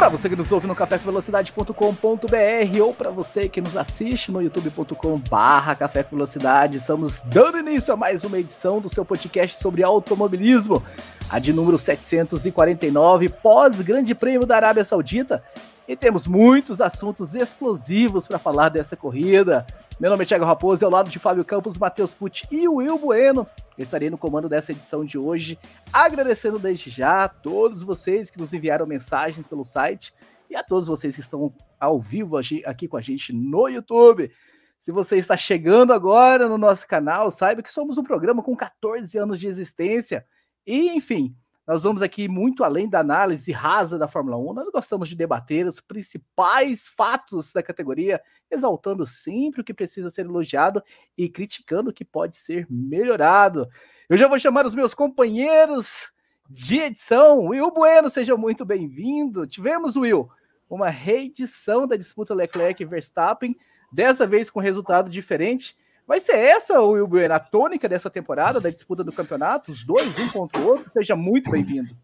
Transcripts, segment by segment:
Para você que nos ouve no cafévelocidade.com.br ou para você que nos assiste no youtube.com/barra Café Velocidade, estamos dando início a mais uma edição do seu podcast sobre automobilismo, a de número 749, pós Grande Prêmio da Arábia Saudita. E temos muitos assuntos explosivos para falar dessa corrida. Meu nome é Thiago Raposo, ao lado de Fábio Campos, Matheus Pucci e Will Bueno. Eu estarei no comando dessa edição de hoje, agradecendo desde já a todos vocês que nos enviaram mensagens pelo site e a todos vocês que estão ao vivo aqui com a gente no YouTube. Se você está chegando agora no nosso canal, saiba que somos um programa com 14 anos de existência. E, enfim, nós vamos aqui muito além da análise rasa da Fórmula 1. Nós gostamos de debater os principais fatos da categoria, exaltando sempre o que precisa ser elogiado e criticando o que pode ser melhorado. Eu já vou chamar os meus companheiros de edição. Will Bueno, seja muito bem-vindo. Tivemos, Will, uma reedição da disputa Leclerc e Verstappen, dessa vez com resultado diferente. Vai ser essa, Wilber, a tônica dessa temporada, da disputa do campeonato? Os dois, um contra o outro? Seja muito bem-vindo.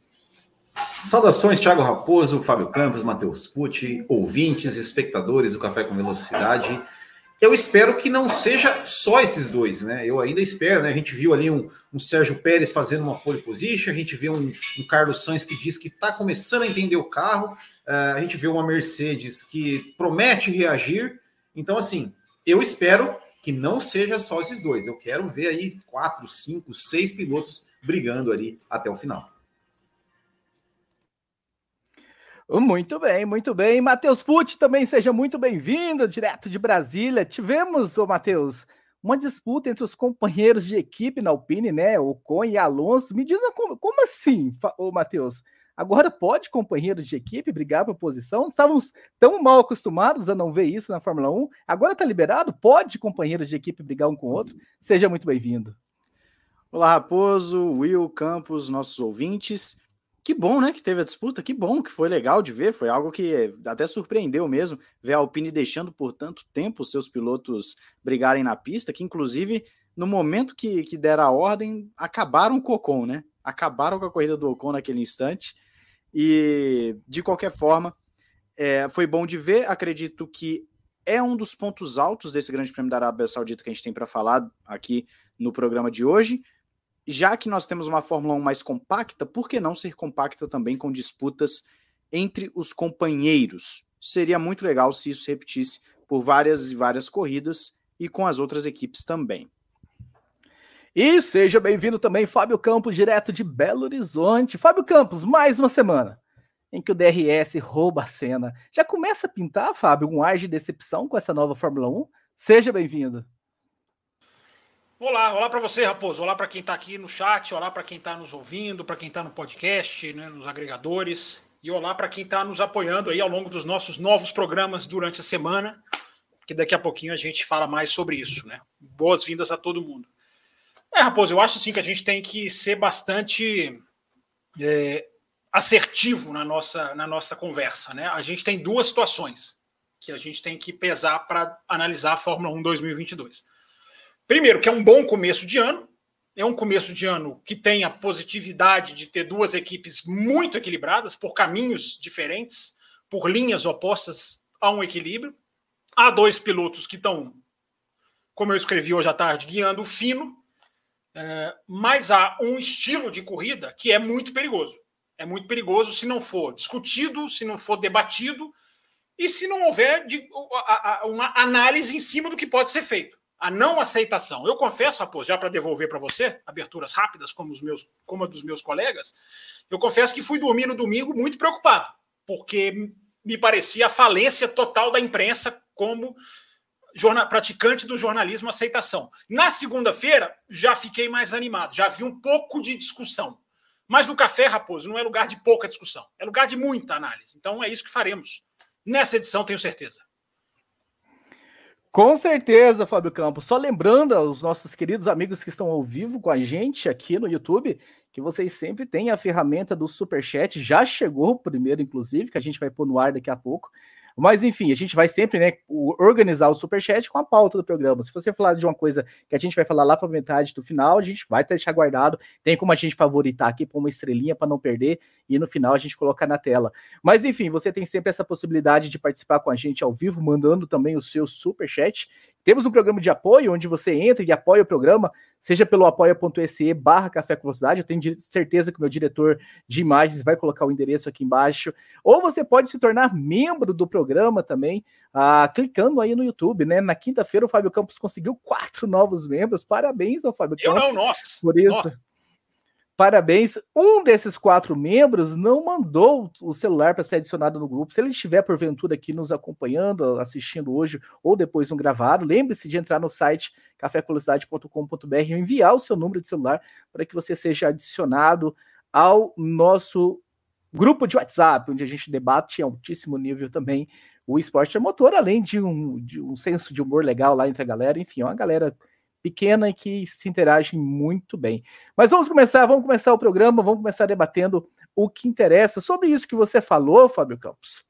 Saudações, Thiago Raposo, Fábio Campos, Matheus Pucci, ouvintes, espectadores do Café com Velocidade. Eu espero que não seja só esses dois, né? Eu ainda espero, né? A gente viu ali um, um Sérgio Pérez fazendo uma pole position, a gente viu um, um Carlos Sainz que diz que está começando a entender o carro, uh, a gente viu uma Mercedes que promete reagir. Então, assim, eu espero que não seja só esses dois. Eu quero ver aí quatro, cinco, seis pilotos brigando ali até o final. Muito bem, muito bem. Matheus Pucci também seja muito bem-vindo, direto de Brasília. Tivemos, ô Matheus, uma disputa entre os companheiros de equipe na Alpine, né? O Con e Alonso. Me diz como, como assim, ô Matheus? Agora pode companheiro de equipe brigar por posição? Estávamos tão mal acostumados a não ver isso na Fórmula 1. Agora está liberado? Pode companheiros de equipe brigar um com o outro? Seja muito bem-vindo. Olá, Raposo, Will, Campos, nossos ouvintes. Que bom, né, que teve a disputa, que bom, que foi legal de ver, foi algo que até surpreendeu mesmo, ver a Alpine deixando por tanto tempo seus pilotos brigarem na pista, que inclusive no momento que, que deram a ordem, acabaram com o Ocon, né? Acabaram com a corrida do Ocon naquele instante. E, de qualquer forma, é, foi bom de ver. Acredito que é um dos pontos altos desse Grande Prêmio da Arábia Saudita que a gente tem para falar aqui no programa de hoje. Já que nós temos uma Fórmula 1 mais compacta, por que não ser compacta também com disputas entre os companheiros? Seria muito legal se isso se repetisse por várias e várias corridas e com as outras equipes também. E seja bem-vindo também, Fábio Campos, direto de Belo Horizonte. Fábio Campos, mais uma semana em que o DRS rouba a cena. Já começa a pintar, Fábio, um ar de decepção com essa nova Fórmula 1? Seja bem-vindo. Olá, olá para você, Raposo. Olá para quem está aqui no chat, olá para quem está nos ouvindo, para quem está no podcast, né, nos agregadores, e olá para quem está nos apoiando aí ao longo dos nossos novos programas durante a semana, que daqui a pouquinho a gente fala mais sobre isso, né? Boas-vindas a todo mundo. É, Raposo, eu acho assim que a gente tem que ser bastante é, assertivo na nossa, na nossa conversa. Né? A gente tem duas situações que a gente tem que pesar para analisar a Fórmula 1 2022. Primeiro, que é um bom começo de ano, é um começo de ano que tem a positividade de ter duas equipes muito equilibradas, por caminhos diferentes, por linhas opostas a um equilíbrio. Há dois pilotos que estão, como eu escrevi hoje à tarde, guiando fino, é, mas há um estilo de corrida que é muito perigoso. É muito perigoso se não for discutido, se não for debatido e se não houver de, a, a, uma análise em cima do que pode ser feito. A não aceitação. Eu confesso, Raposo, já para devolver para você, aberturas rápidas, como, os meus, como a dos meus colegas, eu confesso que fui dormir no domingo muito preocupado, porque me parecia a falência total da imprensa como praticante do jornalismo aceitação. Na segunda-feira, já fiquei mais animado, já vi um pouco de discussão. Mas no Café Raposo não é lugar de pouca discussão, é lugar de muita análise. Então é isso que faremos nessa edição, tenho certeza. Com certeza, Fábio Campos. Só lembrando aos nossos queridos amigos que estão ao vivo com a gente aqui no YouTube, que vocês sempre têm a ferramenta do Super Chat. Já chegou o primeiro, inclusive, que a gente vai pôr no ar daqui a pouco. Mas enfim, a gente vai sempre né, organizar o superchat com a pauta do programa. Se você falar de uma coisa que a gente vai falar lá para metade do final, a gente vai deixar guardado. Tem como a gente favoritar aqui por uma estrelinha para não perder e no final a gente coloca na tela. Mas enfim, você tem sempre essa possibilidade de participar com a gente ao vivo, mandando também o seu superchat. Temos um programa de apoio onde você entra e apoia o programa, seja pelo apoia.se barra Café com Velocidade, eu tenho certeza que o meu diretor de imagens vai colocar o endereço aqui embaixo, ou você pode se tornar membro do programa também, ah, clicando aí no YouTube, né? Na quinta-feira o Fábio Campos conseguiu quatro novos membros, parabéns ao Fábio eu Campos. Eu não, nossa. Por isso. Nossa. Parabéns. Um desses quatro membros não mandou o celular para ser adicionado no grupo. Se ele estiver, porventura, aqui nos acompanhando, assistindo hoje ou depois no gravado, lembre-se de entrar no site cafévelocidade.com.br e enviar o seu número de celular para que você seja adicionado ao nosso grupo de WhatsApp, onde a gente debate em altíssimo nível também o esporte a motor, além de um, de um senso de humor legal lá entre a galera. Enfim, é uma galera pequena e que se interagem muito bem. Mas vamos começar, vamos começar o programa, vamos começar debatendo o que interessa sobre isso que você falou, Fábio Campos.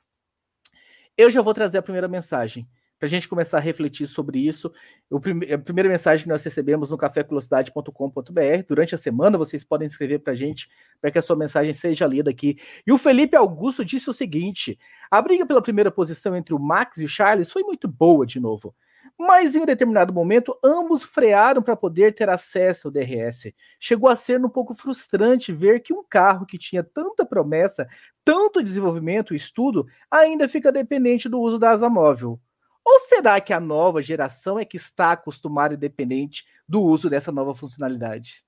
Eu já vou trazer a primeira mensagem para a gente começar a refletir sobre isso. Prime a primeira mensagem que nós recebemos no cafévelocidade.com.br. Durante a semana, vocês podem escrever para a gente para que a sua mensagem seja lida aqui. E o Felipe Augusto disse o seguinte: a briga pela primeira posição entre o Max e o Charles foi muito boa de novo mas em um determinado momento ambos frearam para poder ter acesso ao DRS. Chegou a ser um pouco frustrante ver que um carro que tinha tanta promessa, tanto desenvolvimento e estudo, ainda fica dependente do uso da asa móvel. Ou será que a nova geração é que está acostumada e dependente do uso dessa nova funcionalidade?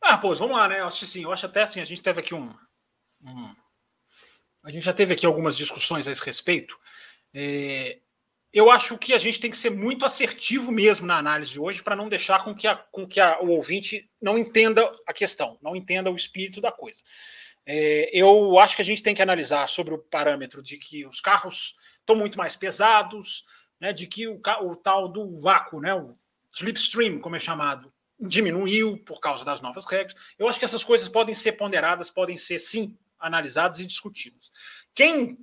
Ah, pois vamos lá, né? Eu acho assim, eu acho até assim, a gente teve aqui um, um a gente já teve aqui algumas discussões a esse respeito. É, eu acho que a gente tem que ser muito assertivo mesmo na análise hoje para não deixar com que, a, com que a, o ouvinte não entenda a questão, não entenda o espírito da coisa. É, eu acho que a gente tem que analisar sobre o parâmetro de que os carros estão muito mais pesados, né, de que o, o tal do vácuo, né, o slipstream, como é chamado, diminuiu por causa das novas regras. Eu acho que essas coisas podem ser ponderadas, podem ser sim analisadas e discutidas. Quem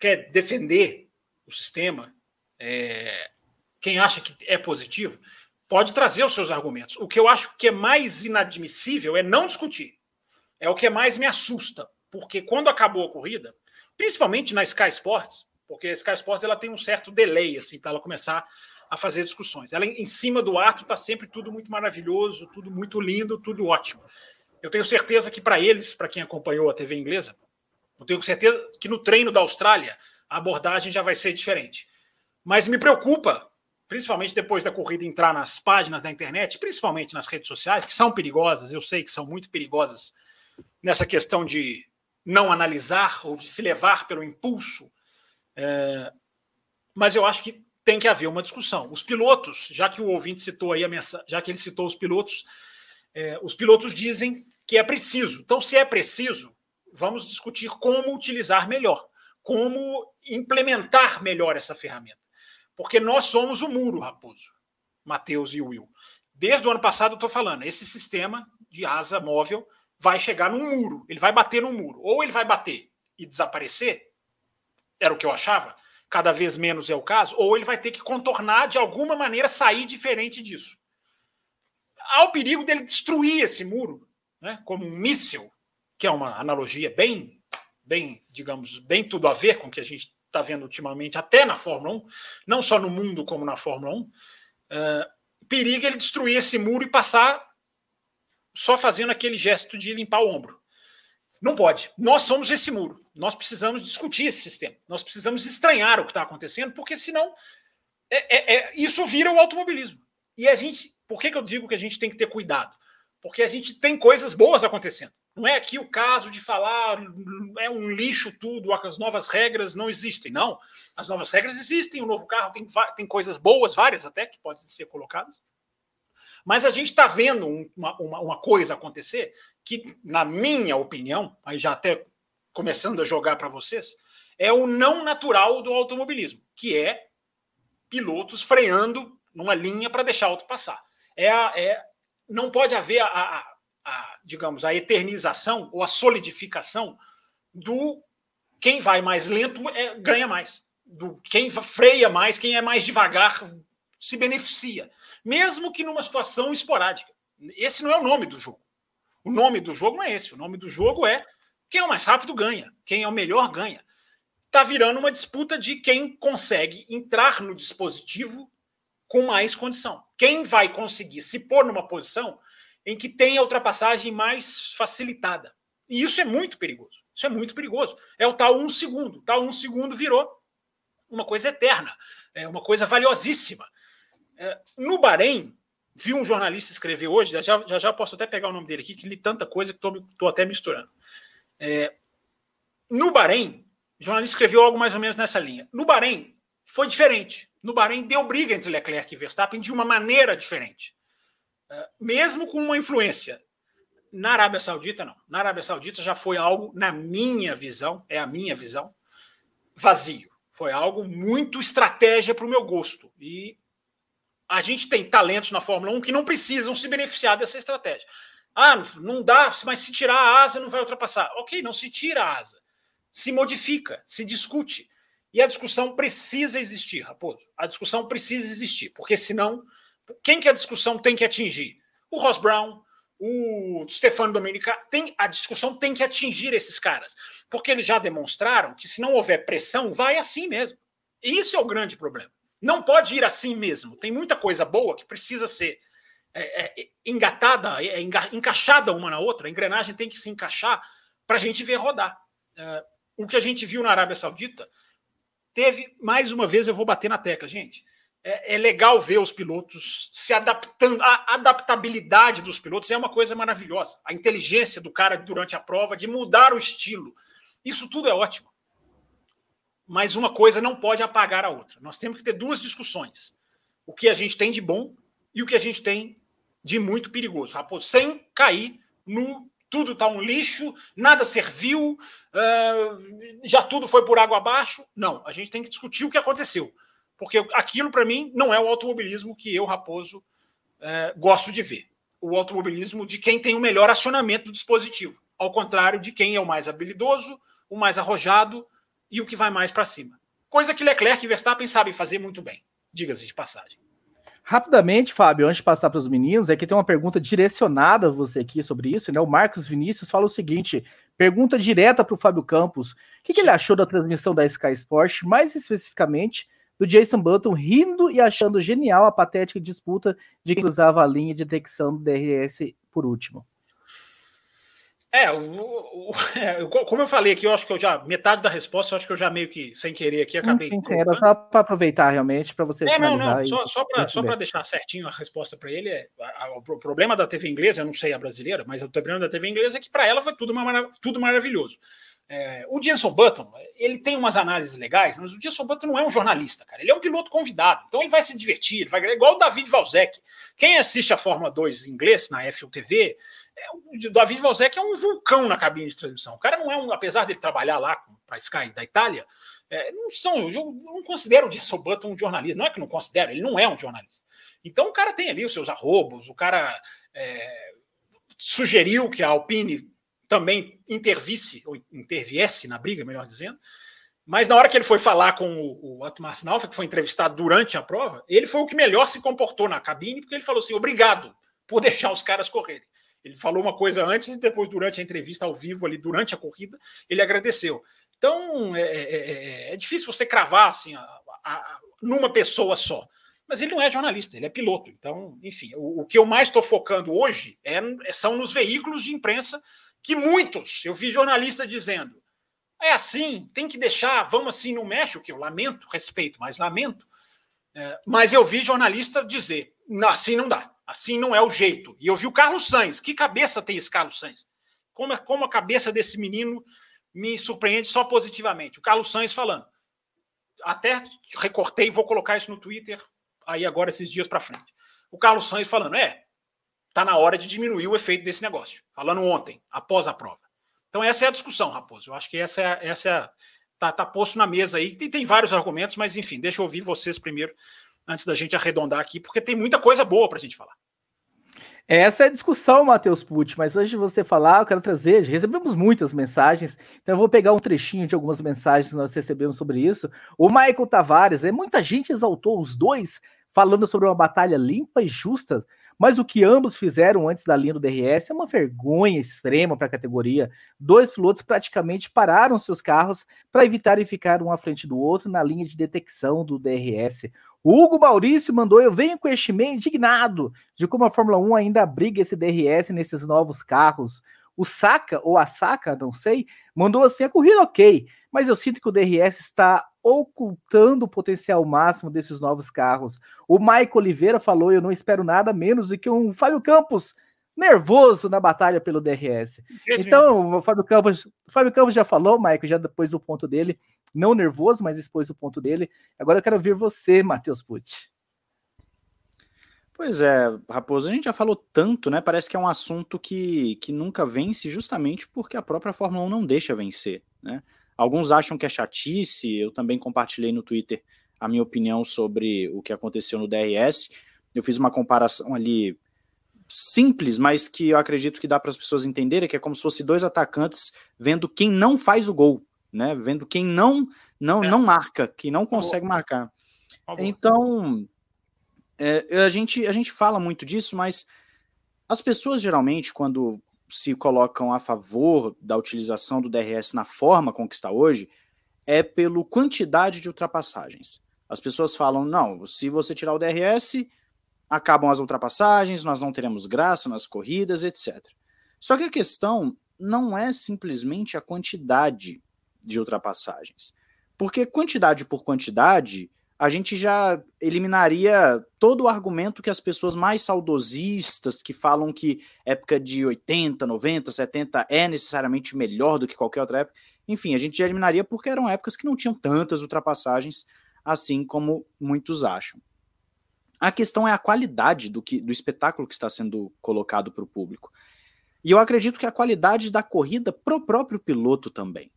quer defender o sistema, é, quem acha que é positivo, pode trazer os seus argumentos. O que eu acho que é mais inadmissível é não discutir. É o que mais me assusta, porque quando acabou a corrida, principalmente na Sky Sports, porque a Sky Sports ela tem um certo delay assim para ela começar a fazer discussões. Ela em cima do ato está sempre tudo muito maravilhoso, tudo muito lindo, tudo ótimo. Eu tenho certeza que para eles, para quem acompanhou a TV inglesa, eu tenho certeza que no treino da Austrália a abordagem já vai ser diferente. Mas me preocupa, principalmente depois da corrida entrar nas páginas da internet, principalmente nas redes sociais, que são perigosas, eu sei que são muito perigosas nessa questão de não analisar ou de se levar pelo impulso. É, mas eu acho que tem que haver uma discussão. Os pilotos, já que o ouvinte citou aí a mensagem, já que ele citou os pilotos, é, os pilotos dizem que é preciso. Então, se é preciso, vamos discutir como utilizar melhor, como implementar melhor essa ferramenta. Porque nós somos o muro, Raposo, Matheus e Will. Desde o ano passado eu estou falando, esse sistema de asa móvel vai chegar num muro, ele vai bater num muro. Ou ele vai bater e desaparecer, era o que eu achava, cada vez menos é o caso, ou ele vai ter que contornar de alguma maneira, sair diferente disso. Há o perigo dele destruir esse muro, né, como um míssil, que é uma analogia bem, bem, digamos, bem tudo a ver com o que a gente está vendo ultimamente, até na Fórmula 1, não só no mundo como na Fórmula 1, uh, periga ele destruir esse muro e passar só fazendo aquele gesto de limpar o ombro. Não pode. Nós somos esse muro. Nós precisamos discutir esse sistema. Nós precisamos estranhar o que está acontecendo, porque senão é, é, é, isso vira o automobilismo. E a gente, por que, que eu digo que a gente tem que ter cuidado? Porque a gente tem coisas boas acontecendo. Não é aqui o caso de falar é um lixo tudo, as novas regras não existem. Não, as novas regras existem, o novo carro tem, tem coisas boas, várias até, que podem ser colocadas. Mas a gente está vendo uma, uma, uma, coisa acontecer que, na minha opinião, aí já até começando a jogar para vocês, é o não natural do automobilismo, que é pilotos freando numa linha para deixar outro passar. É, é não pode haver a, a, a, digamos, a eternização ou a solidificação do quem vai mais lento é, ganha mais. Do quem freia mais, quem é mais devagar se beneficia, mesmo que numa situação esporádica. Esse não é o nome do jogo. O nome do jogo não é esse. O nome do jogo é quem é o mais rápido ganha, quem é o melhor ganha. Está virando uma disputa de quem consegue entrar no dispositivo com mais condição. Quem vai conseguir se pôr numa posição em que tem a ultrapassagem mais facilitada. E isso é muito perigoso. Isso é muito perigoso. É o tal um segundo. Tal um segundo virou uma coisa eterna, é uma coisa valiosíssima. É, no Bahrein, vi um jornalista escrever hoje, já, já, já posso até pegar o nome dele aqui, que li tanta coisa que estou até misturando. É, no Bahrein, o jornalista escreveu algo mais ou menos nessa linha. No Bahrein, foi diferente. No Bahrein, deu briga entre Leclerc e Verstappen de uma maneira diferente. Mesmo com uma influência. Na Arábia Saudita, não. Na Arábia Saudita já foi algo, na minha visão, é a minha visão, vazio. Foi algo muito estratégia para o meu gosto. E a gente tem talentos na Fórmula 1 que não precisam se beneficiar dessa estratégia. Ah, não dá, mas se tirar a asa não vai ultrapassar. Ok, não se tira a asa. Se modifica, se discute. E a discussão precisa existir, Raposo. A discussão precisa existir, porque senão, quem que a discussão tem que atingir? O Ross Brown, o Stefano Domenica, tem, a discussão tem que atingir esses caras, porque eles já demonstraram que se não houver pressão, vai assim mesmo. E isso é o grande problema. Não pode ir assim mesmo. Tem muita coisa boa que precisa ser é, é, engatada, é, enga, encaixada uma na outra. A engrenagem tem que se encaixar para a gente ver rodar. É, o que a gente viu na Arábia Saudita teve, mais uma vez, eu vou bater na tecla, gente. É, é, legal ver os pilotos se adaptando. A adaptabilidade dos pilotos é uma coisa maravilhosa. A inteligência do cara durante a prova de mudar o estilo. Isso tudo é ótimo mas uma coisa não pode apagar a outra. Nós temos que ter duas discussões: o que a gente tem de bom e o que a gente tem de muito perigoso, Raposo, sem cair no tudo está um lixo, nada serviu, uh, já tudo foi por água abaixo. Não, a gente tem que discutir o que aconteceu, porque aquilo para mim não é o automobilismo que eu, Raposo, uh, gosto de ver. O automobilismo de quem tem o melhor acionamento do dispositivo, ao contrário de quem é o mais habilidoso, o mais arrojado, e o que vai mais para cima. Coisa que Leclerc e Verstappen sabem fazer muito bem, diga-se de passagem. Rapidamente, Fábio, antes de passar para os meninos, é que tem uma pergunta direcionada a você aqui sobre isso, né? O Marcos Vinícius fala o seguinte: pergunta direta para o Fábio Campos. O que, que ele achou da transmissão da Sky Sport, mais especificamente do Jason Button rindo e achando genial a patética disputa de quem usava a linha de detecção do DRS por último? É, o, o, é, como eu falei aqui, eu acho que eu já metade da resposta, eu acho que eu já meio que sem querer aqui acabei. Sim, sim, era só para aproveitar realmente para você. É, não, não, só, só para deixar certinho a resposta para ele. É, a, a, o problema da TV inglesa, eu não sei a brasileira, mas o problema da TV inglesa é que para ela foi tudo, uma, tudo maravilhoso. É, o Jenson Button, ele tem umas análises legais, mas o Jenson Button não é um jornalista, cara. Ele é um piloto convidado. Então ele vai se divertir, vai igual o David Valzek. Quem assiste a Fórmula 2 em inglês na FUTV, é, o David Valzek é um vulcão na cabine de transmissão. O cara não é um, apesar dele trabalhar lá para a Sky da Itália, é, não são, eu não considero o Jenson Button um jornalista. Não é que não considero, ele não é um jornalista. Então o cara tem ali os seus arrobos, o cara é, sugeriu que a Alpine também intervisse, ou interviesse na briga, melhor dizendo. Mas na hora que ele foi falar com o, o Otmar Sinalfa, que foi entrevistado durante a prova, ele foi o que melhor se comportou na cabine, porque ele falou assim: obrigado por deixar os caras correrem. Ele falou uma coisa antes e depois, durante a entrevista ao vivo, ali durante a corrida, ele agradeceu. Então, é, é, é, é difícil você cravar assim, a, a, numa pessoa só. Mas ele não é jornalista, ele é piloto. Então, enfim, o, o que eu mais estou focando hoje é, são nos veículos de imprensa que muitos, eu vi jornalista dizendo, é assim, tem que deixar, vamos assim, não mexe, o que eu lamento, respeito, mas lamento. É, mas eu vi jornalista dizer, assim não dá, assim não é o jeito. E eu vi o Carlos Sainz, que cabeça tem esse Carlos Sainz? Como, como a cabeça desse menino me surpreende só positivamente. O Carlos Sainz falando, até recortei, vou colocar isso no Twitter aí agora esses dias para frente. O Carlos Sainz falando, é, está na hora de diminuir o efeito desse negócio. Falando ontem, após a prova. Então, essa é a discussão, Raposo. Eu acho que essa é, essa tá, tá posto na mesa aí. E tem vários argumentos, mas enfim, deixa eu ouvir vocês primeiro, antes da gente arredondar aqui, porque tem muita coisa boa para a gente falar. Essa é a discussão, Matheus Pucci, mas antes de você falar, eu quero trazer, recebemos muitas mensagens, então eu vou pegar um trechinho de algumas mensagens que nós recebemos sobre isso. O Michael Tavares, é, muita gente exaltou os dois, falando sobre uma batalha limpa e justa, mas o que ambos fizeram antes da linha do DRS é uma vergonha extrema para a categoria. Dois pilotos praticamente pararam seus carros para evitarem ficar um à frente do outro na linha de detecção do DRS. Hugo Maurício mandou: Eu venho com este meio indignado de como a Fórmula 1 ainda abriga esse DRS nesses novos carros. O Saka, ou a Saka, não sei, mandou assim: a corrida ok, mas eu sinto que o DRS está ocultando o potencial máximo desses novos carros. O Mike Oliveira falou: eu não espero nada menos do que um Fábio Campos nervoso na batalha pelo DRS. Então, o Fábio Campos, o Fábio Campos já falou, Mike, já depois do ponto dele, não nervoso, mas expôs o ponto dele. Agora eu quero ouvir você, Matheus Pucci. Pois é, Raposo, a gente já falou tanto, né? Parece que é um assunto que, que nunca vence justamente porque a própria Fórmula 1 não deixa vencer, né? Alguns acham que é chatice, eu também compartilhei no Twitter a minha opinião sobre o que aconteceu no DRS. Eu fiz uma comparação ali simples, mas que eu acredito que dá para as pessoas entenderem, que é como se fosse dois atacantes vendo quem não faz o gol, né? Vendo quem não não é. não marca, quem não consegue marcar. Então, é, a gente a gente fala muito disso, mas as pessoas geralmente quando se colocam a favor da utilização do DRS na forma com que está hoje é pelo quantidade de ultrapassagens. As pessoas falam: não, se você tirar o DRS, acabam as ultrapassagens, nós não teremos graça nas corridas, etc. Só que a questão não é simplesmente a quantidade de ultrapassagens. Porque quantidade por quantidade, a gente já eliminaria todo o argumento que as pessoas mais saudosistas, que falam que época de 80, 90, 70 é necessariamente melhor do que qualquer outra época. Enfim, a gente já eliminaria porque eram épocas que não tinham tantas ultrapassagens assim como muitos acham. A questão é a qualidade do, que, do espetáculo que está sendo colocado para o público. E eu acredito que a qualidade da corrida para o próprio piloto também.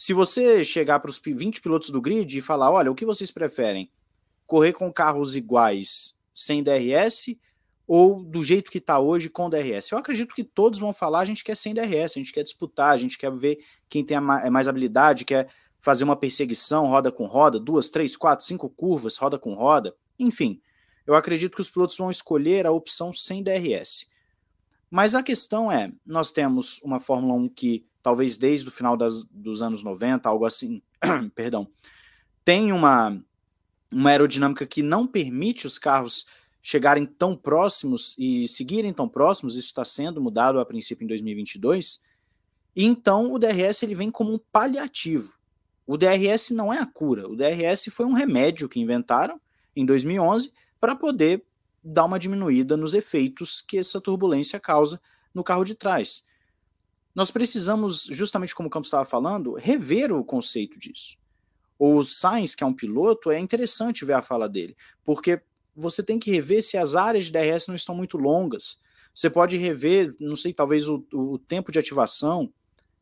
Se você chegar para os 20 pilotos do grid e falar: olha, o que vocês preferem? Correr com carros iguais sem DRS ou do jeito que está hoje com DRS? Eu acredito que todos vão falar: a gente quer sem DRS, a gente quer disputar, a gente quer ver quem tem é mais habilidade, quer fazer uma perseguição roda com roda, duas, três, quatro, cinco curvas, roda com roda, enfim. Eu acredito que os pilotos vão escolher a opção sem DRS. Mas a questão é: nós temos uma Fórmula 1 que talvez desde o final das, dos anos 90, algo assim, perdão, tem uma, uma aerodinâmica que não permite os carros chegarem tão próximos e seguirem tão próximos, isso está sendo mudado a princípio em 2022, e então o DRS ele vem como um paliativo. O DRS não é a cura, o DRS foi um remédio que inventaram em 2011 para poder dar uma diminuída nos efeitos que essa turbulência causa no carro de trás nós precisamos, justamente como o Campos estava falando, rever o conceito disso. O Sainz, que é um piloto, é interessante ver a fala dele, porque você tem que rever se as áreas de DRS não estão muito longas. Você pode rever, não sei, talvez o, o tempo de ativação.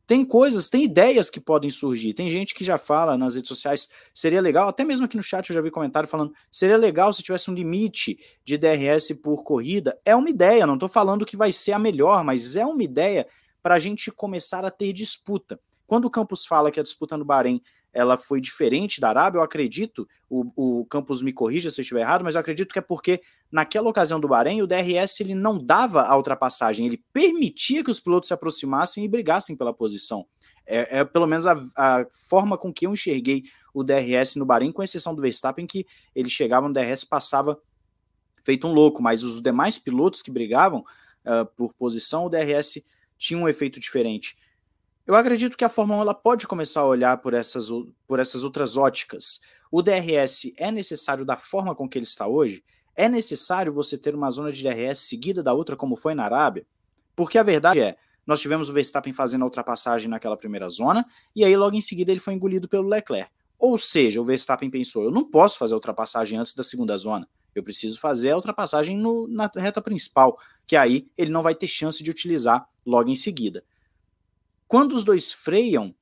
Tem coisas, tem ideias que podem surgir. Tem gente que já fala nas redes sociais, seria legal, até mesmo aqui no chat eu já vi comentário falando, seria legal se tivesse um limite de DRS por corrida. É uma ideia, não estou falando que vai ser a melhor, mas é uma ideia para a gente começar a ter disputa. Quando o Campos fala que a disputa no Bahrein ela foi diferente da Arábia, eu acredito, o, o Campos me corrija se eu estiver errado, mas eu acredito que é porque naquela ocasião do Bahrein, o DRS ele não dava a ultrapassagem, ele permitia que os pilotos se aproximassem e brigassem pela posição. É, é pelo menos a, a, forma com que eu enxerguei o DRS no Bahrein, com exceção do Verstappen, que ele chegava no DRS passava feito um louco, mas os demais pilotos que brigavam uh, por posição, o DRS tinha um efeito diferente. Eu acredito que a Fórmula 1 ela pode começar a olhar por essas, por essas outras óticas. O DRS é necessário da forma com que ele está hoje? É necessário você ter uma zona de DRS seguida da outra, como foi na Arábia? Porque a verdade é, nós tivemos o Verstappen fazendo a ultrapassagem naquela primeira zona, e aí logo em seguida ele foi engolido pelo Leclerc. Ou seja, o Verstappen pensou: eu não posso fazer a ultrapassagem antes da segunda zona. Eu preciso fazer a ultrapassagem no, na reta principal, que aí ele não vai ter chance de utilizar logo em seguida. Quando os dois freiam,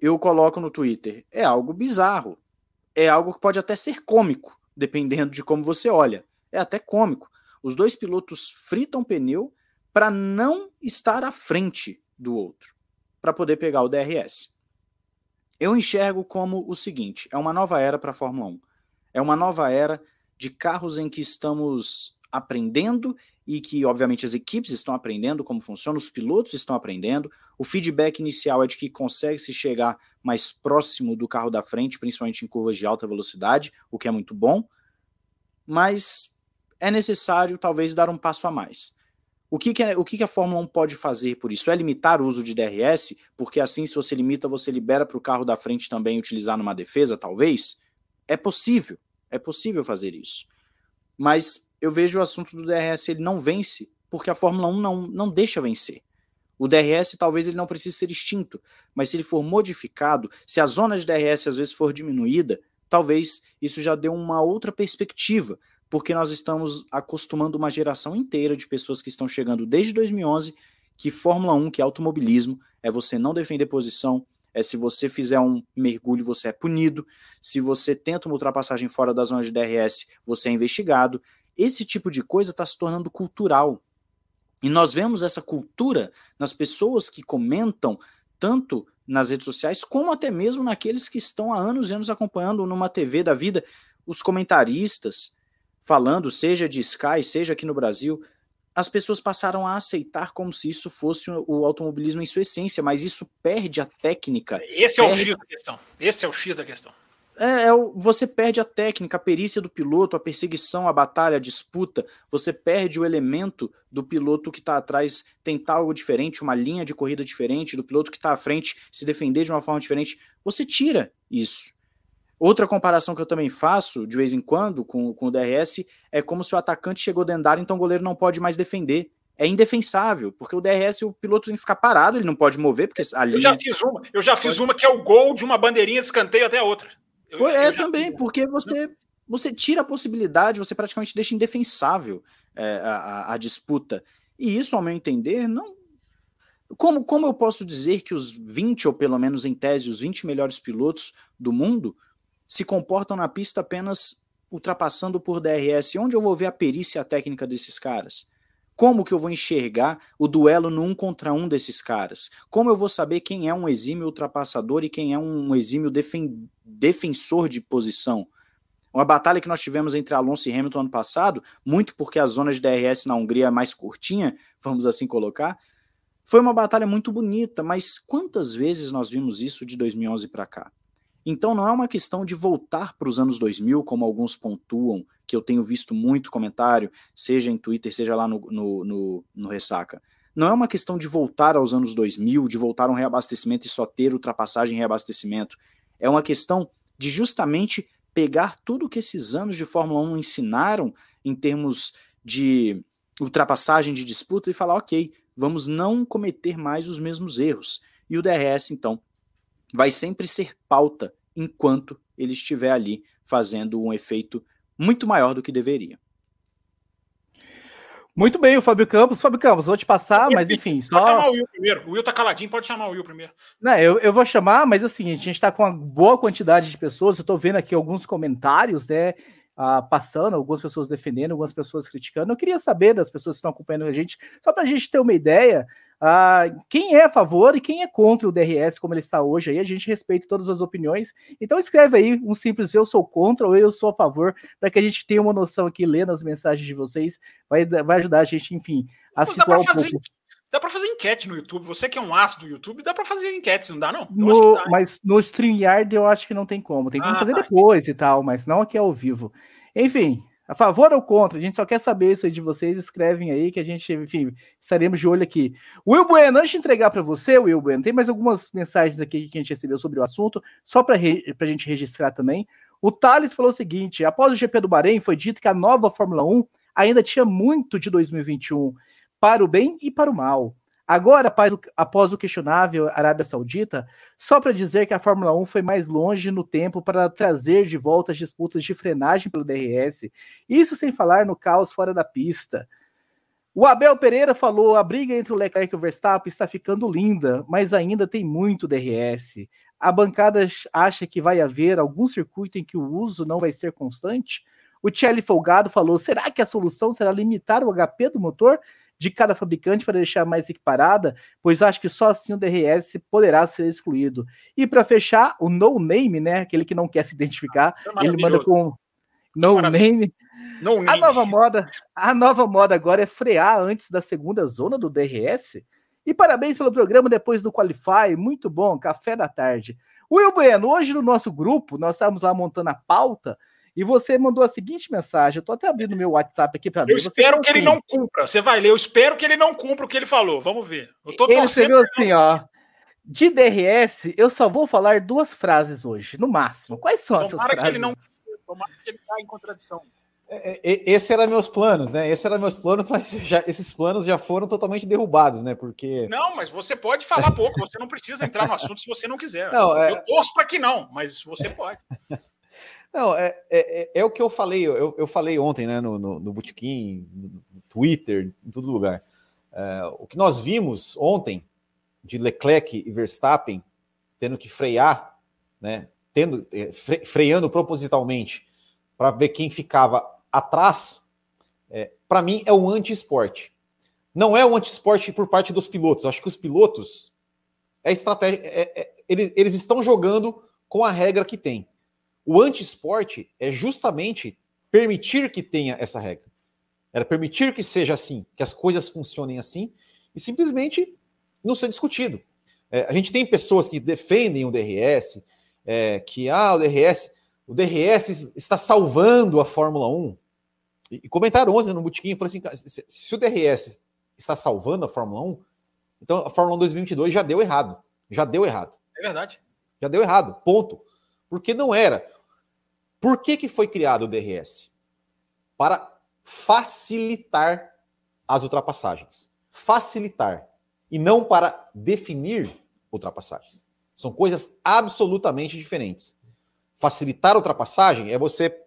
eu coloco no Twitter, é algo bizarro. É algo que pode até ser cômico, dependendo de como você olha. É até cômico. Os dois pilotos fritam pneu para não estar à frente do outro, para poder pegar o DRS. Eu enxergo como o seguinte: é uma nova era para a Fórmula 1. É uma nova era de carros em que estamos aprendendo e que, obviamente, as equipes estão aprendendo como funciona, os pilotos estão aprendendo. O feedback inicial é de que consegue se chegar mais próximo do carro da frente, principalmente em curvas de alta velocidade, o que é muito bom, mas é necessário talvez dar um passo a mais. O que, que, é, o que, que a Fórmula 1 pode fazer por isso? É limitar o uso de DRS, porque assim, se você limita, você libera para o carro da frente também utilizar numa defesa, talvez? É possível, é possível fazer isso. Mas eu vejo o assunto do DRS, ele não vence, porque a Fórmula 1 não, não deixa vencer. O DRS talvez ele não precise ser extinto, mas se ele for modificado, se a zona de DRS às vezes for diminuída, talvez isso já dê uma outra perspectiva, porque nós estamos acostumando uma geração inteira de pessoas que estão chegando desde 2011 que Fórmula 1, que é automobilismo, é você não defender posição, é se você fizer um mergulho, você é punido, se você tenta uma ultrapassagem fora da zona de DRS, você é investigado. Esse tipo de coisa está se tornando cultural. E nós vemos essa cultura nas pessoas que comentam, tanto nas redes sociais, como até mesmo naqueles que estão há anos e anos acompanhando numa TV da vida, os comentaristas falando, seja de Sky, seja aqui no Brasil, as pessoas passaram a aceitar como se isso fosse o automobilismo em sua essência, mas isso perde a técnica. Esse é o X da questão. Esse é o X da questão. É, é, você perde a técnica, a perícia do piloto, a perseguição, a batalha, a disputa. Você perde o elemento do piloto que está atrás tentar algo diferente, uma linha de corrida diferente, do piloto que está à frente se defender de uma forma diferente. Você tira isso. Outra comparação que eu também faço, de vez em quando, com, com o DRS, é como se o atacante chegou dentro da área, então o goleiro não pode mais defender é indefensável, porque o DRS o piloto tem que ficar parado, ele não pode mover, porque a linha... Eu já fiz uma, eu já fiz uma que é o gol de uma bandeirinha de escanteio até a outra. Eu, é, eu também, porque você, você tira a possibilidade, você praticamente deixa indefensável é, a, a, disputa. E isso, ao meu entender, não. Como, como eu posso dizer que os 20, ou pelo menos em tese, os 20 melhores pilotos do mundo se comportam na pista apenas ultrapassando por DRS? Onde eu vou ver a perícia técnica desses caras? Como que eu vou enxergar o duelo no um contra um desses caras? Como eu vou saber quem é um exímio ultrapassador e quem é um exímio defen defensor de posição? Uma batalha que nós tivemos entre Alonso e Hamilton ano passado, muito porque a zona de DRS na Hungria é mais curtinha, vamos assim colocar, foi uma batalha muito bonita, mas quantas vezes nós vimos isso de 2011 para cá? Então não é uma questão de voltar para os anos 2000, como alguns pontuam, que eu tenho visto muito comentário, seja em Twitter, seja lá no, no, no, no Ressaca. Não é uma questão de voltar aos anos 2000, de voltar a um reabastecimento e só ter ultrapassagem e reabastecimento. É uma questão de justamente pegar tudo que esses anos de Fórmula 1 ensinaram em termos de ultrapassagem de disputa e falar, ok, vamos não cometer mais os mesmos erros. E o DRS, então, vai sempre ser pauta enquanto ele estiver ali fazendo um efeito muito maior do que deveria. Muito bem, o Fábio Campos. Fábio Campos, vou te passar, mas enfim. Só... Pode chamar o Will primeiro. O Will tá caladinho, pode chamar o Will primeiro. Não, eu, eu vou chamar, mas assim, a gente tá com uma boa quantidade de pessoas. Eu tô vendo aqui alguns comentários, né? uh, passando, algumas pessoas defendendo, algumas pessoas criticando. Eu queria saber das pessoas que estão acompanhando a gente, só para a gente ter uma ideia, uh, quem é a favor e quem é contra o DRS como ele está hoje aí. A gente respeita todas as opiniões. Então escreve aí um simples eu sou contra ou eu sou a favor, para que a gente tenha uma noção aqui, lendo as mensagens de vocês, vai, vai ajudar a gente, enfim, a situar um pouco. Dá para fazer enquete no YouTube. Você que é um aço do YouTube, dá para fazer enquete, não dá, não? No, dá, mas no StreamYard eu acho que não tem como. Tem como ah, fazer tá. depois e tal, mas não aqui ao vivo. Enfim, a favor ou contra? A gente só quer saber isso aí de vocês. Escrevem aí que a gente, enfim, estaremos de olho aqui. Will Bueno, antes de entregar para você, Will Bueno, tem mais algumas mensagens aqui que a gente recebeu sobre o assunto, só para a gente registrar também. O Thales falou o seguinte: após o GP do Bahrein, foi dito que a nova Fórmula 1 ainda tinha muito de 2021 para o bem e para o mal. Agora, após o, questionável Arábia Saudita, só para dizer que a Fórmula 1 foi mais longe no tempo para trazer de volta as disputas de frenagem pelo DRS, isso sem falar no caos fora da pista. O Abel Pereira falou: a briga entre o Leclerc e o Verstappen está ficando linda, mas ainda tem muito DRS. A bancada acha que vai haver algum circuito em que o uso não vai ser constante? O Thierry Folgado falou: será que a solução será limitar o HP do motor de cada fabricante para deixar mais equiparada? Pois acho que só assim o DRS poderá ser excluído. E para fechar, o no name, né? Aquele que não quer se identificar, é ele manda com no name. No a nova moda, a nova moda agora é frear antes da segunda zona do DRS. E parabéns pelo programa depois do Qualify, muito bom, café da tarde. Will Bueno, hoje no nosso grupo, nós estávamos lá montando a pauta e você mandou a seguinte mensagem. Eu estou até abrindo meu WhatsApp aqui para ver. Eu espero que ele não cumpra. Você vai ler. Eu espero que ele não cumpra o que ele falou. Vamos ver. Eu tô ele escreveu assim, ó. De DRS, eu só vou falar duas frases hoje, no máximo. Quais são Tomara essas frases? Que ele não... Tomara que ele está em contradição. É, é, esse era meus planos, né? Esse era meus planos, mas já, esses planos já foram totalmente derrubados, né? Porque. Não, mas você pode falar pouco, você não precisa entrar no assunto se você não quiser. Não, é... Eu torço para que não, mas você pode. Não, é, é, é, o que eu falei, eu, eu falei ontem, né? No, no, no Bootkin, no Twitter, em todo lugar. É, o que nós vimos ontem de Leclerc e Verstappen tendo que frear, né? Tendo, é, freando propositalmente para ver quem ficava atrás, é, para mim é um anti-esporte. Não é um anti-esporte por parte dos pilotos. Acho que os pilotos é estratégia. É, é, eles, eles estão jogando com a regra que tem. O anti-esporte é justamente permitir que tenha essa regra. Era permitir que seja assim, que as coisas funcionem assim, e simplesmente não ser discutido. É, a gente tem pessoas que defendem o DRS, é, que ah, o DRS, o DRS está salvando a Fórmula 1. E, comentaram ontem no Botequim, falei assim, se, se, o DRS está salvando a Fórmula 1, então a Fórmula 1 2022 já deu errado. Já deu errado. É verdade. Já deu errado, ponto. Porque não era. Por que, que foi criado o DRS? Para facilitar as ultrapassagens. Facilitar. E não para definir ultrapassagens. São coisas absolutamente diferentes. Facilitar a ultrapassagem é você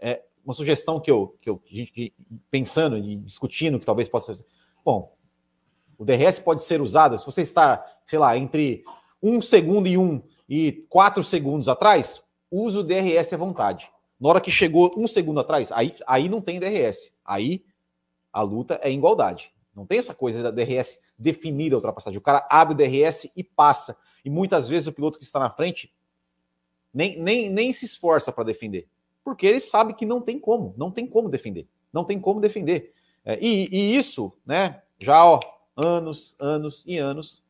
é, uma sugestão que eu, que eu que, pensando e discutindo, que talvez possa ser. Bom, o DRS pode ser usado se você está, sei lá, entre um segundo e um e quatro segundos atrás, use o DRS à vontade. Na hora que chegou um segundo atrás, aí, aí não tem DRS. Aí a luta é igualdade. Não tem essa coisa da DRS definir a ultrapassagem. O cara abre o DRS e passa. E muitas vezes o piloto que está na frente nem, nem, nem se esforça para defender porque ele sabe que não tem como, não tem como defender, não tem como defender. É, e, e, isso, né, já ó, anos, anos e anos.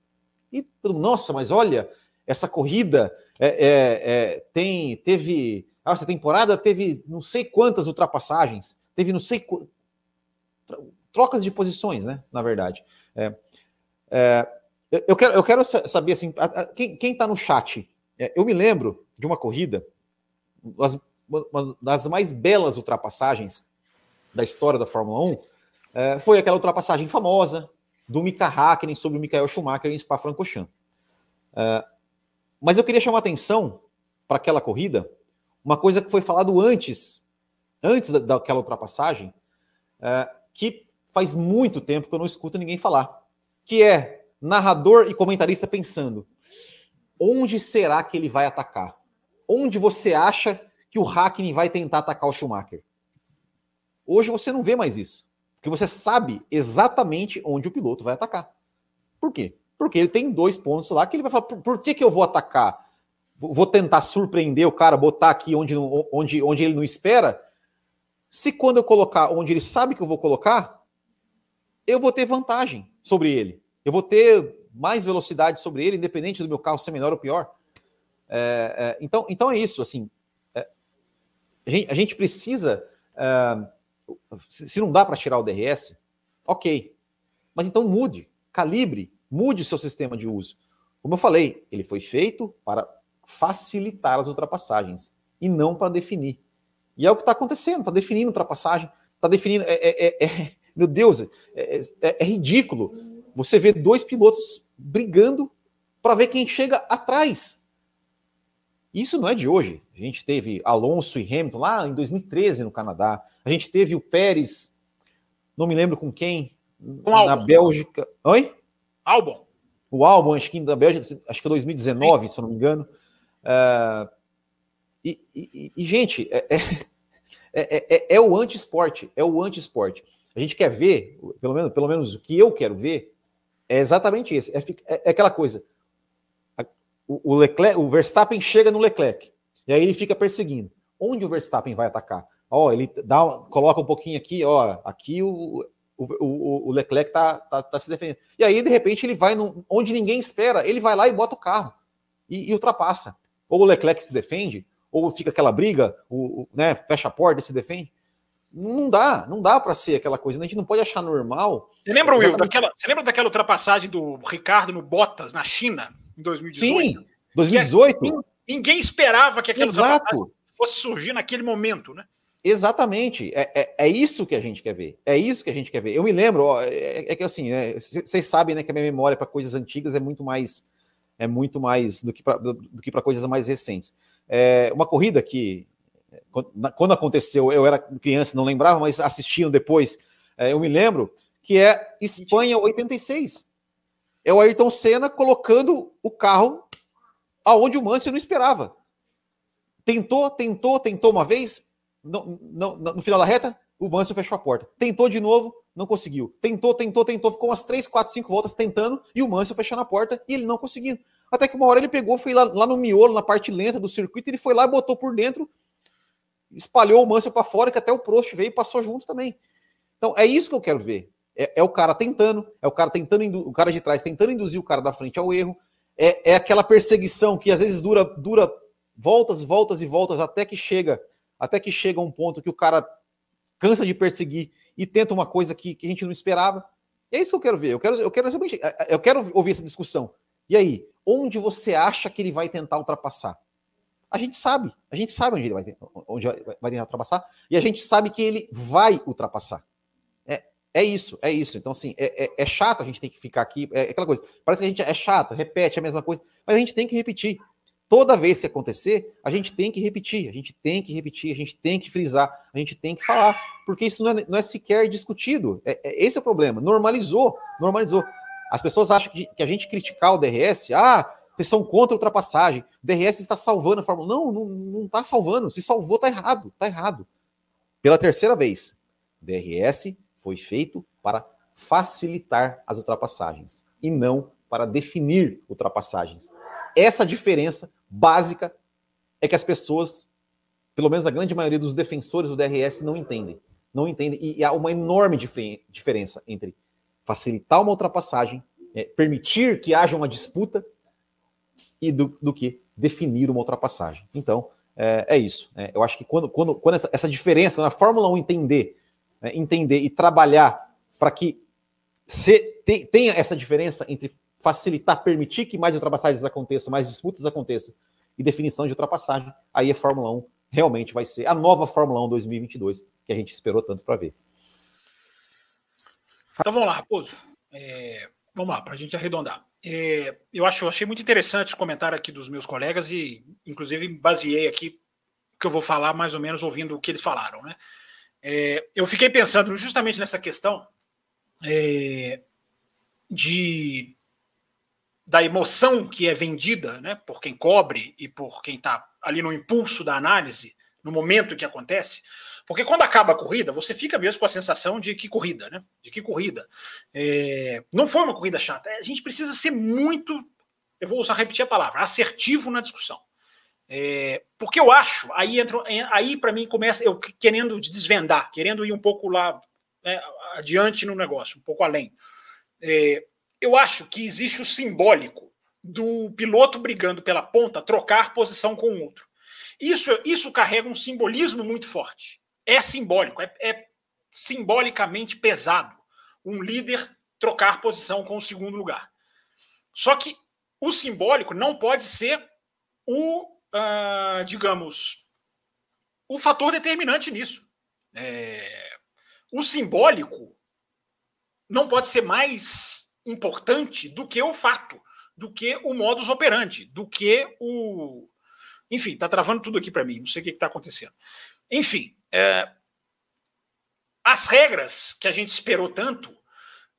E nossa, mas olha, essa corrida é, é, é, tem, teve, ah, essa temporada teve não sei quantas ultrapassagens, teve não sei trocas de posições, né, na verdade. É, é, eu, quero, eu quero saber assim, quem está no chat, eu me lembro de uma corrida, as uma das mais belas ultrapassagens da história da Fórmula 1 é, foi aquela ultrapassagem famosa do Mika Hakkinen sobre o Michael Schumacher em Spa-Francorchamps. Mas eu queria chamar atenção para aquela corrida, uma coisa que foi falado antes, antes daquela ultrapassagem, é, que faz muito tempo que eu não escuto ninguém falar, que é narrador e comentarista pensando: onde será que ele vai atacar? Onde você acha que o Hackney vai tentar atacar o Schumacher. Hoje você não vê mais isso. Porque você sabe exatamente onde o piloto vai atacar. Por quê? Porque ele tem dois pontos lá que ele vai falar: por, por que, que eu vou atacar? Vou tentar surpreender o cara, botar aqui onde, onde, onde ele não espera. Se quando eu colocar onde ele sabe que eu vou colocar, eu vou ter vantagem sobre ele. Eu vou ter mais velocidade sobre ele, independente do meu carro ser melhor ou pior. É, é, então, então é isso. Assim, a gente precisa. Uh, se não dá para tirar o DRS, ok. Mas então mude, calibre, mude seu sistema de uso. Como eu falei, ele foi feito para facilitar as ultrapassagens e não para definir. E é o que está acontecendo, está definindo ultrapassagem, está definindo. É, é, é, é meu Deus, é, é, é ridículo. Você vê dois pilotos brigando para ver quem chega atrás. Isso não é de hoje. A gente teve Alonso e Hamilton lá em 2013 no Canadá. A gente teve o Pérez, não me lembro com quem, com na Albon. Bélgica. Oi? Albon. o álbum, acho que da Bélgica, acho que é 2019, Sim. se eu não me engano. Uh, e, e, e, gente, é, é, é, é o anti-esporte, é o anti-esporte. A gente quer ver, pelo menos, pelo menos o que eu quero ver, é exatamente isso. É, é, aquela coisa. O, o, Leclerc, o Verstappen chega no Leclerc, e aí ele fica perseguindo. Onde o Verstappen vai atacar? Ó, ele dá, coloca um pouquinho aqui, ó, aqui o, o, o, Leclerc tá, tá, tá, se defendendo. E aí, de repente, ele vai no, onde ninguém espera, ele vai lá e bota o carro e, e ultrapassa. Ou o Leclerc se defende, ou fica aquela briga, o, né, fecha a porta e se defende. Não dá, não dá para ser aquela coisa. A gente não pode achar normal. Você lembra, Will, daquela, você lembra daquela ultrapassagem do Ricardo no Bottas na China em 2018? Sim, 2018. Que, ninguém esperava que aquela Exato. fosse surgir naquele momento, né? Exatamente, é, é, é, isso que a gente quer ver. É isso que a gente quer ver. Eu me lembro, ó, é, é, que assim, vocês né, sabem né, que a minha memória para coisas antigas é muito mais é muito mais do que para coisas mais recentes. É, uma corrida que quando aconteceu, eu era criança, não lembrava, mas assistindo depois, é, eu me lembro que é Espanha 86. É o Ayrton Senna colocando o carro aonde o Mansell não esperava. Tentou, tentou, tentou uma vez, não, não, no final da reta, o Mansell fechou a porta. Tentou de novo, não conseguiu. Tentou, tentou, tentou, ficou umas 3, 4, 5 voltas tentando e o Mansell fechando a porta e ele não conseguindo. Até que uma hora ele pegou, foi lá, lá no miolo, na parte lenta do circuito, ele foi lá e botou por dentro, espalhou o Mansell para fora, que até o Prost veio e passou junto também. Então é isso que eu quero ver. É, é o cara tentando, é o cara tentando, o cara de trás tentando induzir o cara da frente ao erro. É, é aquela perseguição que às vezes dura, dura voltas, voltas e voltas até que chega até que chega um ponto que o cara cansa de perseguir e tenta uma coisa que, que a gente não esperava. E é isso que eu quero ver. Eu quero, eu quero eu quero ouvir essa discussão. E aí, onde você acha que ele vai tentar ultrapassar? A gente sabe, a gente sabe onde ele vai, onde vai tentar ultrapassar, e a gente sabe que ele vai ultrapassar. É, é isso, é isso. Então, assim, é, é, é chato a gente ter que ficar aqui, é aquela coisa. Parece que a gente é chato, repete a mesma coisa, mas a gente tem que repetir toda vez que acontecer, a gente tem que repetir, a gente tem que repetir, a gente tem que frisar, a gente tem que falar, porque isso não é, não é sequer discutido. É, é, esse é o problema. Normalizou, normalizou. As pessoas acham que, que a gente criticar o DRS, ah, vocês são contra a ultrapassagem, o DRS está salvando a Fórmula. Não, não, não está salvando. Se salvou, está errado, está errado. Pela terceira vez, DRS foi feito para facilitar as ultrapassagens e não para definir ultrapassagens. Essa diferença básica é que as pessoas, pelo menos a grande maioria dos defensores do DRS, não entendem. Não entendem. E há uma enorme diferença entre facilitar uma ultrapassagem, é, permitir que haja uma disputa, e do, do que definir uma ultrapassagem. Então, é, é isso. É, eu acho que quando, quando, quando essa, essa diferença, quando a Fórmula 1 entender, né, entender e trabalhar para que se, te, tenha essa diferença entre facilitar, permitir que mais ultrapassagens aconteçam, mais disputas aconteçam e definição de ultrapassagem, aí a Fórmula 1 realmente vai ser a nova Fórmula 1 2022 que a gente esperou tanto para ver. Então vamos lá, Raposo. É, vamos lá, para a gente arredondar. É, eu acho, eu achei muito interessante o comentário aqui dos meus colegas e, inclusive, baseei aqui que eu vou falar mais ou menos ouvindo o que eles falaram, né? É, eu fiquei pensando justamente nessa questão é, de da emoção que é vendida né, por quem cobre e por quem está ali no impulso da análise, no momento que acontece. Porque quando acaba a corrida, você fica mesmo com a sensação de que corrida, né? De que corrida. É, não foi uma corrida chata. A gente precisa ser muito, eu vou usar repetir a palavra, assertivo na discussão. É, porque eu acho, aí entra, aí para mim começa eu querendo desvendar, querendo ir um pouco lá né, adiante no negócio, um pouco além. É, eu acho que existe o simbólico do piloto brigando pela ponta trocar posição com o outro. Isso, isso carrega um simbolismo muito forte. É simbólico, é, é simbolicamente pesado um líder trocar posição com o segundo lugar. Só que o simbólico não pode ser o, uh, digamos, o fator determinante nisso. É, o simbólico não pode ser mais importante do que o fato, do que o modus operandi, do que o. Enfim, tá travando tudo aqui para mim, não sei o que está acontecendo. Enfim, é... as regras que a gente esperou tanto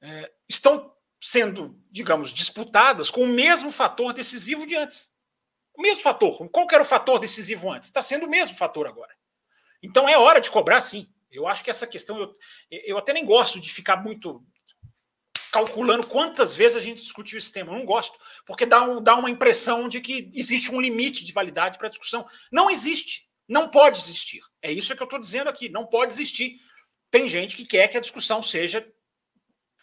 é... estão sendo, digamos, disputadas com o mesmo fator decisivo de antes. O mesmo fator. Qual era o fator decisivo antes? Está sendo o mesmo fator agora. Então é hora de cobrar, sim. Eu acho que essa questão, eu, eu até nem gosto de ficar muito calculando quantas vezes a gente discutiu esse tema. Eu não gosto, porque dá, um, dá uma impressão de que existe um limite de validade para a discussão. Não existe. Não pode existir. É isso que eu estou dizendo aqui. Não pode existir. Tem gente que quer que a discussão seja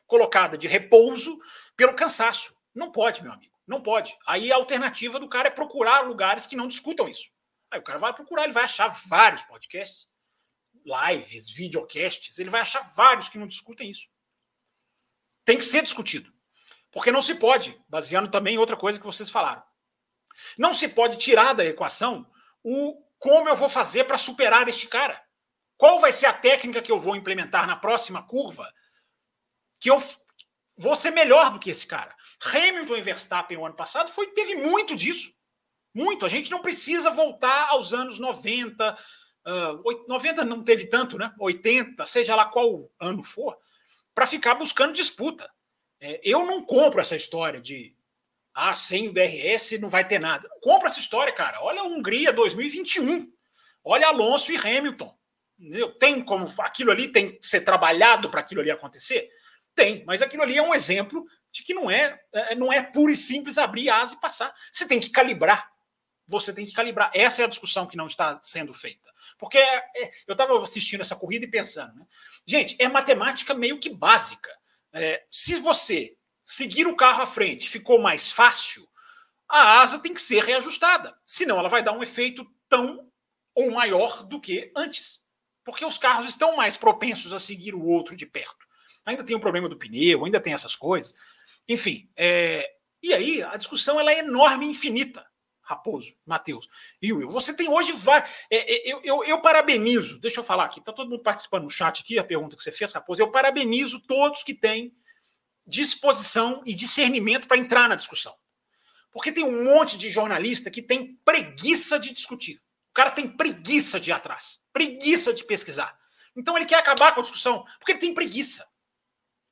colocada de repouso pelo cansaço. Não pode, meu amigo. Não pode. Aí a alternativa do cara é procurar lugares que não discutam isso. Aí o cara vai procurar, ele vai achar vários podcasts, lives, videocasts, ele vai achar vários que não discutem isso. Tem que ser discutido. Porque não se pode, baseando também em outra coisa que vocês falaram. Não se pode tirar da equação o como eu vou fazer para superar este cara. Qual vai ser a técnica que eu vou implementar na próxima curva que eu vou ser melhor do que esse cara. Hamilton e Verstappen o ano passado foi, teve muito disso. Muito. A gente não precisa voltar aos anos 90. Uh, 90 não teve tanto, né? 80, seja lá qual ano for, para ficar buscando disputa. É, eu não compro essa história de ah, sem o DRS não vai ter nada. Compra essa história, cara. Olha a Hungria 2021. Olha Alonso e Hamilton. Tem como aquilo ali tem que ser trabalhado para aquilo ali acontecer? Tem, mas aquilo ali é um exemplo de que não é, é não é puro e simples abrir asa e passar. Você tem que calibrar. Você tem que calibrar. Essa é a discussão que não está sendo feita. Porque é, é, eu estava assistindo essa corrida e pensando, né? gente, é matemática meio que básica. É, se você seguir o carro à frente ficou mais fácil, a asa tem que ser reajustada. Senão ela vai dar um efeito tão ou maior do que antes. Porque os carros estão mais propensos a seguir o outro de perto ainda tem o problema do pneu, ainda tem essas coisas. Enfim, é... e aí a discussão ela é enorme e infinita. Raposo, Matheus e Will. Você tem hoje vários. É, é, eu, eu, eu, parabenizo, deixa eu falar aqui, está todo mundo participando no chat aqui, a pergunta que você fez, Raposo. Eu parabenizo todos que têm disposição e discernimento para entrar na discussão. Porque tem um monte de jornalista que tem preguiça de discutir. O cara tem preguiça de ir atrás, preguiça de pesquisar. Então ele quer acabar com a discussão, porque ele tem preguiça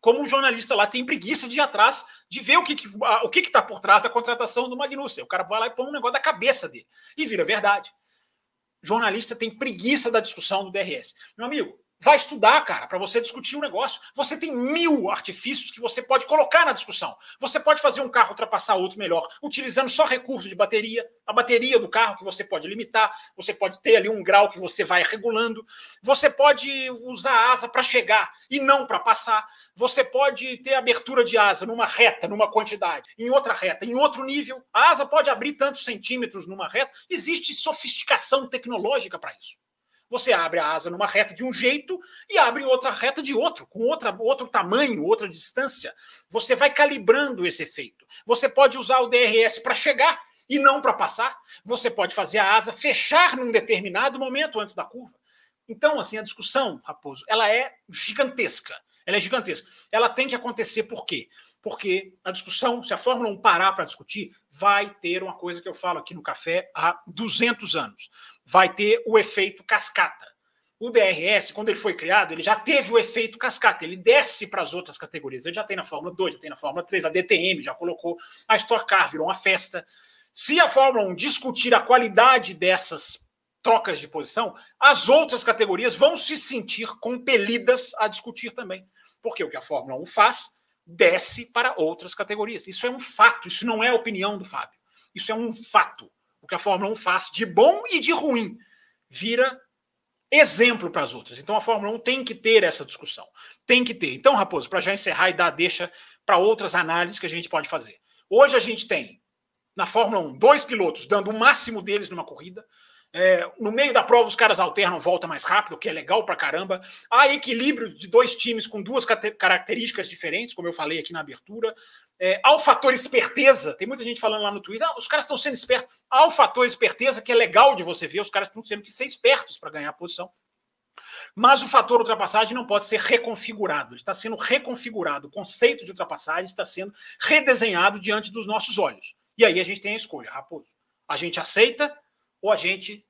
como o jornalista lá tem preguiça de ir atrás de ver o que, que o que está por trás da contratação do Magnussen. O cara vai lá e põe um negócio da cabeça dele e vira verdade. Jornalista tem preguiça da discussão do DRS. Meu amigo, Vai estudar, cara, para você discutir o negócio. Você tem mil artifícios que você pode colocar na discussão. Você pode fazer um carro ultrapassar outro melhor, utilizando só recurso de bateria, a bateria do carro que você pode limitar, você pode ter ali um grau que você vai regulando, você pode usar a asa para chegar e não para passar, você pode ter abertura de asa numa reta, numa quantidade, em outra reta, em outro nível. A asa pode abrir tantos centímetros numa reta. Existe sofisticação tecnológica para isso. Você abre a asa numa reta de um jeito e abre outra reta de outro, com outra, outro tamanho, outra distância. Você vai calibrando esse efeito. Você pode usar o DRS para chegar e não para passar. Você pode fazer a asa fechar num determinado momento antes da curva. Então, assim, a discussão, Raposo, ela é gigantesca. Ela é gigantesca. Ela tem que acontecer por quê? Porque a discussão, se a Fórmula 1 parar para discutir, vai ter uma coisa que eu falo aqui no café há 200 anos vai ter o efeito cascata. O DRS, quando ele foi criado, ele já teve o efeito cascata, ele desce para as outras categorias. Ele já tem na Fórmula 2, já tem na Fórmula 3, a DTM já colocou, a Stock Car virou uma festa. Se a Fórmula 1 discutir a qualidade dessas trocas de posição, as outras categorias vão se sentir compelidas a discutir também. Porque o que a Fórmula 1 faz desce para outras categorias. Isso é um fato, isso não é opinião do Fábio. Isso é um fato que a Fórmula 1 faz de bom e de ruim, vira exemplo para as outras. Então a Fórmula 1 tem que ter essa discussão. Tem que ter. Então, Raposo, para já encerrar e dar deixa para outras análises que a gente pode fazer. Hoje a gente tem na Fórmula 1 dois pilotos dando o máximo deles numa corrida. É, no meio da prova, os caras alternam volta mais rápido, o que é legal pra caramba. Há equilíbrio de dois times com duas características diferentes, como eu falei aqui na abertura. É, há o fator esperteza. Tem muita gente falando lá no Twitter, ah, os caras estão sendo espertos. Há o fator esperteza, que é legal de você ver, os caras estão tendo que ser espertos para ganhar a posição. Mas o fator ultrapassagem não pode ser reconfigurado. Ele está sendo reconfigurado. O conceito de ultrapassagem está sendo redesenhado diante dos nossos olhos. E aí a gente tem a escolha, Raposo. A gente aceita ou a gente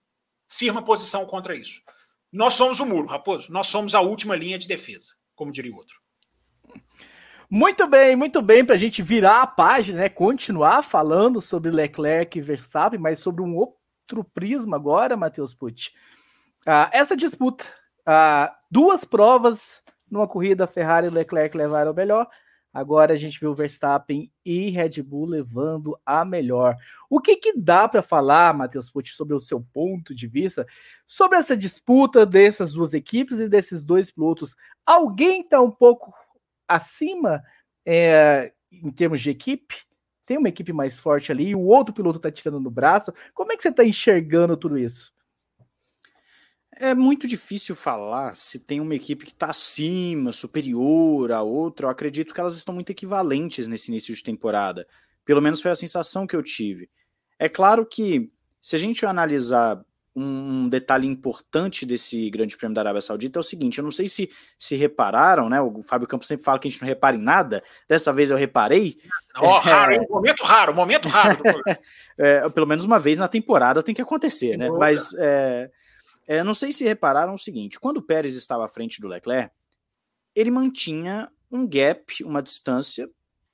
firma posição contra isso. Nós somos o muro, Raposo. Nós somos a última linha de defesa, como diria o outro. Muito bem, muito bem, para a gente virar a página, né? Continuar falando sobre Leclerc e Verstappen, mas sobre um outro prisma agora, Matheus Pucci. Ah, essa disputa, ah, duas provas numa corrida, Ferrari e Leclerc levaram o melhor. Agora a gente viu Verstappen e Red Bull levando a melhor. O que, que dá para falar, Matheus Pucci, sobre o seu ponto de vista, sobre essa disputa dessas duas equipes e desses dois pilotos? Alguém está um pouco acima é, em termos de equipe? Tem uma equipe mais forte ali, o outro piloto está tirando no braço. Como é que você está enxergando tudo isso? É muito difícil falar se tem uma equipe que está acima, superior à outra. Eu acredito que elas estão muito equivalentes nesse início de temporada. Pelo menos foi a sensação que eu tive. É claro que, se a gente analisar um detalhe importante desse Grande Prêmio da Arábia Saudita é o seguinte: eu não sei se se repararam, né? O Fábio Campos sempre fala que a gente não repara em nada. Dessa vez eu reparei. Oh, raro, é... momento raro, momento raro. é, pelo menos uma vez na temporada tem que acontecer, né? Mas é, é, não sei se repararam o seguinte: quando o Pérez estava à frente do Leclerc, ele mantinha um gap, uma distância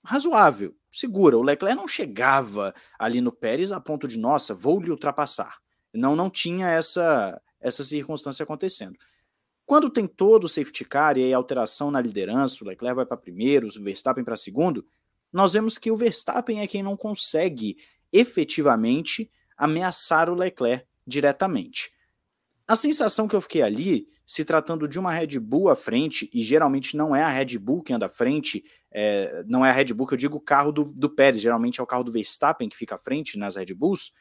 razoável, segura. O Leclerc não chegava ali no Pérez a ponto de, nossa, vou lhe ultrapassar. Não, não tinha essa, essa circunstância acontecendo. Quando tem todo o safety car e aí alteração na liderança, o Leclerc vai para primeiro, o Verstappen para segundo, nós vemos que o Verstappen é quem não consegue efetivamente ameaçar o Leclerc diretamente. A sensação que eu fiquei ali, se tratando de uma Red Bull à frente, e geralmente não é a Red Bull que anda à frente, é, não é a Red Bull que eu digo o carro do, do Pérez, geralmente é o carro do Verstappen que fica à frente nas Red Bulls,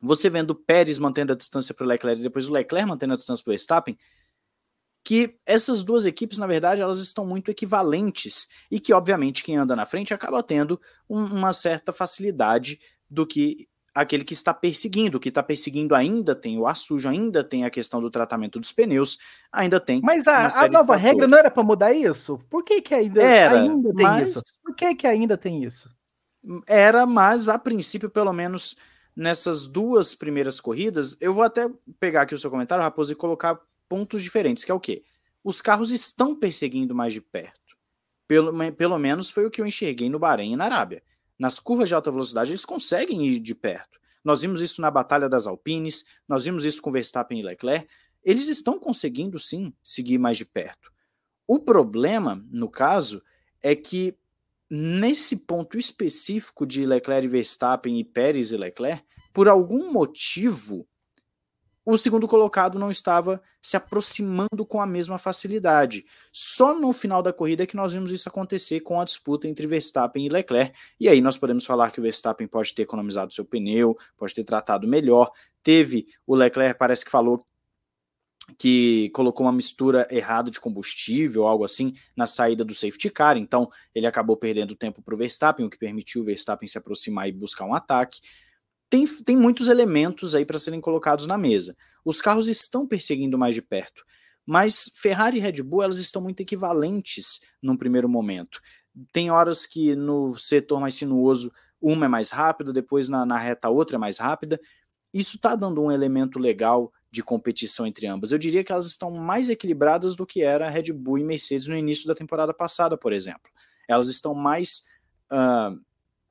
você vendo o Pérez mantendo a distância para o Leclerc e depois o Leclerc mantendo a distância para o Verstappen, que essas duas equipes, na verdade, elas estão muito equivalentes e que, obviamente, quem anda na frente acaba tendo um, uma certa facilidade do que aquele que está perseguindo. O que está perseguindo ainda tem o ar sujo, ainda tem a questão do tratamento dos pneus, ainda tem. Mas a, a nova regra não era para mudar isso? Por que, que ainda, era, ainda tem mas... isso? Por que, que ainda tem isso? Era, mas a princípio, pelo menos nessas duas primeiras corridas, eu vou até pegar aqui o seu comentário, Raposo, e colocar pontos diferentes, que é o quê? Os carros estão perseguindo mais de perto. Pelo, pelo menos foi o que eu enxerguei no Bahrein e na Arábia. Nas curvas de alta velocidade, eles conseguem ir de perto. Nós vimos isso na Batalha das Alpines, nós vimos isso com Verstappen e Leclerc. Eles estão conseguindo, sim, seguir mais de perto. O problema, no caso, é que nesse ponto específico de Leclerc e Verstappen e Pérez e Leclerc, por algum motivo, o segundo colocado não estava se aproximando com a mesma facilidade. Só no final da corrida é que nós vimos isso acontecer com a disputa entre Verstappen e Leclerc. E aí nós podemos falar que o Verstappen pode ter economizado seu pneu, pode ter tratado melhor. Teve o Leclerc, parece que falou que colocou uma mistura errada de combustível, algo assim, na saída do safety car, então ele acabou perdendo tempo para o Verstappen, o que permitiu o Verstappen se aproximar e buscar um ataque. Tem, tem muitos elementos aí para serem colocados na mesa. Os carros estão perseguindo mais de perto, mas Ferrari e Red Bull elas estão muito equivalentes num primeiro momento. Tem horas que no setor mais sinuoso uma é mais rápida, depois na, na reta outra é mais rápida. Isso está dando um elemento legal de competição entre ambas. Eu diria que elas estão mais equilibradas do que era Red Bull e Mercedes no início da temporada passada, por exemplo. Elas estão mais. Uh,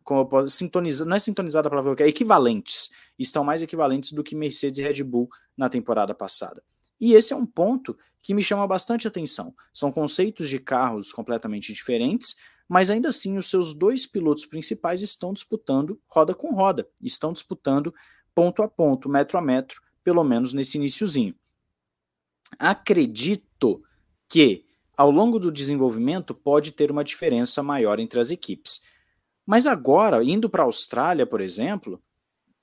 como eu posso, não é sintonizada a palavra, é equivalentes. Estão mais equivalentes do que Mercedes e Red Bull na temporada passada. E esse é um ponto que me chama bastante atenção. São conceitos de carros completamente diferentes, mas ainda assim os seus dois pilotos principais estão disputando roda com roda, estão disputando ponto a ponto, metro a metro, pelo menos nesse iníciozinho. Acredito que ao longo do desenvolvimento pode ter uma diferença maior entre as equipes. Mas agora, indo para a Austrália, por exemplo,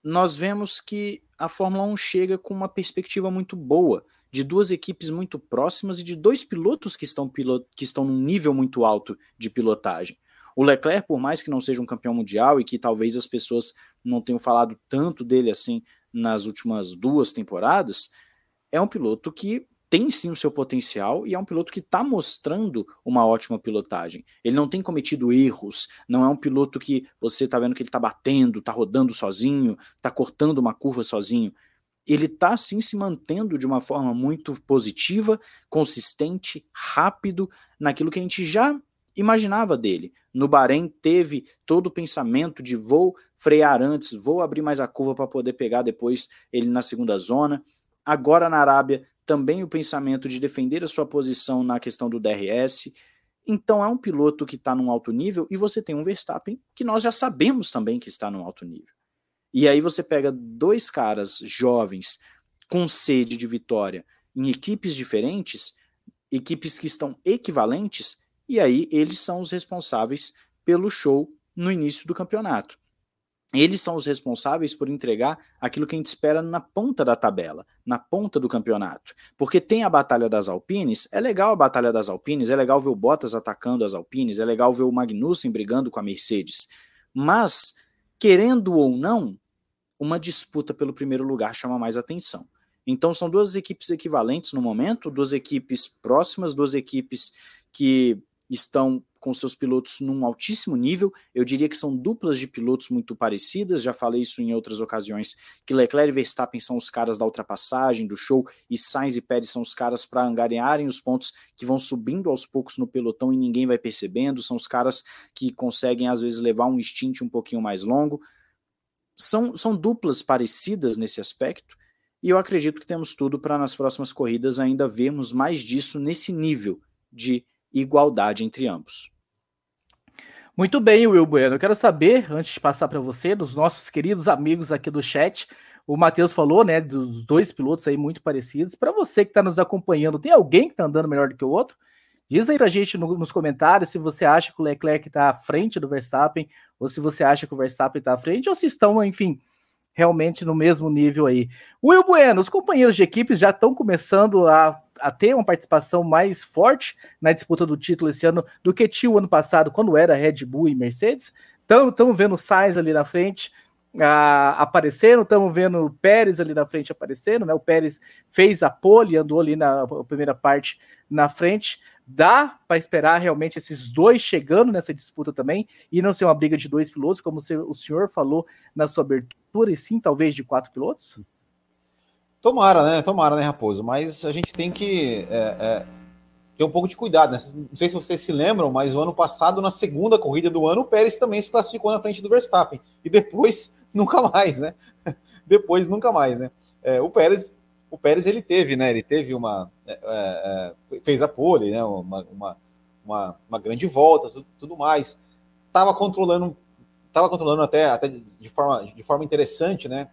nós vemos que a Fórmula 1 chega com uma perspectiva muito boa, de duas equipes muito próximas e de dois pilotos que estão, pilot que estão num nível muito alto de pilotagem. O Leclerc, por mais que não seja um campeão mundial e que talvez as pessoas não tenham falado tanto dele assim nas últimas duas temporadas, é um piloto que tem sim o seu potencial e é um piloto que está mostrando uma ótima pilotagem. Ele não tem cometido erros, não é um piloto que você está vendo que ele está batendo, está rodando sozinho, está cortando uma curva sozinho. Ele está sim se mantendo de uma forma muito positiva, consistente, rápido, naquilo que a gente já imaginava dele. No Bahrein teve todo o pensamento de vou frear antes, vou abrir mais a curva para poder pegar depois ele na segunda zona. Agora na Arábia também o pensamento de defender a sua posição na questão do DRS. Então é um piloto que está num alto nível e você tem um Verstappen que nós já sabemos também que está num alto nível. E aí você pega dois caras jovens com sede de vitória em equipes diferentes, equipes que estão equivalentes, e aí eles são os responsáveis pelo show no início do campeonato. Eles são os responsáveis por entregar aquilo que a gente espera na ponta da tabela, na ponta do campeonato. Porque tem a Batalha das Alpines, é legal a Batalha das Alpines, é legal ver o Bottas atacando as Alpines, é legal ver o Magnussen brigando com a Mercedes. Mas, querendo ou não, uma disputa pelo primeiro lugar chama mais atenção. Então são duas equipes equivalentes no momento, duas equipes próximas, duas equipes que estão com seus pilotos num altíssimo nível. Eu diria que são duplas de pilotos muito parecidas. Já falei isso em outras ocasiões, que Leclerc e Verstappen são os caras da ultrapassagem, do show, e Sainz e Pérez são os caras para angariarem os pontos que vão subindo aos poucos no pelotão e ninguém vai percebendo. São os caras que conseguem às vezes levar um stint um pouquinho mais longo. São, são duplas parecidas nesse aspecto. E eu acredito que temos tudo para nas próximas corridas ainda vermos mais disso nesse nível de igualdade entre ambos. Muito bem, Will Bueno. Eu quero saber, antes de passar para você, dos nossos queridos amigos aqui do chat, o Matheus falou, né, dos dois pilotos aí muito parecidos. Para você que está nos acompanhando, tem alguém que está andando melhor do que o outro? Diz aí para a gente no, nos comentários se você acha que o Leclerc está à frente do Verstappen, ou se você acha que o Verstappen está à frente, ou se estão, enfim, realmente no mesmo nível aí. Will Bueno, os companheiros de equipes já estão começando a, a ter uma participação mais forte na disputa do título esse ano do que tinha o ano passado, quando era Red Bull e Mercedes. Estamos vendo o Sainz ali na frente a, aparecendo, estamos vendo o Pérez ali na frente aparecendo, né? O Pérez fez a pole, andou ali na primeira parte na frente. Dá para esperar realmente esses dois chegando nessa disputa também e não ser uma briga de dois pilotos, como o senhor falou na sua abertura, e sim talvez de quatro pilotos? Tomara, né? Tomara, né, Raposo? Mas a gente tem que é, é, ter um pouco de cuidado, né? Não sei se vocês se lembram, mas o ano passado, na segunda corrida do ano, o Pérez também se classificou na frente do Verstappen. E depois, nunca mais, né? depois, nunca mais, né? É, o Pérez o Pérez ele teve, né? Ele teve uma. É, é, é, fez a pole, né? Uma, uma, uma, uma grande volta, tudo, tudo mais. Estava controlando, estava controlando até, até de, forma, de forma interessante, né?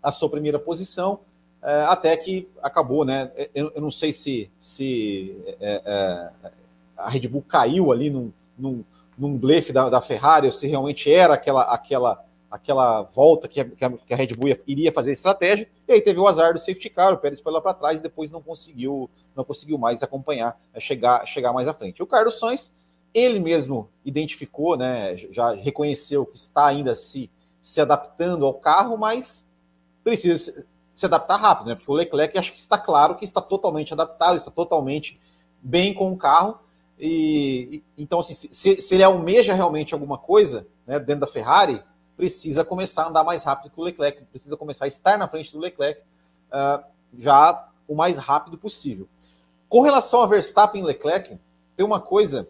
A sua primeira posição, é, até que acabou, né? Eu, eu não sei se, se é, é, a Red Bull caiu ali num, num, num blefe da, da Ferrari, ou se realmente era aquela, aquela aquela volta que a, que a, Red Bull iria fazer a estratégia, e aí teve o azar do safety car, o Pérez foi lá para trás e depois não conseguiu, não conseguiu mais acompanhar, é, chegar, chegar mais à frente. O Carlos Sainz, ele mesmo identificou, né, já reconheceu que está ainda se, se adaptando ao carro, mas precisa se, se adaptar rápido, né, porque o Leclerc acho que está claro que está totalmente adaptado, está totalmente bem com o carro, e, e então assim, se, se ele almeja realmente alguma coisa, né, dentro da Ferrari, precisa começar a andar mais rápido que o Leclerc, precisa começar a estar na frente do Leclerc uh, já o mais rápido possível. Com relação a Verstappen e Leclerc, tem uma coisa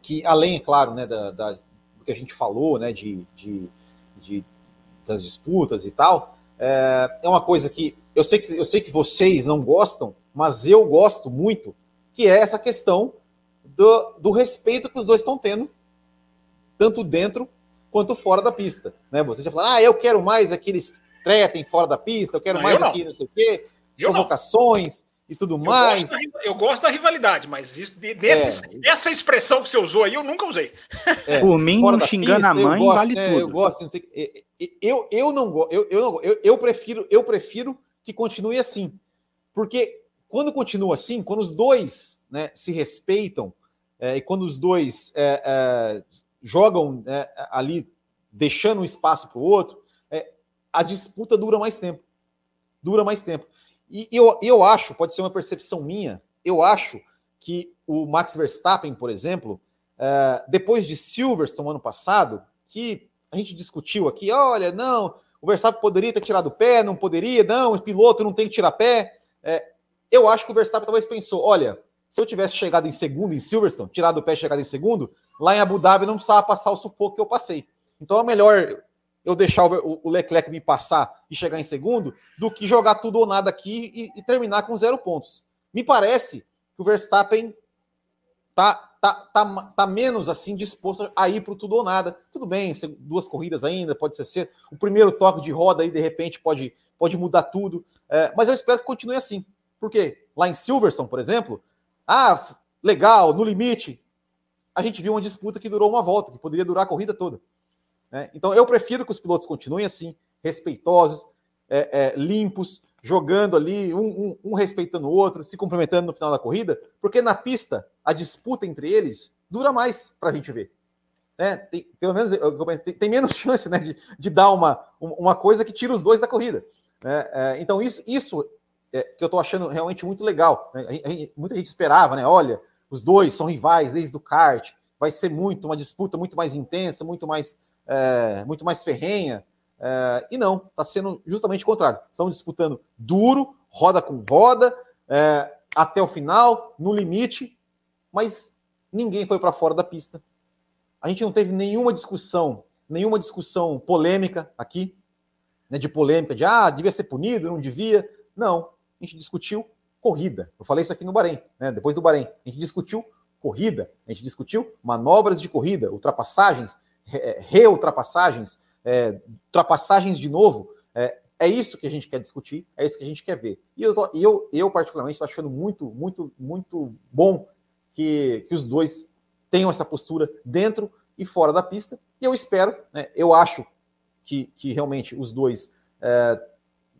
que, além, é claro, né, da, da, do que a gente falou, né, de, de, de das disputas e tal, é, é, uma coisa que eu sei que eu sei que vocês não gostam, mas eu gosto muito, que é essa questão do, do respeito que os dois estão tendo, tanto dentro quanto fora da pista. Né? Você já fala, ah, eu quero mais aqueles tretem fora da pista, eu quero não, mais eu aqui, não sei o quê, eu provocações não. e tudo eu mais. Gosto da, eu gosto da rivalidade, mas isso, desses, é. essa expressão que você usou aí, eu nunca usei. É, Por mim, não xingando pista, a mãe, gosto, vale né, tudo. Eu gosto, não sei, eu, eu não gosto, eu, eu, não, eu, eu, prefiro, eu prefiro que continue assim. Porque quando continua assim, quando os dois né, se respeitam, é, e quando os dois é, é, jogam é, ali, deixando um espaço para o outro, é, a disputa dura mais tempo. Dura mais tempo. E eu, eu acho, pode ser uma percepção minha, eu acho que o Max Verstappen, por exemplo, é, depois de Silverstone ano passado, que a gente discutiu aqui, olha, não, o Verstappen poderia ter tirado o pé, não poderia, não, o piloto não tem que tirar pé. É, eu acho que o Verstappen talvez pensou, olha, Se eu tivesse chegado em segundo em Silverstone, tirado o pé e chegado em segundo, lá em Abu Dhabi não precisava passar o sufoco que eu passei. Então é melhor eu deixar o Leclerc me passar e chegar em segundo do que jogar tudo ou nada aqui e, e terminar com zero pontos. Me parece que o Verstappen tá, tá, tá, tá menos assim disposto a ir para tudo ou nada. Tudo bem, duas corridas ainda, pode ser O primeiro toque de roda aí, de repente, pode, pode mudar tudo. É, mas eu espero que continue assim. Porque lá em Silverstone, por exemplo, ah, legal, no limite, a gente viu uma disputa que durou uma volta, que poderia durar a corrida toda. Né? Então, eu prefiro que os pilotos continuem assim, respeitosos, é, é, limpos, jogando ali, um, um, um, respeitando o outro, se cumprimentando no final da corrida, porque na pista, a disputa entre eles dura mais para a gente ver. Né? Tem, pelo menos tem, tem, menos chance né, de, de dar uma, uma coisa que tira os dois da corrida. Né? É, então, isso, isso é, que eu estou achando realmente muito legal. Né? A muita gente esperava, né? Olha, os dois são rivais desde o kart, vai ser muito uma disputa muito mais intensa, muito mais é, muito mais ferrenha. É, e não, está sendo justamente o contrário. Estão disputando duro, roda com roda, é, até o final, no limite, mas ninguém foi para fora da pista. A gente não teve nenhuma discussão, nenhuma discussão polêmica aqui, né, de polêmica, de ah, devia ser punido, não devia. Não, a gente discutiu corrida. Eu falei isso aqui no Bahrein, né, depois do Bahrein. A gente discutiu corrida, a gente discutiu manobras de corrida, ultrapassagens, reultrapassagens, é, ultrapassagens de novo. É, é isso que a gente quer discutir, é isso que a gente quer ver. E eu, tô, eu, eu particularmente, estou achando muito, muito, muito bom que, que os dois tenham essa postura dentro e fora da pista. E eu espero, né, eu acho que, que realmente os dois é,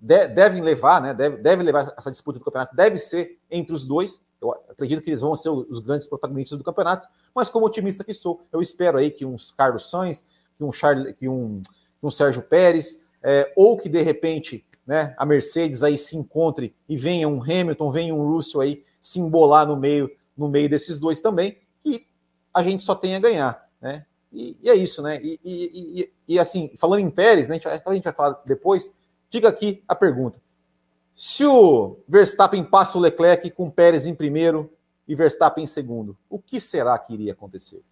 de, devem levar, né, deve, deve levar essa disputa do campeonato, deve ser entre os dois. Eu acredito que eles vão ser os grandes protagonistas do campeonato, mas como otimista que sou, eu espero aí que uns Carlos Sainz, que um, Charles, que um, que um Sérgio Pérez, é, ou que de repente né, a Mercedes aí se encontre e venha um Hamilton, venha um Russell aí se embolar no meio, no meio desses dois também, e a gente só tem a ganhar, né? E, e é isso, né? E, e, e, e, assim, falando em Pérez, né, a, gente, a gente vai falar depois, fica aqui a pergunta. Se o Verstappen passa o Leclerc com Pérez em primeiro e Verstappen em segundo, o que será que iria acontecer?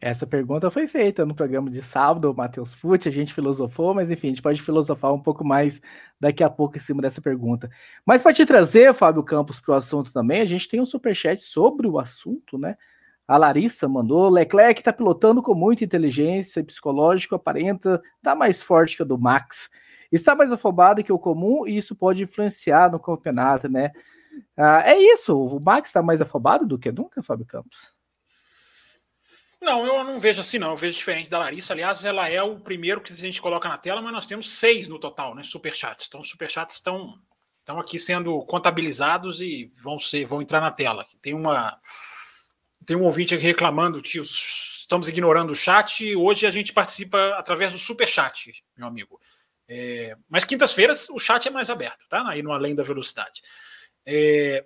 Essa pergunta foi feita no programa de sábado, o Matheus Fute, a gente filosofou, mas enfim, a gente pode filosofar um pouco mais daqui a pouco em cima dessa pergunta. Mas para te trazer, Fábio Campos, para o assunto também, a gente tem um superchat sobre o assunto, né? A Larissa mandou: Leclerc está pilotando com muita inteligência, psicológico, aparenta, tá mais forte que o do Max está mais afobado que o comum e isso pode influenciar no campeonato, né? Ah, é isso, o Max está mais afobado do que nunca, Fábio Campos? Não, eu não vejo assim, não. Eu vejo diferente da Larissa. Aliás, ela é o primeiro que a gente coloca na tela, mas nós temos seis no total, né? Superchats. Então, os superchats estão, estão aqui sendo contabilizados e vão ser, vão entrar na tela. Tem uma. Tem um ouvinte aqui reclamando, tio, estamos ignorando o chat. Hoje a gente participa através do superchat, meu amigo. É, mas quintas-feiras o chat é mais aberto, tá? Aí no Além da Velocidade. É,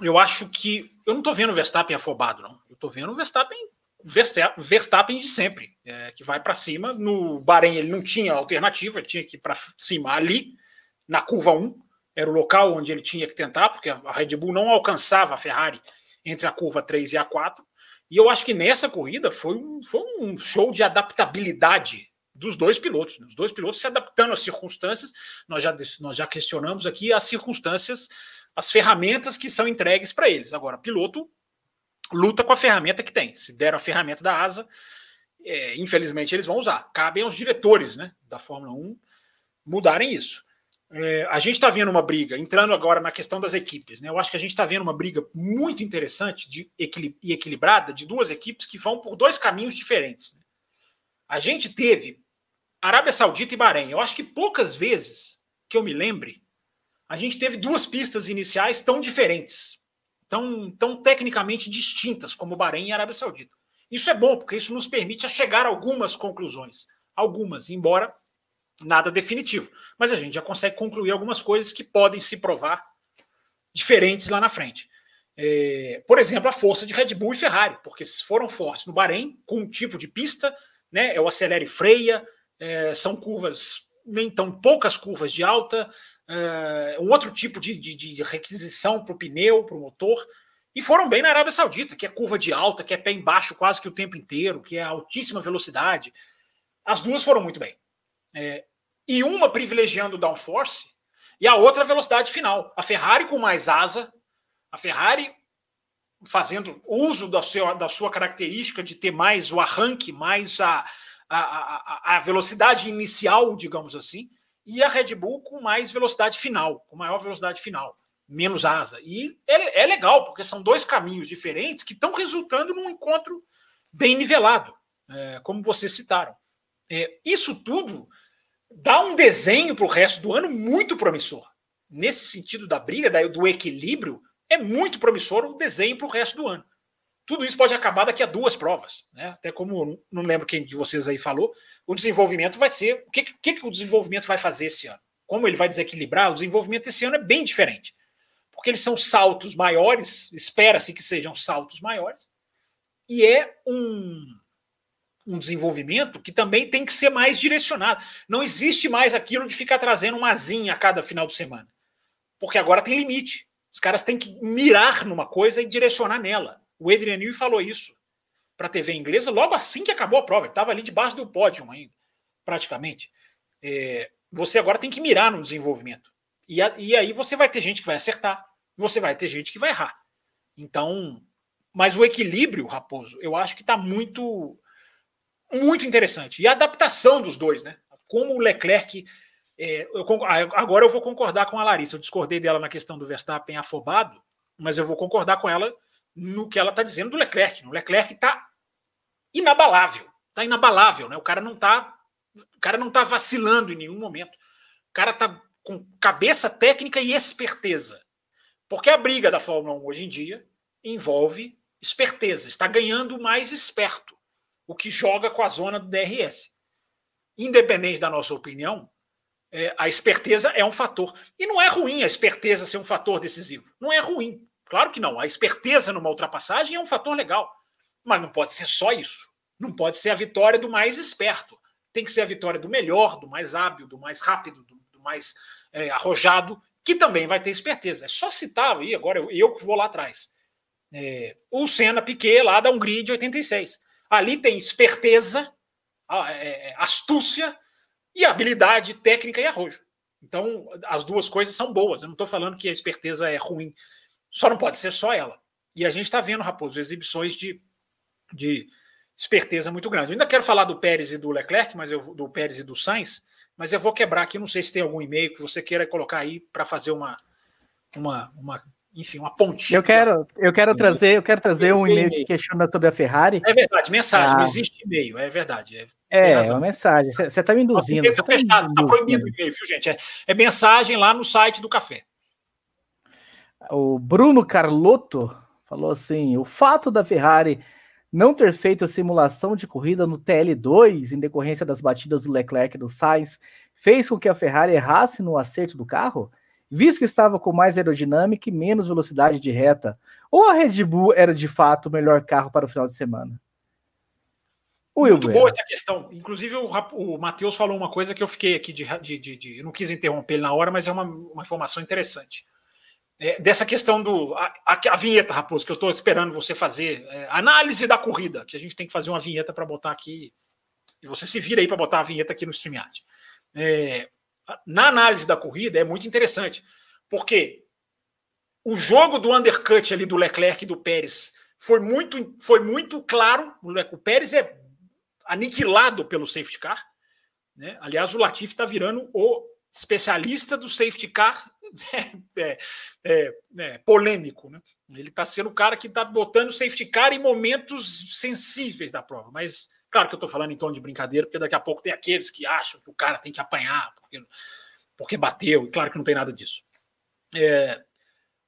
eu acho que. Eu não estou vendo o Verstappen afobado, não. Eu estou vendo o Verstappen, Verstappen de sempre, é, que vai para cima. No Bahrein ele não tinha alternativa, ele tinha que ir para cima ali, na curva 1. Era o local onde ele tinha que tentar, porque a Red Bull não alcançava a Ferrari entre a curva 3 e a 4. E eu acho que nessa corrida foi um, foi um show de adaptabilidade dos dois pilotos, né? os dois pilotos se adaptando às circunstâncias. Nós já, nós já questionamos aqui as circunstâncias, as ferramentas que são entregues para eles. Agora, piloto luta com a ferramenta que tem. Se deram a ferramenta da asa, é, infelizmente eles vão usar. Cabem aos diretores né, da Fórmula 1 mudarem isso. É, a gente está vendo uma briga, entrando agora na questão das equipes, né? Eu acho que a gente está vendo uma briga muito interessante de, e equilibrada de duas equipes que vão por dois caminhos diferentes. Né? A gente teve Arábia Saudita e Bahrein. Eu acho que poucas vezes que eu me lembre, a gente teve duas pistas iniciais tão diferentes, tão, tão tecnicamente distintas como Bahrein e Arábia Saudita. Isso é bom, porque isso nos permite a chegar a algumas conclusões. Algumas, embora nada definitivo. Mas a gente já consegue concluir algumas coisas que podem se provar diferentes lá na frente. É, por exemplo, a força de Red Bull e Ferrari, porque foram fortes no Bahrein, com um tipo de pista, né, é o acelere e freia, é, são curvas, nem tão poucas curvas de alta, uh, um outro tipo de, de, de requisição para o pneu, para o motor. E foram bem na Arábia Saudita, que é curva de alta, que é pé embaixo quase que o tempo inteiro, que é altíssima velocidade. As duas foram muito bem. É, e uma privilegiando o downforce e a outra velocidade final. A Ferrari com mais asa, a Ferrari fazendo uso da sua, da sua característica de ter mais o arranque, mais a, a, a, a velocidade inicial, digamos assim, e a Red Bull com mais velocidade final, com maior velocidade final menos asa. E é, é legal, porque são dois caminhos diferentes que estão resultando num encontro bem nivelado, é, como vocês citaram. É, isso tudo dá um desenho para o resto do ano muito promissor. Nesse sentido da briga, do equilíbrio, é muito promissor o desenho para o resto do ano. Tudo isso pode acabar daqui a duas provas. Né? Até como não lembro quem de vocês aí falou, o desenvolvimento vai ser. O que, que, que o desenvolvimento vai fazer esse ano? Como ele vai desequilibrar? O desenvolvimento esse ano é bem diferente porque eles são saltos maiores, espera-se que sejam saltos maiores, e é um, um desenvolvimento que também tem que ser mais direcionado. Não existe mais aquilo de ficar trazendo uma asinha a cada final de semana, porque agora tem limite. Os caras têm que mirar numa coisa e direcionar nela. O Adrian Newey falou isso para a TV inglesa logo assim que acabou a prova. Ele estava ali debaixo do pódio ainda, praticamente. É, você agora tem que mirar no desenvolvimento. E, a, e aí você vai ter gente que vai acertar, você vai ter gente que vai errar. Então, mas o equilíbrio, Raposo, eu acho que está muito, muito interessante. E a adaptação dos dois, né? Como o Leclerc. É, eu, agora eu vou concordar com a Larissa. Eu discordei dela na questão do Verstappen afobado, mas eu vou concordar com ela no que ela está dizendo do Leclerc. O Leclerc está inabalável. Está inabalável, né? O cara não está. O cara não está vacilando em nenhum momento. O cara está com cabeça técnica e esperteza. Porque a briga da Fórmula 1 hoje em dia envolve esperteza, está ganhando mais esperto, o que joga com a zona do DRS. Independente da nossa opinião, é, a esperteza é um fator. E não é ruim a esperteza ser um fator decisivo. Não é ruim. Claro que não. A esperteza numa ultrapassagem é um fator legal. Mas não pode ser só isso. Não pode ser a vitória do mais esperto. Tem que ser a vitória do melhor, do mais hábil, do mais rápido, do, do mais é, arrojado que também vai ter esperteza. É só citar aí, agora eu, que vou lá atrás. É, o Senna Piquet lá da Hungria de 86. Ali tem esperteza, é, é, astúcia e habilidade técnica e arrojo. Então, as duas coisas são boas. Eu não estou falando que a esperteza é ruim. Só não pode ser só ela. E a gente está vendo, Raposo, exibições de, de esperteza muito grande. Eu ainda quero falar do Pérez e do Leclerc, mas eu, do Pérez e do Sainz, mas eu vou quebrar aqui. Não sei se tem algum e-mail que você queira colocar aí para fazer uma, uma, uma, enfim, uma ponte. Eu quero, eu quero trazer, eu quero trazer um e-mail que questiona sobre a Ferrari. É verdade, mensagem, ah. não existe e-mail, é verdade. É, é, é uma mensagem. Você está me induzindo. Está tá fechado, está proibido o e-mail, viu, gente? É, é mensagem lá no site do café. O Bruno Carlotto falou assim: o fato da Ferrari não ter feito a simulação de corrida no TL2 em decorrência das batidas do Leclerc e do Sainz fez com que a Ferrari errasse no acerto do carro? Visto que estava com mais aerodinâmica e menos velocidade de reta, ou a Red Bull era de fato o melhor carro para o final de semana? Muito boa essa questão. Inclusive, o, o Matheus falou uma coisa que eu fiquei aqui de, de, de, de, Eu não quis interromper ele na hora, mas é uma, uma informação interessante é, dessa questão do. A, a, a, vinheta, Raposo, que eu estou esperando você fazer. É, análise da corrida, que a gente tem que fazer uma vinheta para botar aqui. E você se vira aí para botar a vinheta aqui no StreamYard. É, na análise da corrida é muito interessante, porque o jogo do undercut ali do Leclerc e do Pérez foi muito, foi muito claro. O Pérez é aniquilado pelo safety car. Né? Aliás, o Latifi está virando o especialista do safety car é, é, é, polêmico. Né? Ele está sendo o cara que está botando safety car em momentos sensíveis da prova. Mas, claro que eu estou falando em tom de brincadeira, porque daqui a pouco tem aqueles que acham que o cara tem que apanhar porque, porque bateu, e claro que não tem nada disso. É,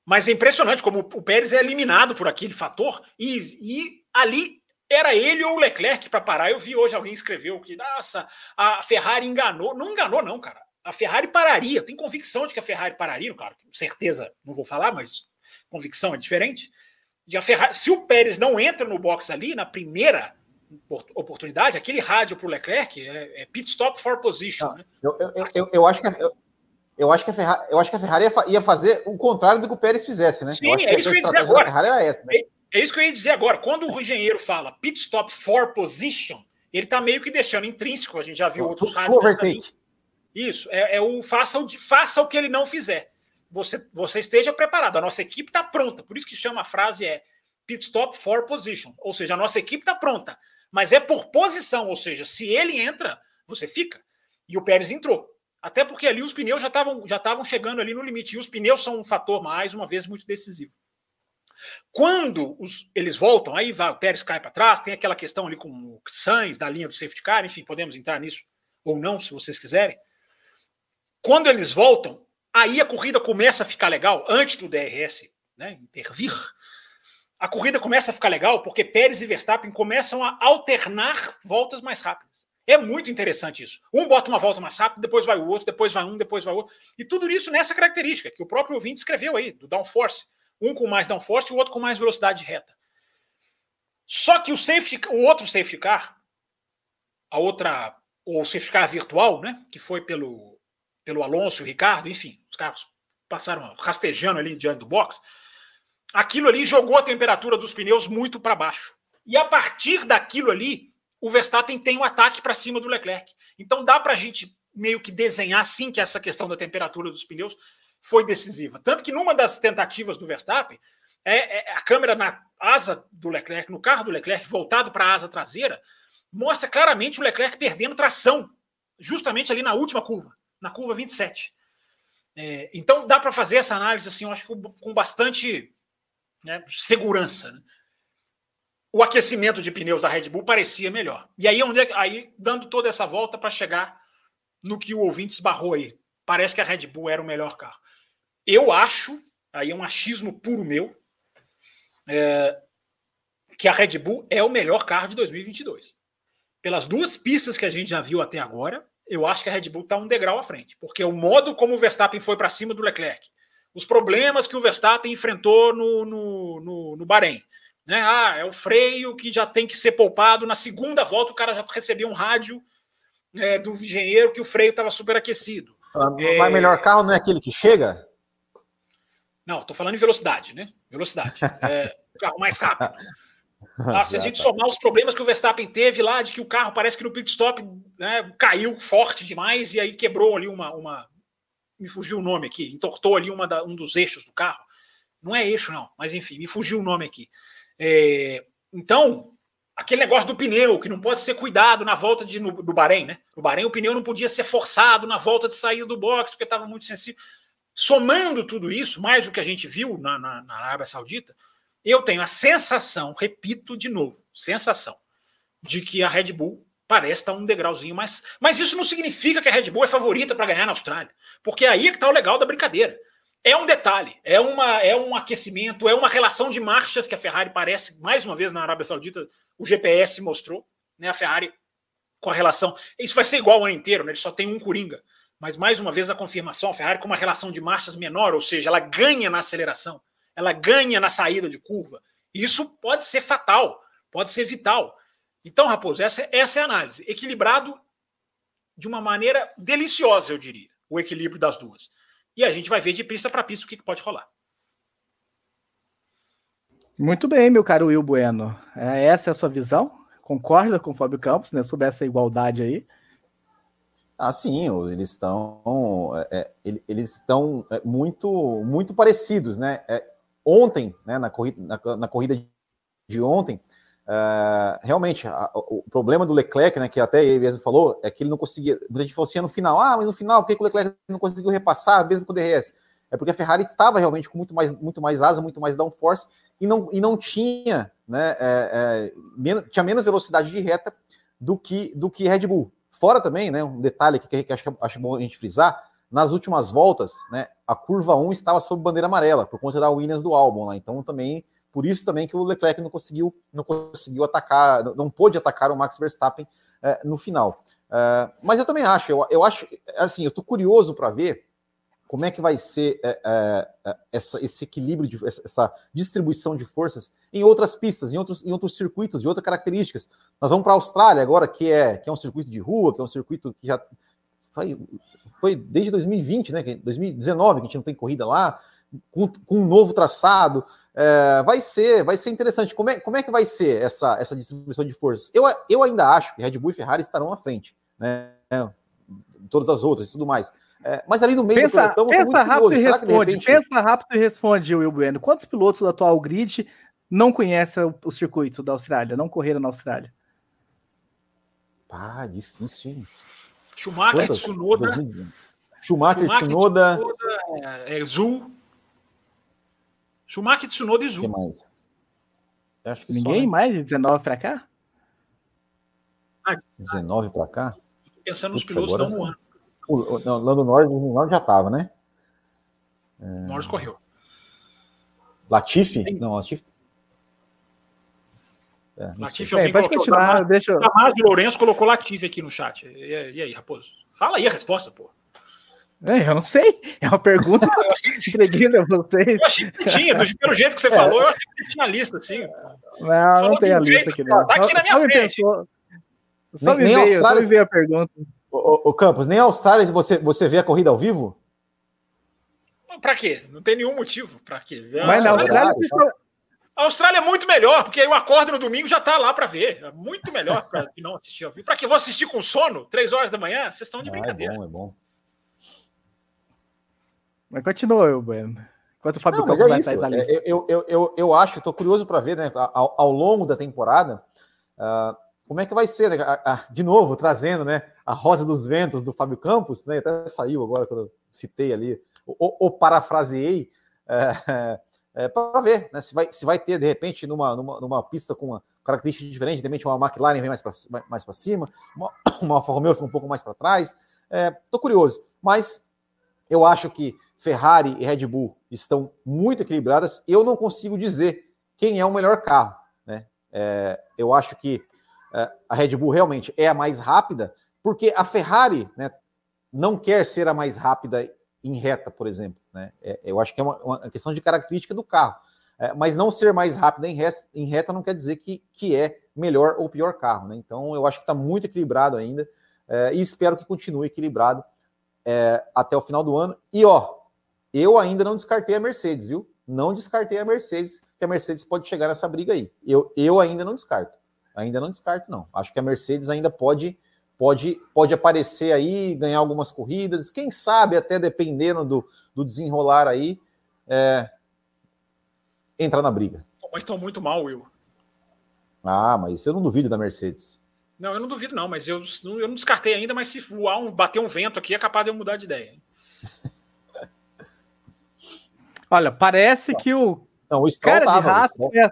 mas é impressionante como o Pérez é eliminado por aquele fator, e, e ali era ele ou o Leclerc para parar. Eu vi hoje alguém escreveu que, nossa, a Ferrari enganou. Não enganou, não, cara a Ferrari pararia. Tenho convicção de que a Ferrari pararia, claro, certeza não vou falar, mas convicção é diferente. De a Ferrari, se o Pérez não entra no box ali, na primeira oportunidade, aquele rádio para o Leclerc é, é, pit stop for position. Não, né? eu, eu, eu, eu, acho que. Eu, eu acho que a Ferrari, eu acho que a Ferrari ia, fazer o contrário do que o Pérez fizesse, né? Sim, é isso que eu ia dizer agora. Essa, né? é, é, isso que eu ia dizer agora. Quando o engenheiro fala pit stop for position, ele está meio que deixando intrínseco, a gente já viu o, outros rádios. Isso, é, é, o faça o, faça o que ele não fizer. Você, você esteja preparado. A nossa equipe está pronta. Por isso que chama a frase é pit stop for position. Ou seja, a nossa equipe está pronta. Mas é por posição. Ou seja, se ele entra, você fica. E o Pérez entrou. Até porque ali os pneus já estavam já estavam chegando ali no limite. E os pneus são um fator, mais uma vez, muito decisivo. Quando os, eles voltam, aí vai, o Pérez cai para trás, tem aquela questão ali com o Sainz da linha do safety car, enfim, podemos entrar nisso ou não, se vocês quiserem. Quando eles voltam, aí a corrida começa a ficar legal, antes do DRS né, intervir. A corrida começa a ficar legal porque Pérez e Verstappen começam a alternar voltas mais rápidas. É muito interessante isso. Um bota uma volta mais rápida, depois vai o outro, depois vai um, depois vai outro. E tudo isso nessa característica que o próprio ouvinte escreveu aí, do downforce. Um com mais downforce e o outro com mais velocidade reta. Só que o safety, o outro safety car, a outra, o safety car virtual, né, que foi pelo, pelo Alonso o Ricardo, enfim, os carros passaram rastejando ali diante do box. Aquilo ali jogou a temperatura dos pneus muito para baixo. E a partir daquilo ali, o Verstappen tem um ataque para cima do Leclerc. Então dá para a gente meio que desenhar sim que essa questão da temperatura dos pneus foi decisiva. Tanto que numa das tentativas do Verstappen, é, é a câmera na asa do Leclerc, no carro do Leclerc, voltado para a asa traseira, mostra claramente o Leclerc perdendo tração, justamente ali na última curva, na curva 27. É, então dá para fazer essa análise assim, eu acho com, com bastante né, segurança. Né? O aquecimento de pneus da Red Bull parecia melhor. E aí, onde é, aí dando toda essa volta para chegar no que o ouvinte esbarrou aí. Parece que a Red Bull era o melhor carro. Eu acho, aí é um achismo puro meu, é, que a Red Bull é o melhor carro de 2022. Pelas duas pistas que a gente já viu até agora, eu acho que a Red Bull está um degrau à frente, porque o modo como o Verstappen foi para cima do Leclerc, os problemas que o Verstappen enfrentou no, no, no, no Bahrein. Né? Ah, é o freio que já tem que ser poupado. Na segunda volta, o cara já recebeu um rádio é, do engenheiro que o freio estava superaquecido. Ah, mas é... melhor carro não é aquele que chega? Não, estou falando em velocidade, né? Velocidade. É, o carro mais rápido. Ah, se a gente somar os problemas que o Verstappen teve lá, de que o carro parece que no pit stop né, caiu forte demais e aí quebrou ali uma, uma. Me fugiu o nome aqui, entortou ali uma da, um dos eixos do carro. Não é eixo, não, mas enfim, me fugiu o nome aqui. É, então, aquele negócio do pneu, que não pode ser cuidado na volta de, no, do Bahrein, né? No Bahrein, o pneu não podia ser forçado na volta de saída do box, porque estava muito sensível. Somando tudo isso, mais o que a gente viu na, na, na Arábia Saudita, eu tenho a sensação, repito de novo, sensação, de que a Red Bull parece estar um degrauzinho mais. Mas isso não significa que a Red Bull é favorita para ganhar na Austrália. Porque aí é que está o legal da brincadeira. É um detalhe, é, uma, é um aquecimento, é uma relação de marchas que a Ferrari parece, mais uma vez na Arábia Saudita, o GPS mostrou, né? A Ferrari com a relação. Isso vai ser igual o ano inteiro, né? Ele só tem um Coringa. Mas mais uma vez a confirmação, a Ferrari com uma relação de marchas menor, ou seja, ela ganha na aceleração, ela ganha na saída de curva. Isso pode ser fatal, pode ser vital. Então, Raposo, essa, essa é a análise. Equilibrado de uma maneira deliciosa, eu diria, o equilíbrio das duas. E a gente vai ver de pista para pista o que, que pode rolar. Muito bem, meu caro Will Bueno. É, essa é a sua visão? Concorda com o Fábio Campos né, sobre essa igualdade aí? Ah, sim, eles estão, é, é eles estão é, muito, muito parecidos, né? É, ontem, né, na corrida, na, na corrida de ontem, uh, realmente a, o problema do Leclerc, né, que até ele mesmo falou, é que ele não conseguia. Muita gente falou assim no final, ah, mas no final, por que, que o Leclerc não conseguiu repassar mesmo com o DRS? É porque a Ferrari estava realmente com muito mais, muito mais asa, muito mais downforce e não, e não tinha, né, é, é, tinha menos velocidade de reta do que do que Red Bull. Fora também, né, um detalhe que, que acho, acho bom a gente frisar, nas últimas voltas, né, a curva 1 estava sob bandeira amarela, por conta da Williams do álbum lá. Então, também, por isso também que o Leclerc não conseguiu, não conseguiu atacar, não pôde atacar o Max Verstappen é, no final. É, mas eu também acho, eu, eu acho, assim, eu estou curioso para ver como é que vai ser é, é, é, essa, esse equilíbrio, de, essa distribuição de forças em outras pistas, em outros, em outros circuitos, de outras características. Nós vamos para a Austrália agora, que é, que é um circuito de rua, que é um circuito que já foi, foi desde 2020, né? 2019 que a gente não tem corrida lá, com, com um novo traçado. É, vai ser, vai ser interessante. Como é, como é que vai ser essa, essa distribuição de forças? Eu, eu ainda acho que Red Bull e Ferrari estarão à frente, né? Todas as outras e tudo mais. É, mas ali no meio pensa, do pelotão, pensa rápido e responde. Repente... Pensa rápido e responde, Will Bueno. Quantos pilotos do atual grid não conhecem o, o circuito da Austrália, não correram na Austrália? Ah, difícil, hein? Schumacher, Tsunoda. Schumacher, Schumacher Tsunoda. Tsunoda é, é Zul. Schumacher, Tsunoda e Zul. que mais? Acho que Ninguém só, né? mais de 19 para cá? Ah, 19 para cá? Pensando nos pilotos agora, não ano. O, não, Lando Norris, o Norris já estava, né? É... Norris correu. Latifi? Não, Latifi. É, Latifi, alguém pode continuar, deixa eu... de Lourenço colocou Latifi aqui no chat. E, e, aí, Raposo? Fala aí a resposta, pô. É, eu não sei. É uma pergunta que eu achei que entreguei pra vocês. Eu achei que tinha, do, pelo jeito que você é. falou, eu achei que tinha a lista, assim. Não, não tem a lista aqui, não. Tá aqui na minha frente. Só me, veio, só me veio a pergunta. O, o, Campos, nem a Austrália você, você vê a corrida ao vivo? Pra quê? Não tem nenhum motivo pra quê. Mas na Austrália, a Austrália é muito melhor, porque eu acordo no domingo já tá lá para ver. É muito melhor para não assistir ao vivo. Para que vou assistir com sono, três horas da manhã? Vocês estão de ah, brincadeira. É bom, é bom. Mas continua, eu, Bueno. Enquanto o Fábio Campos é vai atrás da lista. Eu, eu, eu, eu acho, estou curioso para ver, né, ao, ao, longo da temporada, uh, como é que vai ser, né? de novo, trazendo né, a Rosa dos Ventos do Fábio Campos, né? Até saiu agora quando eu citei ali, ou, ou parafraseei, é, é, para ver né, se, vai, se vai ter, de repente, numa, numa, numa pista com uma característica diferente, de repente uma McLaren vem mais para mais cima, uma, uma Alfa Romeo fica um pouco mais para trás. Estou é, curioso, mas eu acho que Ferrari e Red Bull estão muito equilibradas. Eu não consigo dizer quem é o melhor carro. Né? É, eu acho que é, a Red Bull realmente é a mais rápida, porque a Ferrari né, não quer ser a mais rápida em reta, por exemplo. Né? É, eu acho que é uma, uma, questão de característica do carro. É, mas não ser mais rápida em reta, em reta não quer dizer que, que é melhor ou pior carro. Né? Então eu acho que está muito equilibrado ainda é, e espero que continue equilibrado é, até o final do ano. E ó, eu ainda não descartei a Mercedes, viu? Não descartei a Mercedes, que a Mercedes pode chegar nessa briga aí. Eu, eu ainda não descarto. Ainda não descarto, não. Acho que a Mercedes ainda pode pode, pode aparecer aí, ganhar algumas corridas, quem sabe até dependendo do, do desenrolar aí, é, entrar na briga. Mas estão muito mal, Will. Ah, mas eu não duvido da Mercedes. Não, eu não duvido, não, mas eu, eu não descartei ainda, mas se voar um, bater um vento aqui, é capaz de eu mudar de ideia. Olha, parece que o. Não, o Stroll cara tava, raça, o Stroll...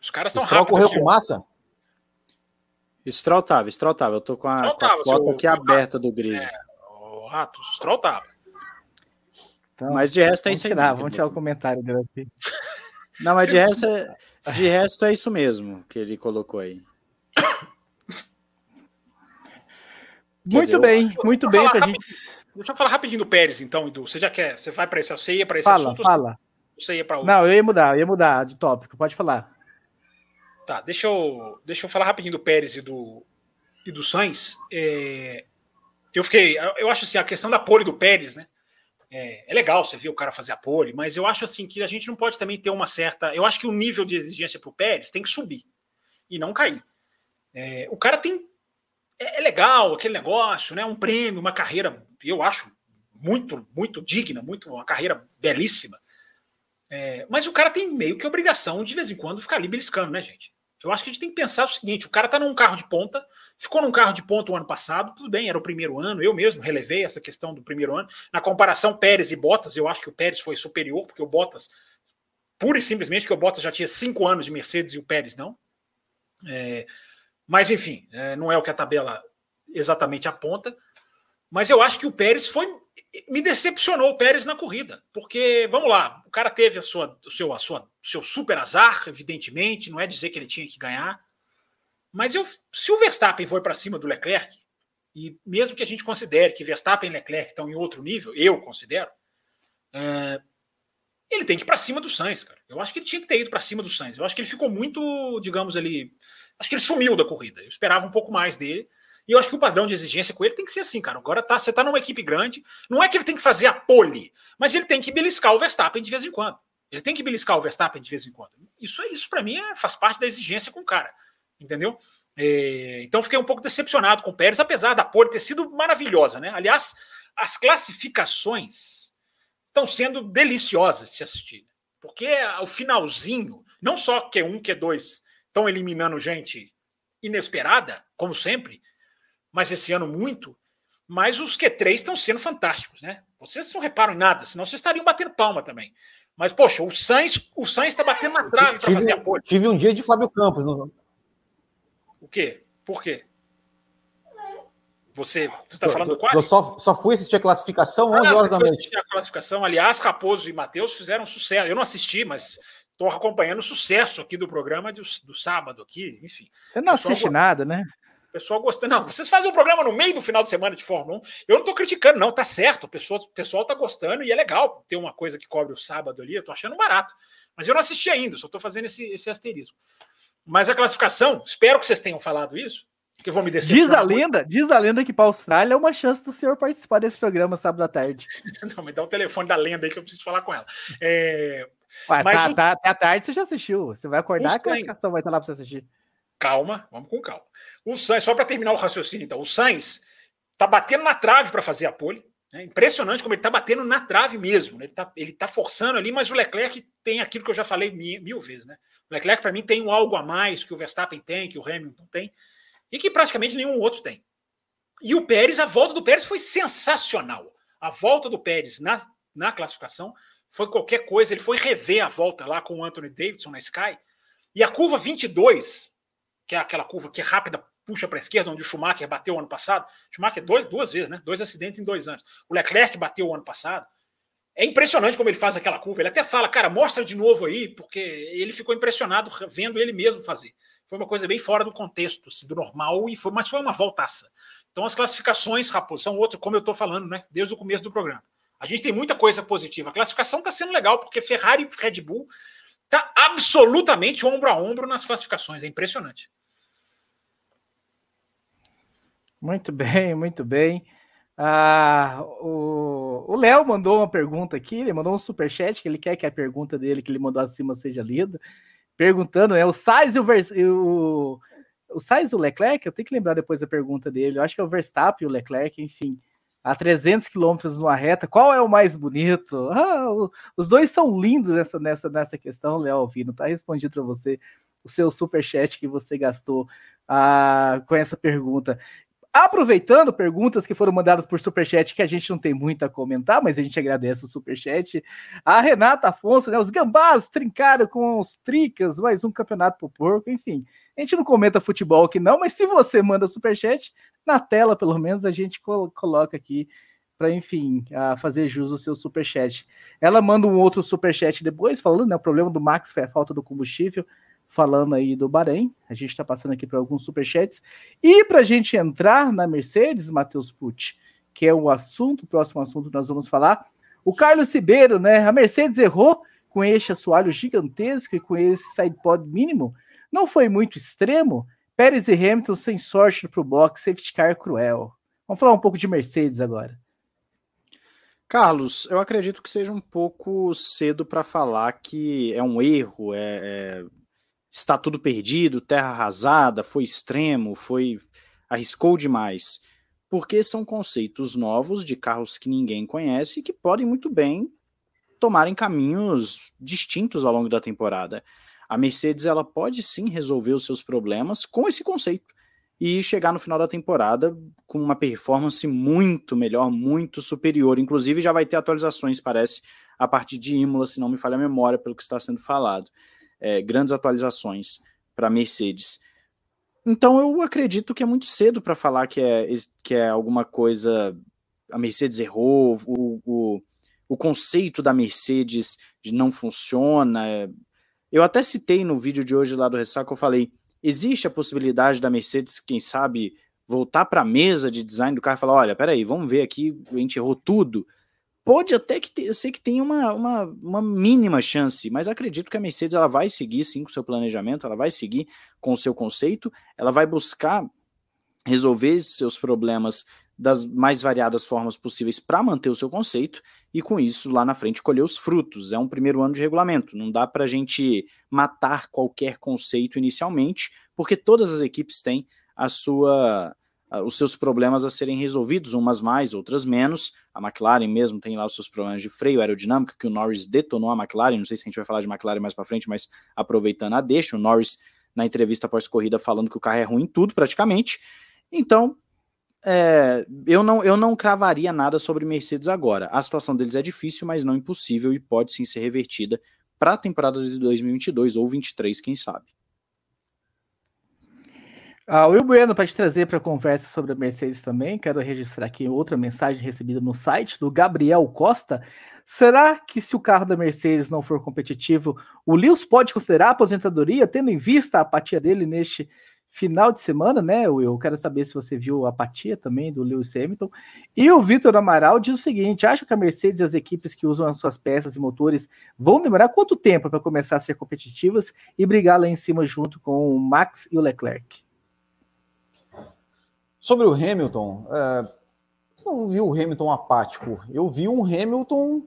Os caras estão rápidos. correu com massa? Stroll tava, Stroll tava. Eu tô com a, com a foto aqui aberta do grid. É, o Rato, Stroll tava. Então, mas de resto é isso aí. Tirar, vamos tirar o comentário dele aqui. Não, mas de resto, é, de resto é isso mesmo que ele colocou aí. Muito dizer, bem, eu, muito bem pra gente. Deixa eu falar rapidinho do Pérez, então, Edu. Você já quer? Você vai para esse, você ia para esse fala, assunto? Fala. Você ia para Não, eu ia mudar, eu ia mudar de tópico. Pode falar. Tá, deixa eu, deixa eu falar rapidinho do Pérez e do, e do Sainz. É, eu fiquei, eu acho assim, a questão da pole do Pérez, né? É, é, legal você ver o cara fazer a pole, mas eu acho assim que a gente não pode também ter uma certa. Eu acho que o nível de exigência para o Pérez tem que subir e não cair. É, o cara tem é, é, legal aquele negócio, né? Um prêmio, uma carreira, eu acho muito, muito digna, muito uma carreira belíssima. É, mas o cara tem meio que obrigação de, vez em quando ficar ali beliscando, né, gente? Eu acho que a gente tem que pensar o seguinte: o cara tá num carro de ponta, ficou num carro de ponta o ano passado, tudo bem, era o primeiro ano, eu mesmo relevei essa questão do primeiro ano. Na comparação Pérez e Bottas, eu acho que o Pérez foi superior, porque o Bottas, pura e simplesmente, que o Bottas já tinha cinco anos de Mercedes e o Pérez não. É, mas, enfim, é, não é o que a tabela exatamente aponta. Mas eu acho que o Pérez foi. Me decepcionou o Pérez na corrida. Porque, vamos lá, o cara teve a sua, o seu, a sua, seu super azar, evidentemente, não é dizer que ele tinha que ganhar. Mas eu, se o Verstappen foi para cima do Leclerc, e mesmo que a gente considere que Verstappen e Leclerc estão em outro nível, eu considero, é, ele tem que ir para cima do Sainz, cara. Eu acho que ele tinha que ter ido para cima do Sainz. Eu acho que ele ficou muito, digamos ali, acho que ele sumiu da corrida. Eu esperava um pouco mais dele. E eu acho que o padrão de exigência com ele tem que ser assim, cara. Agora tá, você tá numa equipe grande, não é que ele tem que fazer a pole, mas ele tem que beliscar o Verstappen de vez em quando. Ele tem que beliscar o Verstappen de vez em quando. Isso é isso para mim é, faz parte da exigência com o cara, entendeu? É, então fiquei um pouco decepcionado com o Pérez, apesar da pole ter sido maravilhosa, né? Aliás, as classificações estão sendo deliciosas de se assistir, porque o finalzinho, não só Q1, Q2 estão eliminando gente inesperada, como sempre, mas esse ano muito, mas os Q3 estão sendo fantásticos, né? Vocês não reparam em nada, senão vocês estariam batendo palma também. Mas, poxa, o Sainz o está batendo na trave para fazer apoio. Tive um dia de Fábio Campos. Não... O quê? Por quê? Você está falando do quadro? Eu só, só fui assistir a classificação 11 ah, horas da noite. a classificação. Aliás, Raposo e Matheus fizeram sucesso. Eu não assisti, mas estou acompanhando o sucesso aqui do programa do, do sábado aqui, enfim. Você não assiste nada, né? pessoal gostando. Não, vocês fazem um programa no meio do final de semana de Fórmula 1. Eu não estou criticando, não, tá certo. O pessoal, o pessoal tá gostando e é legal ter uma coisa que cobre o sábado ali. Eu tô achando barato. Mas eu não assisti ainda, só estou fazendo esse, esse asterisco. Mas a classificação, espero que vocês tenham falado isso. Que eu vou me descer. Diz a lenda, diz a lenda que para a Austrália é uma chance do senhor participar desse programa sábado à tarde. não, me dá o telefone da lenda aí que eu preciso falar com ela. É... Ué, mas tá, o... tá, até à tarde você já assistiu. Você vai acordar, a classificação vai estar lá para você assistir. Calma, vamos com calma. O Sainz, só para terminar o raciocínio, então, o Sainz tá batendo na trave para fazer a pole. É impressionante como ele tá batendo na trave mesmo. Né? Ele tá, ele tá forçando ali, mas o Leclerc tem aquilo que eu já falei mil, mil vezes, né? O Leclerc, para mim, tem um algo a mais que o Verstappen tem, que o Hamilton tem, e que praticamente nenhum outro tem. E o Pérez, a volta do Pérez foi sensacional. A volta do Pérez na, na classificação foi qualquer coisa. Ele foi rever a volta lá com o Anthony Davidson na Sky. E a curva 22, que é aquela curva que é rápida, puxa para a esquerda, onde o Schumacher bateu ano passado. Schumacher dois, duas vezes, né? Dois acidentes em dois anos. O Leclerc bateu ano passado. É impressionante como ele faz aquela curva. Ele até fala, cara, mostra de novo aí, porque ele ficou impressionado vendo ele mesmo fazer. Foi uma coisa bem fora do contexto, assim, do normal, e foi, mas foi uma voltaça. Então as classificações, Raposo, são outras, como eu estou falando, né? Desde o começo do programa. A gente tem muita coisa positiva. A classificação está sendo legal, porque Ferrari e Red Bull tá absolutamente ombro a ombro nas classificações. É impressionante. Muito bem, muito bem. Ah, o Léo mandou uma pergunta aqui, ele mandou um super chat que ele quer que a pergunta dele que ele mandou acima seja lida, perguntando, né, o Sainz e o, Vers, o, o Sainz e o Leclerc, eu tenho que lembrar depois da pergunta dele, eu acho que é o Verstappen e o Leclerc, enfim, a 300 quilômetros numa reta, qual é o mais bonito? Ah, o, os dois são lindos nessa, nessa, nessa questão, Léo Alvino, tá respondido para você o seu super chat que você gastou ah, com essa pergunta. Aproveitando perguntas que foram mandadas por superchat, que a gente não tem muito a comentar, mas a gente agradece o superchat. A Renata Afonso, né? Os gambás trincaram com os tricas, mais um campeonato pro porco, enfim. A gente não comenta futebol aqui, não, mas se você manda superchat, na tela, pelo menos, a gente coloca aqui para, enfim, fazer jus ao seu superchat. Ela manda um outro superchat depois, falando, né? O problema do Max foi a falta do combustível falando aí do Bahrein. A gente está passando aqui para alguns superchats. E para a gente entrar na Mercedes, Matheus Pucci, que é o assunto, o próximo assunto que nós vamos falar. O Carlos Ribeiro, né? A Mercedes errou com esse assoalho gigantesco e com esse sidepod mínimo. Não foi muito extremo. Pérez e Hamilton sem sorte para o box, safety car cruel. Vamos falar um pouco de Mercedes agora. Carlos, eu acredito que seja um pouco cedo para falar que é um erro, é, é está tudo perdido, terra arrasada, foi extremo, foi arriscou demais, porque são conceitos novos de carros que ninguém conhece e que podem muito bem tomarem caminhos distintos ao longo da temporada. A Mercedes ela pode sim resolver os seus problemas com esse conceito e chegar no final da temporada com uma performance muito melhor, muito superior. Inclusive já vai ter atualizações, parece, a partir de Imola, se não me falha a memória, pelo que está sendo falado é, grandes atualizações para Mercedes. Então eu acredito que é muito cedo para falar que é, que é alguma coisa. A Mercedes errou, o, o, o conceito da Mercedes de não funciona. Eu até citei no vídeo de hoje lá do Ressaca, eu falei: existe a possibilidade da Mercedes, quem sabe, voltar para a mesa de design do carro e falar: olha, peraí, vamos ver aqui, a gente errou tudo, Pode até que ser que tenha uma, uma, uma, mínima chance, mas acredito que a Mercedes ela vai seguir sim com o seu planejamento, ela vai seguir com o seu conceito, ela vai buscar resolver seus problemas das mais variadas formas possíveis para manter o seu conceito e com isso lá na frente colher os frutos. É um primeiro ano de regulamento, não dá para a gente matar qualquer conceito inicialmente, porque todas as equipes têm a sua os seus problemas a serem resolvidos, umas mais, outras menos. A McLaren mesmo tem lá os seus problemas de freio, aerodinâmica, que o Norris detonou a McLaren. Não sei se a gente vai falar de McLaren mais para frente, mas aproveitando a deixa, o Norris na entrevista após corrida falando que o carro é ruim em tudo praticamente. Então, é, eu, não, eu não cravaria nada sobre Mercedes agora. A situação deles é difícil, mas não impossível e pode sim ser revertida para a temporada de 2022 ou 2023, quem sabe. Ah, Will Bueno, para te trazer para a conversa sobre a Mercedes também, quero registrar aqui outra mensagem recebida no site do Gabriel Costa. Será que se o carro da Mercedes não for competitivo, o Lewis pode considerar a aposentadoria, tendo em vista a apatia dele neste final de semana, né, Will? Eu quero saber se você viu a apatia também do Lewis Hamilton. E o Vitor Amaral diz o seguinte: acho que a Mercedes e as equipes que usam as suas peças e motores vão demorar quanto tempo para começar a ser competitivas e brigar lá em cima junto com o Max e o Leclerc? Sobre o Hamilton, é, não vi o Hamilton apático, eu vi um Hamilton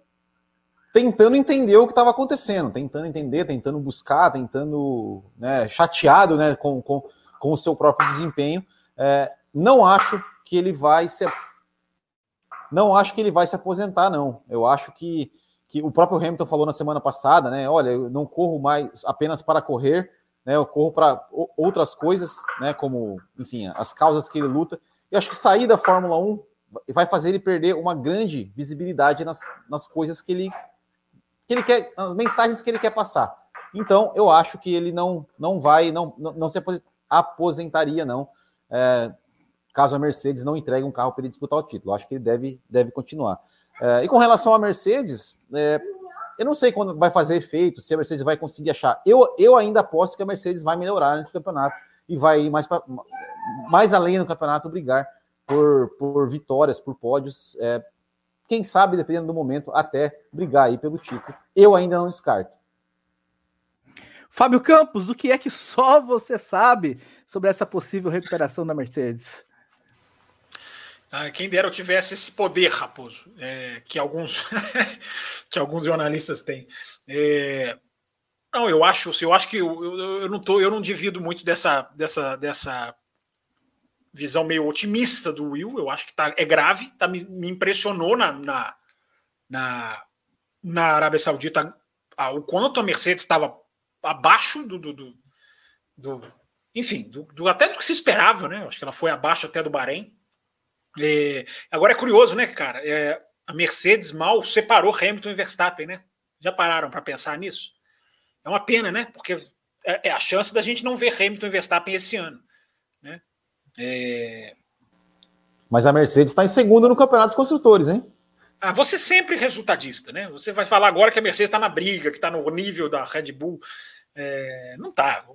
tentando entender o que estava acontecendo, tentando entender, tentando buscar, tentando, né, chateado né, com, com, com o seu próprio desempenho. É, não acho que ele vai se não acho que ele vai se aposentar, não. Eu acho que, que o próprio Hamilton falou na semana passada, né? Olha, eu não corro mais apenas para correr, né? Eu corro para outras coisas, né? Como, enfim, as causas que ele luta. Eu acho que sair da Fórmula 1 vai fazer ele perder uma grande visibilidade nas, nas coisas que ele, que ele quer, nas mensagens que ele quer passar. Então, eu acho que ele não, não vai, não, não, se aposentaria, não, é, caso a Mercedes não entregue um carro para ele disputar o título. Acho que ele deve, deve continuar. É, e com relação à Mercedes, é, eu não sei quando vai fazer efeito, se a Mercedes vai conseguir achar. Eu, eu ainda aposto que a Mercedes vai melhorar nesse campeonato e vai ir mais, mais além no campeonato brigar por, por vitórias, por pódios. É, quem sabe, dependendo do momento, até brigar aí pelo título. Eu ainda não descarto. Fábio Campos, o que é que só você sabe sobre essa possível recuperação da Mercedes? Ah, quem dera eu tivesse esse poder, Raposo, é, que alguns que alguns jornalistas têm. É, não, eu acho, eu acho que eu, eu, eu, não tô, eu não divido muito dessa, dessa, dessa visão meio otimista do Will. Eu acho que tá, é grave, tá, me, me impressionou na, na, na, na Arábia Saudita o quanto a Mercedes estava abaixo do, do, do, do enfim, do, do, até do que se esperava, né? Acho que ela foi abaixo até do Bahrein. É, agora é curioso, né, cara? É, a Mercedes mal separou Hamilton e Verstappen, né? Já pararam para pensar nisso? É uma pena, né? Porque é, é, a chance da gente não ver Hamilton e Verstappen esse ano, né? É... Mas a Mercedes está em segunda no campeonato de construtores, hein? Ah, você sempre resultadista, né? Você vai falar agora que a Mercedes está na briga, que está no nível da Red Bull. É, não tá.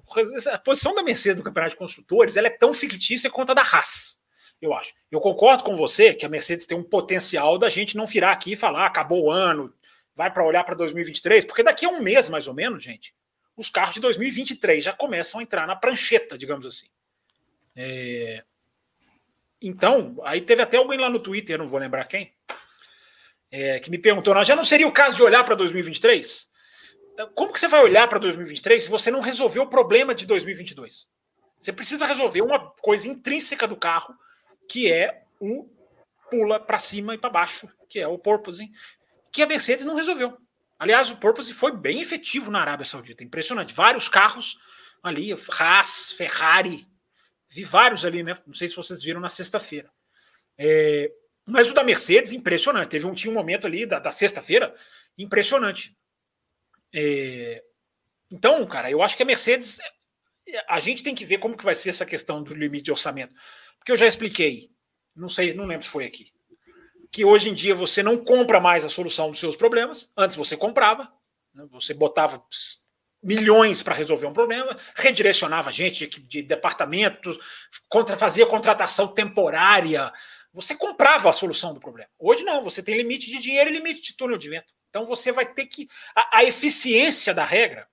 A posição da Mercedes no campeonato de construtores ela é tão fictícia quanto a da Haas, eu acho. Eu concordo com você que a Mercedes tem um potencial da gente não virar aqui e falar acabou o ano, vai para olhar para 2023, porque daqui a um mês mais ou menos, gente, os carros de 2023 já começam a entrar na prancheta, digamos assim. É... Então, aí teve até alguém lá no Twitter, não vou lembrar quem, é, que me perguntou: já não seria o caso de olhar para 2023? Como que você vai olhar para 2023 se você não resolveu o problema de 2022? Você precisa resolver uma coisa intrínseca do carro, que é um pula para cima e para baixo, que é o porpoising, que a Mercedes não resolveu. Aliás, o porpoising foi bem efetivo na Arábia Saudita, impressionante. Vários carros ali, Haas, Ferrari, vi vários ali, né? Não sei se vocês viram na sexta-feira. É, mas o da Mercedes, impressionante. Teve um, tinha um momento ali da, da sexta-feira impressionante. É... Então, cara, eu acho que a Mercedes. A gente tem que ver como que vai ser essa questão do limite de orçamento. Porque eu já expliquei, não sei, não lembro se foi aqui, que hoje em dia você não compra mais a solução dos seus problemas. Antes você comprava, né? você botava milhões para resolver um problema, redirecionava gente de, de departamentos, contra, fazia contratação temporária, você comprava a solução do problema. Hoje não, você tem limite de dinheiro e limite de túnel de vento. Então você vai ter que. A, a eficiência da regra,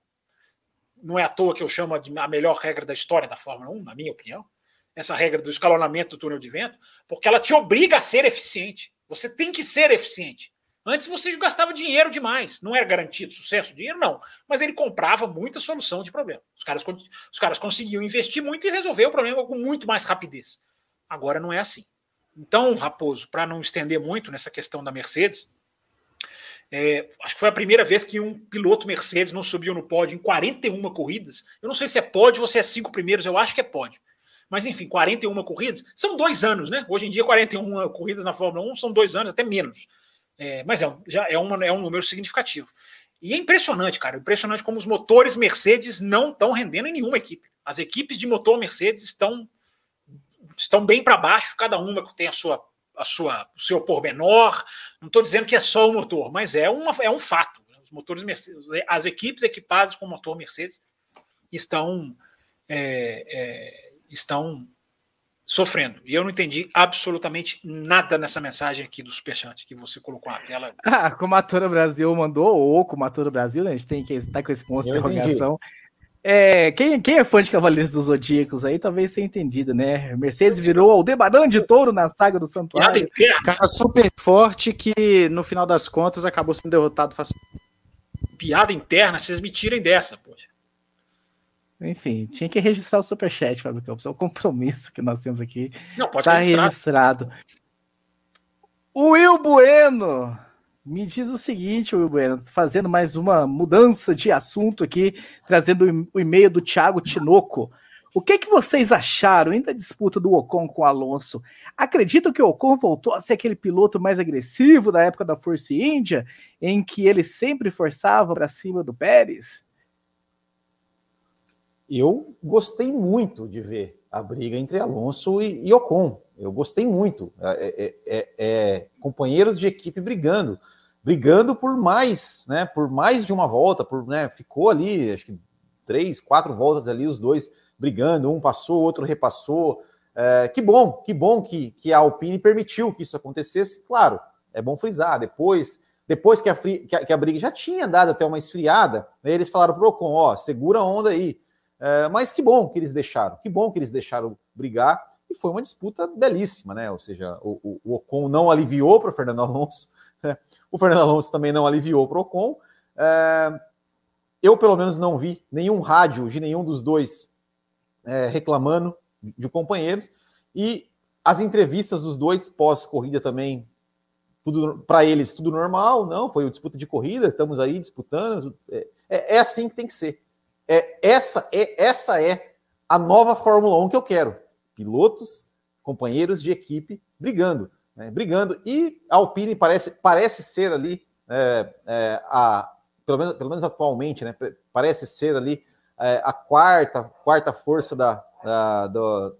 não é à toa que eu chamo de a melhor regra da história da Fórmula 1, na minha opinião, essa regra do escalonamento do túnel de vento, porque ela te obriga a ser eficiente. Você tem que ser eficiente. Antes você gastava dinheiro demais. Não era garantido sucesso, dinheiro não. Mas ele comprava muita solução de problema. Os caras, os caras conseguiam investir muito e resolver o problema com muito mais rapidez. Agora não é assim. Então, Raposo, para não estender muito nessa questão da Mercedes, é, acho que foi a primeira vez que um piloto Mercedes não subiu no pódio em 41 corridas. Eu não sei se é pódio ou se é cinco primeiros, eu acho que é pódio. Mas enfim, 41 corridas são dois anos, né? Hoje em dia, 41 corridas na Fórmula 1 são dois anos, até menos. É, mas é, já é, uma, é um número significativo. E é impressionante, cara. Impressionante como os motores Mercedes não estão rendendo em nenhuma equipe. As equipes de motor Mercedes estão, estão bem para baixo, cada uma tem a sua, a sua, o seu pormenor. Não estou dizendo que é só o motor, mas é, uma, é um fato. Os motores Mercedes, as equipes equipadas com motor Mercedes estão é, é, estão sofrendo. E eu não entendi absolutamente nada nessa mensagem aqui do Superchat que você colocou na tela. Ah, como a Toro Brasil mandou, ou como a Toro Brasil, né? A gente tem que estar com esse ponto de interrogação. É, quem, quem é fã de Cavaleiros dos Zodíacos aí talvez tenha entendido, né? Mercedes virou o Aldebaran de touro na saga do Santuário. Cara super forte que no final das contas acabou sendo derrotado fácil. Piada interna, vocês me tirem dessa, poxa. Enfim, tinha que registrar o superchat, Fábio Campos. É o compromisso que nós temos aqui. Não, pode tá registrar. registrado. O Will Bueno me diz o seguinte, Will Bueno, fazendo mais uma mudança de assunto aqui, trazendo o e-mail do Thiago Tinoco. O que, que vocês acharam ainda da disputa do Ocon com o Alonso? Acreditam que o Ocon voltou a ser aquele piloto mais agressivo da época da Force India, em que ele sempre forçava para cima do Pérez? eu gostei muito de ver a briga entre Alonso e, e Ocon. Eu gostei muito. É, é, é, é, companheiros de equipe brigando, brigando por mais, né? Por mais de uma volta, por, né, ficou ali, acho que três, quatro voltas ali, os dois brigando, um passou, outro repassou. É, que bom, que bom que, que a Alpine permitiu que isso acontecesse. Claro, é bom frisar. Depois, depois que a, que a, que a briga já tinha dado até uma esfriada, né, eles falaram para o Ocon: ó, segura a onda aí é, mas que bom que eles deixaram, que bom que eles deixaram brigar. E foi uma disputa belíssima, né? Ou seja, o, o, o Ocon não aliviou para o Fernando Alonso, né? o Fernando Alonso também não aliviou para o Ocon. É, eu, pelo menos, não vi nenhum rádio de nenhum dos dois é, reclamando de companheiros. E as entrevistas dos dois pós-corrida também, tudo para eles, tudo normal. Não, foi uma disputa de corrida, estamos aí disputando. É, é, assim que tem que ser. É, essa, é, essa é a nova Fórmula 1 que eu quero. Pilotos, companheiros de equipe brigando, né, brigando. E a Alpine parece, parece ser ali, é, é, a, pelo, menos, pelo menos atualmente, né, parece ser ali é, a quarta, quarta força da, da do,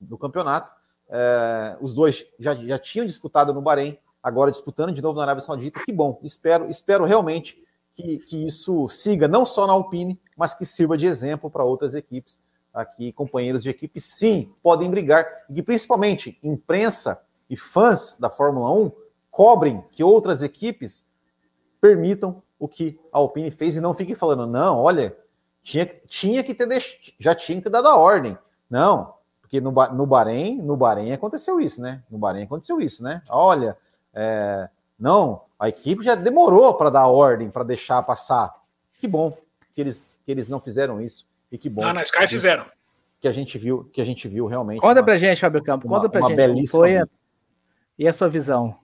do, campeonato. É, os dois já, já tinham disputado no Bahrein, agora disputando de novo na Arábia Saudita. Que bom, espero, espero realmente que, que isso siga não só na Alpine, mas que sirva de exemplo para outras equipes. Aqui, companheiros de equipe, sim, podem brigar, e que principalmente imprensa e fãs da Fórmula 1 cobrem que outras equipes permitam o que a Alpine fez e não fiquem falando, não, olha, tinha, tinha que ter deix... já tinha que ter dado a ordem. Não, porque no, no Bahrein, no Bahrein aconteceu isso, né? No Bahrein aconteceu isso, né? Olha, é, não, a equipe já demorou para dar ordem, para deixar passar. Que bom que eles, que eles não fizeram isso. E que bom. Ah, na Sky fizeram. Que a gente viu, que a gente viu realmente. Conta uma, pra gente, Fábio Campo. Conta uma, pra uma gente. Belíssima foi a... E a sua visão?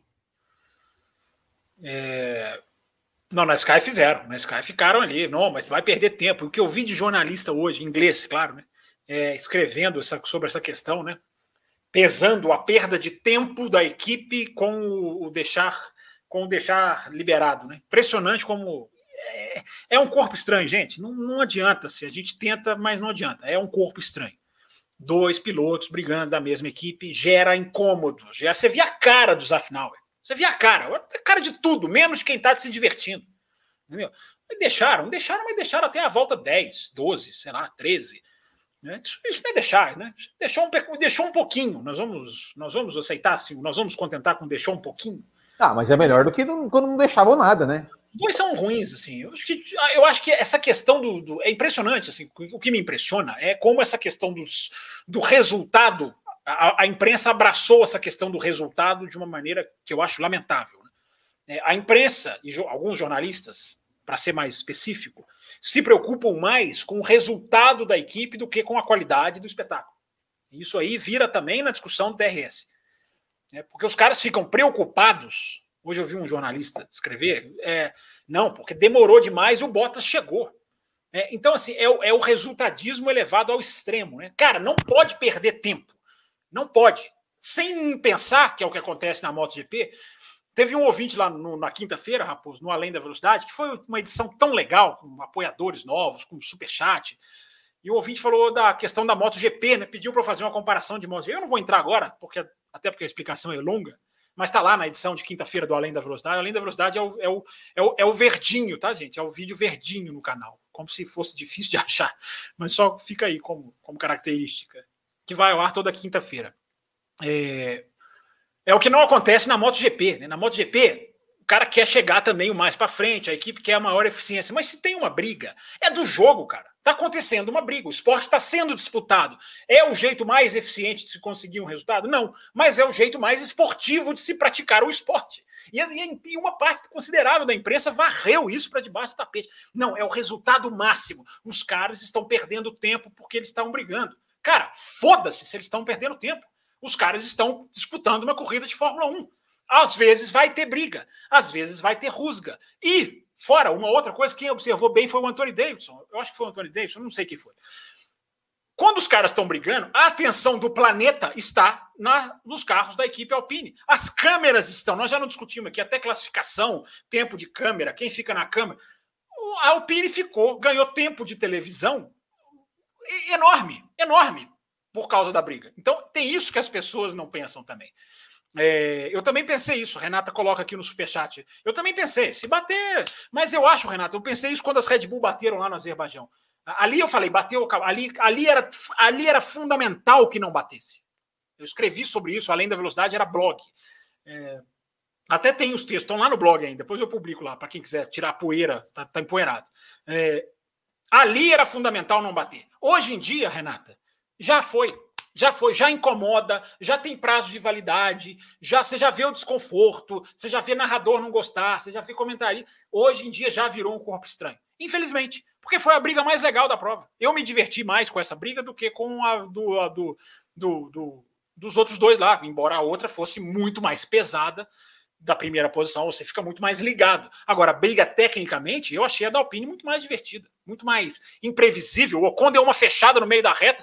É... Não, na Sky fizeram. Na Sky ficaram ali. Não, mas vai perder tempo. O que eu vi de jornalista hoje, em inglês, claro, né? É, escrevendo essa, sobre essa questão, né? Pesando a perda de tempo da equipe com o, o deixar com deixar liberado. Né? Impressionante como. É, é um corpo estranho, gente. Não, não adianta se a gente tenta, mas não adianta. É um corpo estranho. Dois pilotos brigando da mesma equipe gera incômodo. Gera, você via a cara do Zafnauer. Você via a cara, a cara de tudo, menos quem está se divertindo. Entendeu? deixaram, deixaram, mas deixaram até a volta 10, 12, sei lá, 13. Né? Isso, isso não é deixar, né? Deixou um, deixou um pouquinho. Nós vamos, nós vamos aceitar, assim, nós vamos contentar com deixou um pouquinho. Ah, mas é melhor do que não, quando não deixavam nada, né? dois são ruins, assim. Eu acho que, eu acho que essa questão do, do, É impressionante, assim. O que me impressiona é como essa questão dos, do resultado. A, a, imprensa abraçou essa questão do resultado de uma maneira que eu acho lamentável. Né? É, a imprensa e jo, alguns jornalistas, para ser mais específico, se preocupam mais com o resultado da equipe do que com a qualidade do espetáculo. Isso aí vira também na discussão do DRS. É, porque os caras ficam preocupados Hoje eu vi um jornalista escrever, é, não, porque demorou demais e o Bottas chegou. É, então, assim, é, é, o resultadismo elevado ao extremo. Né? Cara, não pode perder tempo. Não pode. Sem pensar, que é o que acontece na MotoGP, teve um ouvinte lá no, na quinta-feira, Raposo, no Além da Velocidade, que foi uma edição tão legal, com apoiadores novos, com superchat. E o ouvinte falou da questão da MotoGP, né? Pediu para eu fazer uma comparação de MotoGP. Eu não vou entrar agora, porque até porque a explicação é longa mas está lá na edição de quinta-feira do Além da Velocidade. Além da Velocidade é o, é, o, é, o, é o verdinho, tá, gente? É o vídeo verdinho no canal, como se fosse difícil de achar, mas só fica aí como, como característica, que vai ao ar toda quinta-feira. É, é o que não acontece na MotoGP. Né? Na MotoGP, o cara quer chegar também o mais para frente, a equipe quer a maior eficiência, mas se tem uma briga, é do jogo, cara. Está acontecendo uma briga, o esporte está sendo disputado. É o jeito mais eficiente de se conseguir um resultado? Não, mas é o jeito mais esportivo de se praticar o esporte. E, e uma parte considerável da imprensa varreu isso para debaixo do tapete. Não, é o resultado máximo. Os caras estão perdendo tempo porque eles estão brigando. Cara, foda-se se eles estão perdendo tempo. Os caras estão disputando uma corrida de Fórmula 1. Às vezes vai ter briga, às vezes vai ter rusga. E Fora, uma outra coisa, quem observou bem foi o Anthony Davidson. Eu acho que foi o Anthony Davidson, não sei quem foi. Quando os caras estão brigando, a atenção do planeta está na, nos carros da equipe Alpine. As câmeras estão, nós já não discutimos aqui, até classificação, tempo de câmera, quem fica na câmera. A Alpine ficou, ganhou tempo de televisão enorme, enorme, por causa da briga. Então, tem isso que as pessoas não pensam também. É, eu também pensei isso, Renata coloca aqui no superchat. Eu também pensei, se bater. Mas eu acho, Renata, eu pensei isso quando as Red Bull bateram lá no Azerbaijão. Ali eu falei, bateu, ali, ali, era, ali era fundamental que não batesse. Eu escrevi sobre isso, além da velocidade, era blog. É, até tem os textos, estão lá no blog ainda, depois eu publico lá, para quem quiser tirar a poeira, tá, tá empoeirado. É, ali era fundamental não bater. Hoje em dia, Renata, já foi já foi, já incomoda, já tem prazo de validade, já você já vê o desconforto, você já vê narrador não gostar, você já vê comentário. Hoje em dia já virou um corpo estranho. Infelizmente, porque foi a briga mais legal da prova. Eu me diverti mais com essa briga do que com a do, a do, do, do dos outros dois lá, embora a outra fosse muito mais pesada da primeira posição, você fica muito mais ligado. Agora, a briga tecnicamente, eu achei a da Alpine muito mais divertida, muito mais imprevisível. O Ocon deu uma fechada no meio da reta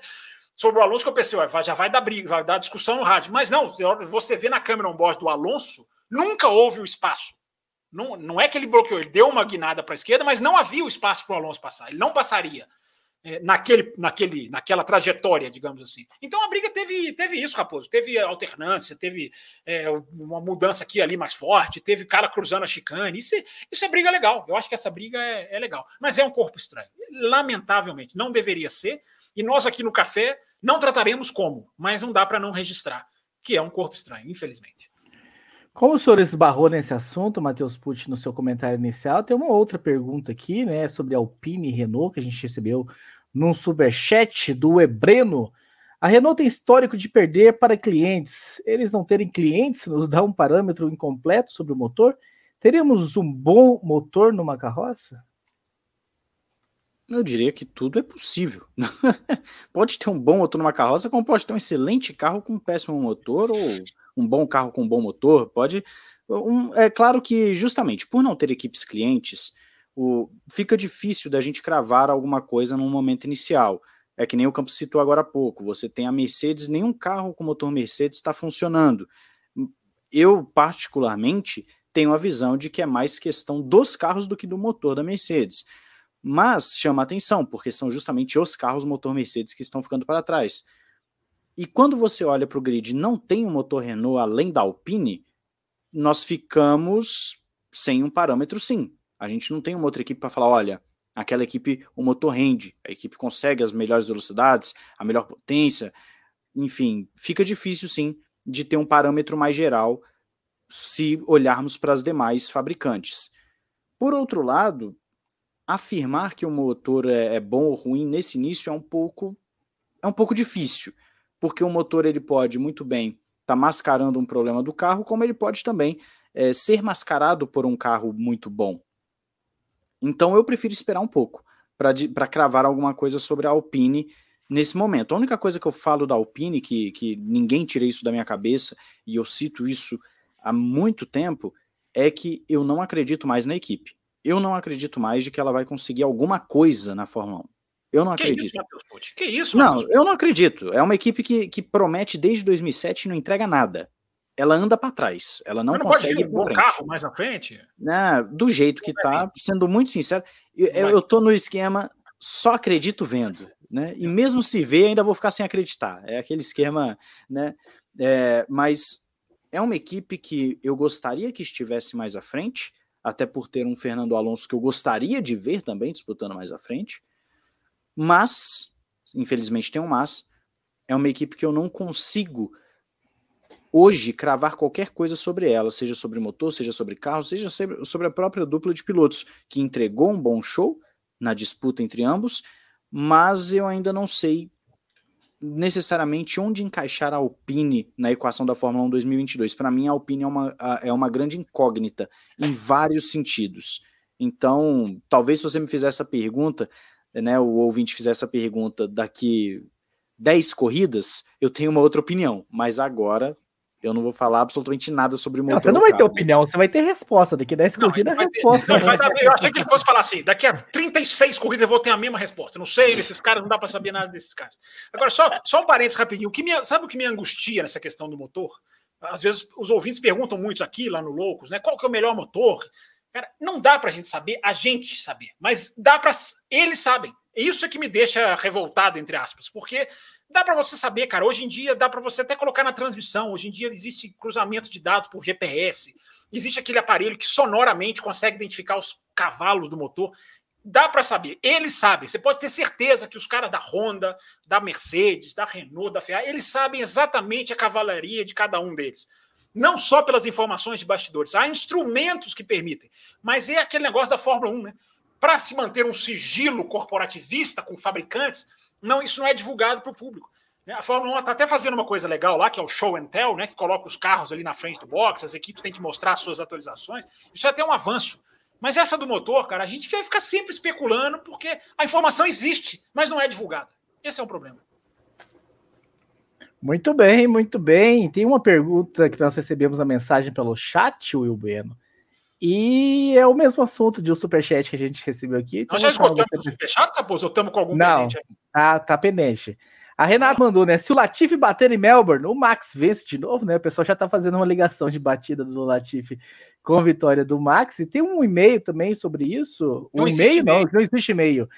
sobre o Alonso que eu pensei, já vai dar briga, vai dar discussão no rádio. Mas não, você vê na câmera on-board do Alonso, nunca houve o espaço. Não, não é que ele bloqueou, ele deu uma guinada para a esquerda, mas não havia o espaço para o Alonso passar. Ele não passaria é, naquele, naquele, naquela trajetória, digamos assim. Então a briga teve, teve isso, Raposo. Teve alternância, teve é, uma mudança aqui ali mais forte, teve cara cruzando a chicane. Isso, isso é briga legal. Eu acho que essa briga é, é legal. Mas é um corpo estranho. Lamentavelmente, não deveria ser. E nós aqui no café não trataremos como, mas não dá para não registrar, que é um corpo estranho, infelizmente. Como o senhor esbarrou nesse assunto, Matheus Pucci, no seu comentário inicial, tem uma outra pergunta aqui, né, sobre Alpine e Renault, que a gente recebeu num superchat do Ebreno. A Renault tem histórico de perder para clientes. Eles não terem clientes nos dá um parâmetro incompleto sobre o motor? Teremos um bom motor numa carroça? Eu diria que tudo é possível. pode ter um bom motor numa carroça, como pode ter um excelente carro com um péssimo motor, ou um bom carro com um bom motor. Pode. Um, é claro que, justamente, por não ter equipes clientes, o, fica difícil da gente cravar alguma coisa num momento inicial. É que nem o Campos citou agora há pouco. Você tem a Mercedes, nenhum carro com motor Mercedes está funcionando. Eu, particularmente, tenho a visão de que é mais questão dos carros do que do motor da Mercedes. Mas chama atenção, porque são justamente os carros motor Mercedes que estão ficando para trás. E quando você olha para o grid não tem um motor Renault além da Alpine, nós ficamos sem um parâmetro sim. A gente não tem uma outra equipe para falar, olha, aquela equipe, o motor rende, a equipe consegue as melhores velocidades, a melhor potência, enfim, fica difícil sim de ter um parâmetro mais geral se olharmos para as demais fabricantes. Por outro lado, afirmar que o motor é, é bom ou ruim nesse início é um pouco é um pouco difícil, porque o motor ele pode muito bem estar tá mascarando um problema do carro, como ele pode também é, ser mascarado por um carro muito bom. Então eu prefiro esperar um pouco para cravar alguma coisa sobre a Alpine nesse momento. A única coisa que eu falo da Alpine, que, que ninguém tira isso da minha cabeça, e eu cito isso há muito tempo, é que eu não acredito mais na equipe. Eu não acredito mais de que ela vai conseguir alguma coisa na Fórmula 1. Eu não que acredito. Isso, que isso, Não, eu não acredito. É uma equipe que, que promete desde 2007 e não entrega nada. Ela anda para trás. Ela não, não consegue pode ir carro mais à frente. Né, do jeito que tá, sendo muito sincero, eu, eu tô no esquema só acredito vendo, né? E mesmo se ver, ainda vou ficar sem acreditar. É aquele esquema, né? É, mas é uma equipe que eu gostaria que estivesse mais à frente, até por ter um Fernando Alonso que eu gostaria de ver também disputando mais à frente. Mas, infelizmente tem um mas, é uma equipe que eu não consigo hoje cravar qualquer coisa sobre ela, seja sobre motor, seja sobre carro, seja sobre a própria dupla de pilotos, que entregou um bom show na disputa entre ambos, mas eu ainda não sei necessariamente onde encaixar a Alpine na equação da Fórmula 1 2022. Para mim, a Alpine é uma, é uma grande incógnita em vários sentidos. Então, talvez se você me fizer essa pergunta, né, o ouvinte fizer essa pergunta daqui 10 corridas, eu tenho uma outra opinião, mas agora eu não vou falar absolutamente nada sobre o motor. Não, você não vai ter opinião, você vai ter resposta. Daqui 10 corridas, a resposta. Ter, dar, eu achei que ele fosse falar assim: daqui a 36 corridas eu vou ter a mesma resposta. Não sei, esses caras, não dá para saber nada desses caras. Agora, só, só um parênteses rapidinho. O que me, sabe o que me angustia nessa questão do motor? Às vezes os ouvintes perguntam muito aqui, lá no Loucos, né? Qual que é o melhor motor? Cara, não dá para a gente saber, a gente saber, mas dá para eles sabem. Isso é que me deixa revoltado, entre aspas, porque dá para você saber, cara. Hoje em dia dá para você até colocar na transmissão. Hoje em dia existe cruzamento de dados por GPS, existe aquele aparelho que sonoramente consegue identificar os cavalos do motor. Dá para saber, eles sabem. Você pode ter certeza que os caras da Honda, da Mercedes, da Renault, da Ferrari, eles sabem exatamente a cavalaria de cada um deles não só pelas informações de bastidores, há instrumentos que permitem, mas é aquele negócio da Fórmula 1, né? Para se manter um sigilo corporativista com fabricantes, não, isso não é divulgado para o público. A Fórmula 1 está até fazendo uma coisa legal lá, que é o show and tell, né? Que coloca os carros ali na frente do box, as equipes têm que mostrar as suas atualizações. Isso é até um avanço. Mas essa do motor, cara, a gente fica sempre especulando, porque a informação existe, mas não é divulgada. Esse é o problema. Muito bem, muito bem. Tem uma pergunta que nós recebemos a mensagem pelo chat, Will Bueno. E é o mesmo assunto de um superchat que a gente recebeu aqui. Nós já esgotamos o superchat, Raposo? Ou estamos com algum Não, pendente aí? Tá, tá pendente. A Renata mandou, né? Se o Latifi bater em Melbourne, o Max vence de novo, né? O pessoal já tá fazendo uma ligação de batida do Latifi com a vitória do Max. E tem um e-mail também sobre isso. Um e-mail? Não, não existe e-mail.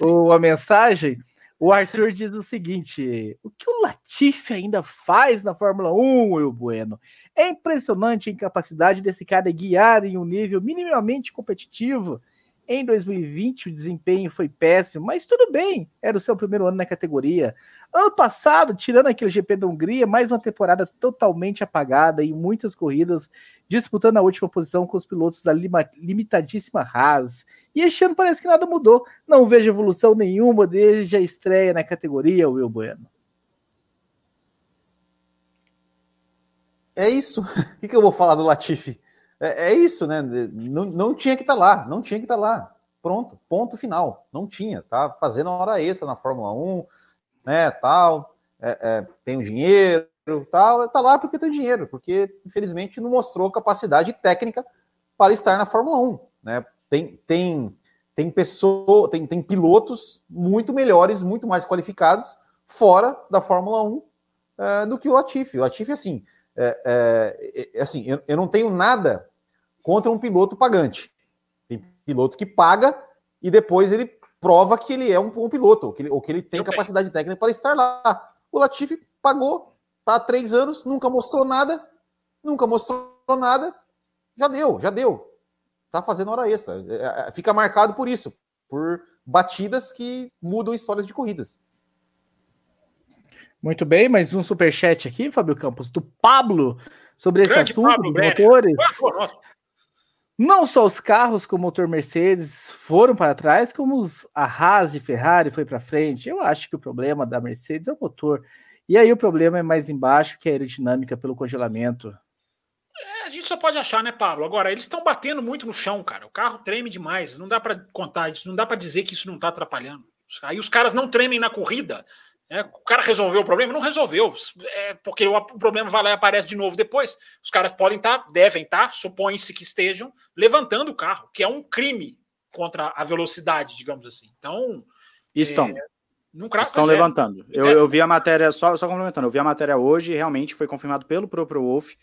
Ou a mensagem o Arthur diz o seguinte: o que o Latifi ainda faz na Fórmula 1, Will Bueno? É impressionante a incapacidade desse cara guiar em um nível minimamente competitivo. Em 2020 o desempenho foi péssimo, mas tudo bem, era o seu primeiro ano na categoria. Ano passado, tirando aquele GP da Hungria, mais uma temporada totalmente apagada e muitas corridas disputando a última posição com os pilotos da limitadíssima Haas. E este ano parece que nada mudou. Não vejo evolução nenhuma desde a estreia na categoria, Will Bueno. É isso. O que eu vou falar do Latifi? É, é isso, né? Não, não tinha que estar tá lá, não tinha que estar tá lá. Pronto, ponto final. Não tinha, tá fazendo hora extra na Fórmula 1, né? Tal, é, é, tem o dinheiro, tal, tá lá porque tem dinheiro, porque infelizmente não mostrou capacidade técnica para estar na Fórmula 1, né? Tem, tem, tem pessoa, tem, tem pilotos muito melhores, muito mais qualificados fora da Fórmula 1 é, do que o Latifi. O Latifi, assim, é, é, é assim eu, eu não tenho nada contra um piloto pagante. Tem piloto que paga e depois ele prova que ele é um bom piloto, ou que ele, ou que ele tem capacidade técnica para estar lá. O Latifi pagou, tá há três anos, nunca mostrou nada, nunca mostrou nada, já deu, já deu. Tá fazendo hora extra. É, é, fica marcado por isso, por batidas que mudam histórias de corridas. Muito bem, mais um superchat aqui, Fábio Campos, do Pablo, sobre esse Grande assunto Pablo, motores. Não só os carros com motor Mercedes foram para trás, como os a Haas de Ferrari foi para frente. Eu acho que o problema da Mercedes é o motor. E aí o problema é mais embaixo, que é a aerodinâmica pelo congelamento. É, a gente só pode achar, né, Pablo? Agora, eles estão batendo muito no chão, cara. O carro treme demais. Não dá para contar isso, não dá para dizer que isso não está atrapalhando. Aí os caras não tremem na corrida. Né? O cara resolveu o problema? Não resolveu. É porque o, o, problema vai lá e aparece de novo depois. Os caras podem estar, tá, devem estar, tá, supõe-se que estejam, levantando o carro, que é um crime contra a velocidade, digamos assim. Então. Estão. É, Estão levantando. Eu, eu, vi a matéria, só, só complementando, eu vi a matéria hoje e realmente foi confirmado pelo próprio Wolf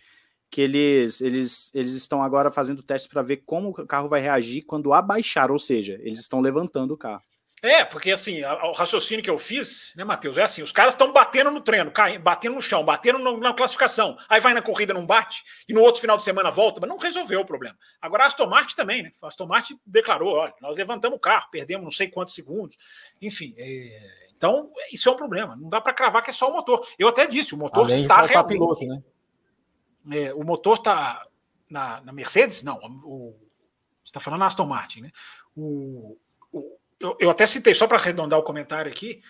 que eles, eles, eles estão agora fazendo testes para ver como o carro vai reagir quando abaixar, ou seja, eles estão levantando o carro. É, porque assim, o raciocínio que eu fiz, né, Matheus, é assim: os caras estão batendo no treino, caindo, batendo no chão, batendo no, na classificação. Aí vai na corrida, não bate, e no outro final de semana volta, mas não resolveu o problema. Agora a Aston Martin também, né? A Aston Martin declarou: olha, nós levantamos o carro, perdemos não sei quantos segundos. Enfim, é... então isso é um problema. Não dá para cravar que é só o motor. Eu até disse: o motor Além está realmente. Piloto, né? É, o motor está na, na, Mercedes? Não, o, você está falando na Aston Martin, né? O, o eu, eu, até citei, só para arredondar o comentário aqui,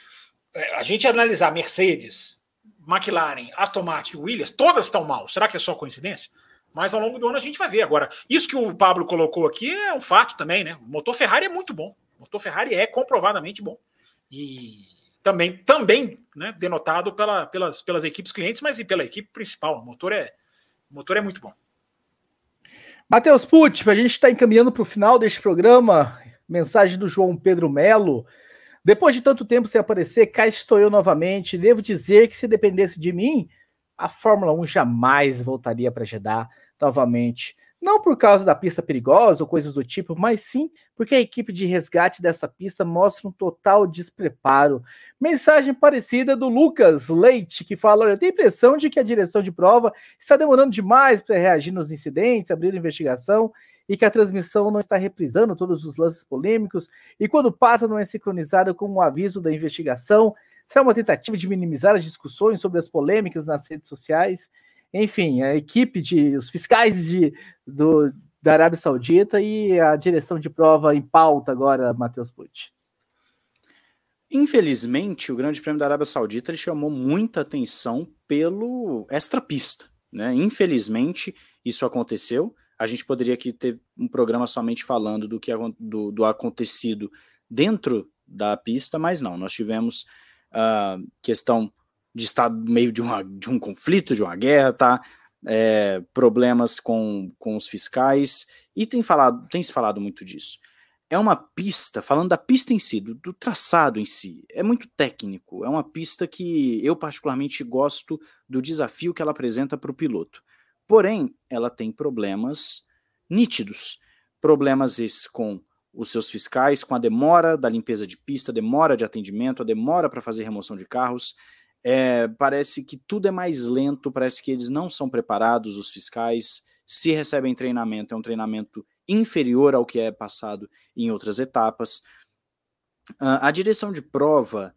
é, a gente analisar Mercedes, McLaren, Aston Martin Williams, todas estão mal. Será que é só coincidência? Mas ao longo do ano a gente vai ver. Agora, isso que o Pablo colocou aqui é um fato também, né? O motor Ferrari é muito bom. O motor Ferrari é comprovadamente bom. E também, também né, denotado pela, pelas, pelas equipes clientes, mas e pela equipe principal. O motor é, o motor é muito bom. Matheus Pucci, a gente está encaminhando para o final deste programa. Mensagem do João Pedro Melo. Depois de tanto tempo sem aparecer, cá estou eu novamente. Devo dizer que se dependesse de mim, a Fórmula 1 jamais voltaria para Jeddah novamente. Não por causa da pista perigosa ou coisas do tipo, mas sim porque a equipe de resgate dessa pista mostra um total despreparo. Mensagem parecida do Lucas Leite, que fala: Olha, eu tenho a impressão de que a direção de prova está demorando demais para reagir nos incidentes, abrir investigação e que a transmissão não está reprisando todos os lances polêmicos e quando passa não é sincronizado com o aviso da investigação. Será uma tentativa de minimizar as discussões sobre as polêmicas nas redes sociais enfim, a equipe de os fiscais de, do, da Arábia Saudita e a direção de prova em pauta agora, Matheus Pucci. Infelizmente, o Grande Prêmio da Arábia Saudita chamou muita atenção pelo extra-pista. Né? Infelizmente, isso aconteceu. A gente poderia aqui ter um programa somente falando do que do, do acontecido dentro da pista, mas não. Nós tivemos uh, questão de estar no meio de, uma, de um conflito, de uma guerra, tá? É, problemas com, com os fiscais, e tem, falado, tem se falado muito disso. É uma pista, falando da pista em si, do, do traçado em si, é muito técnico. É uma pista que eu, particularmente, gosto do desafio que ela apresenta para o piloto. Porém, ela tem problemas nítidos. Problemas esses com os seus fiscais, com a demora da limpeza de pista, demora de atendimento, a demora para fazer remoção de carros é, parece que tudo é mais lento, parece que eles não são preparados, os fiscais. Se recebem treinamento, é um treinamento inferior ao que é passado em outras etapas. Uh, a direção de prova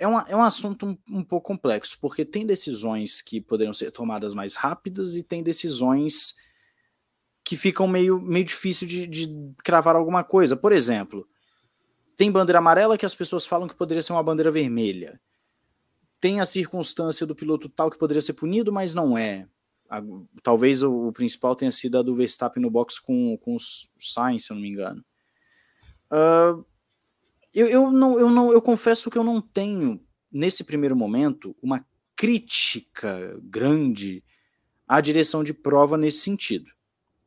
é, uma, é um assunto um, um, pouco complexo, porque tem decisões que poderiam ser tomadas mais rápidas e tem decisões que ficam meio, meio difícil de, de cravar alguma coisa. Por exemplo, tem bandeira amarela que as pessoas falam que poderia ser uma bandeira vermelha tem a circunstância do piloto tal que poderia ser punido, mas não é. A, talvez o, o, principal tenha sido a do Verstappen no box com, com o Sainz, se eu não me engano. Uh, eu, eu, não, eu, não, eu confesso que eu não tenho, nesse primeiro momento, uma crítica grande à direção de prova nesse sentido.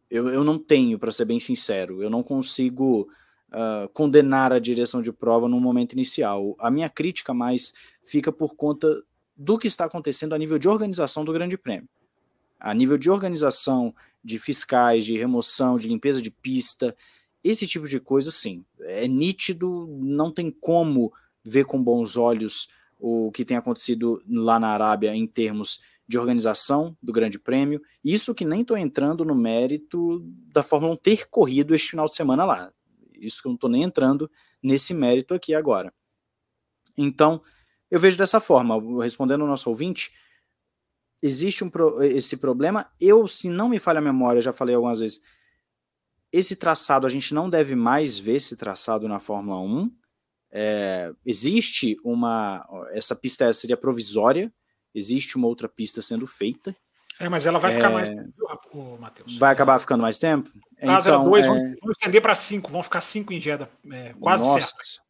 Eu, eu não tenho, para ser bem sincero, eu não consigo uh, condenar a direção de prova no momento inicial. A minha crítica mais fica por conta do que está acontecendo a nível de organização do Grande Prêmio. A nível de organização, de fiscais, de remoção, de limpeza de pista, esse tipo de coisa, sim, é nítido, não tem como ver com bons olhos o que tem acontecido lá na Arábia em termos de organização do Grande Prêmio. Isso que nem estou entrando no mérito da Fórmula 1 ter corrido este final de semana lá. Isso que eu não estou nem entrando nesse mérito aqui agora. Então, eu vejo dessa forma, respondendo ao nosso ouvinte, existe um esse problema. Eu, se não me falha a memória, já falei algumas vezes, esse traçado, a gente não deve mais ver esse traçado na Fórmula 1. É, existe uma. Essa pista seria provisória, existe uma outra pista sendo feita. É, mas ela vai ficar é, mais tempo, Matheus. Vai acabar ficando mais tempo? Caso então, dois, é... vamos, estender para cinco, vão ficar cinco em Jeddah, é, quase Nossa. certo.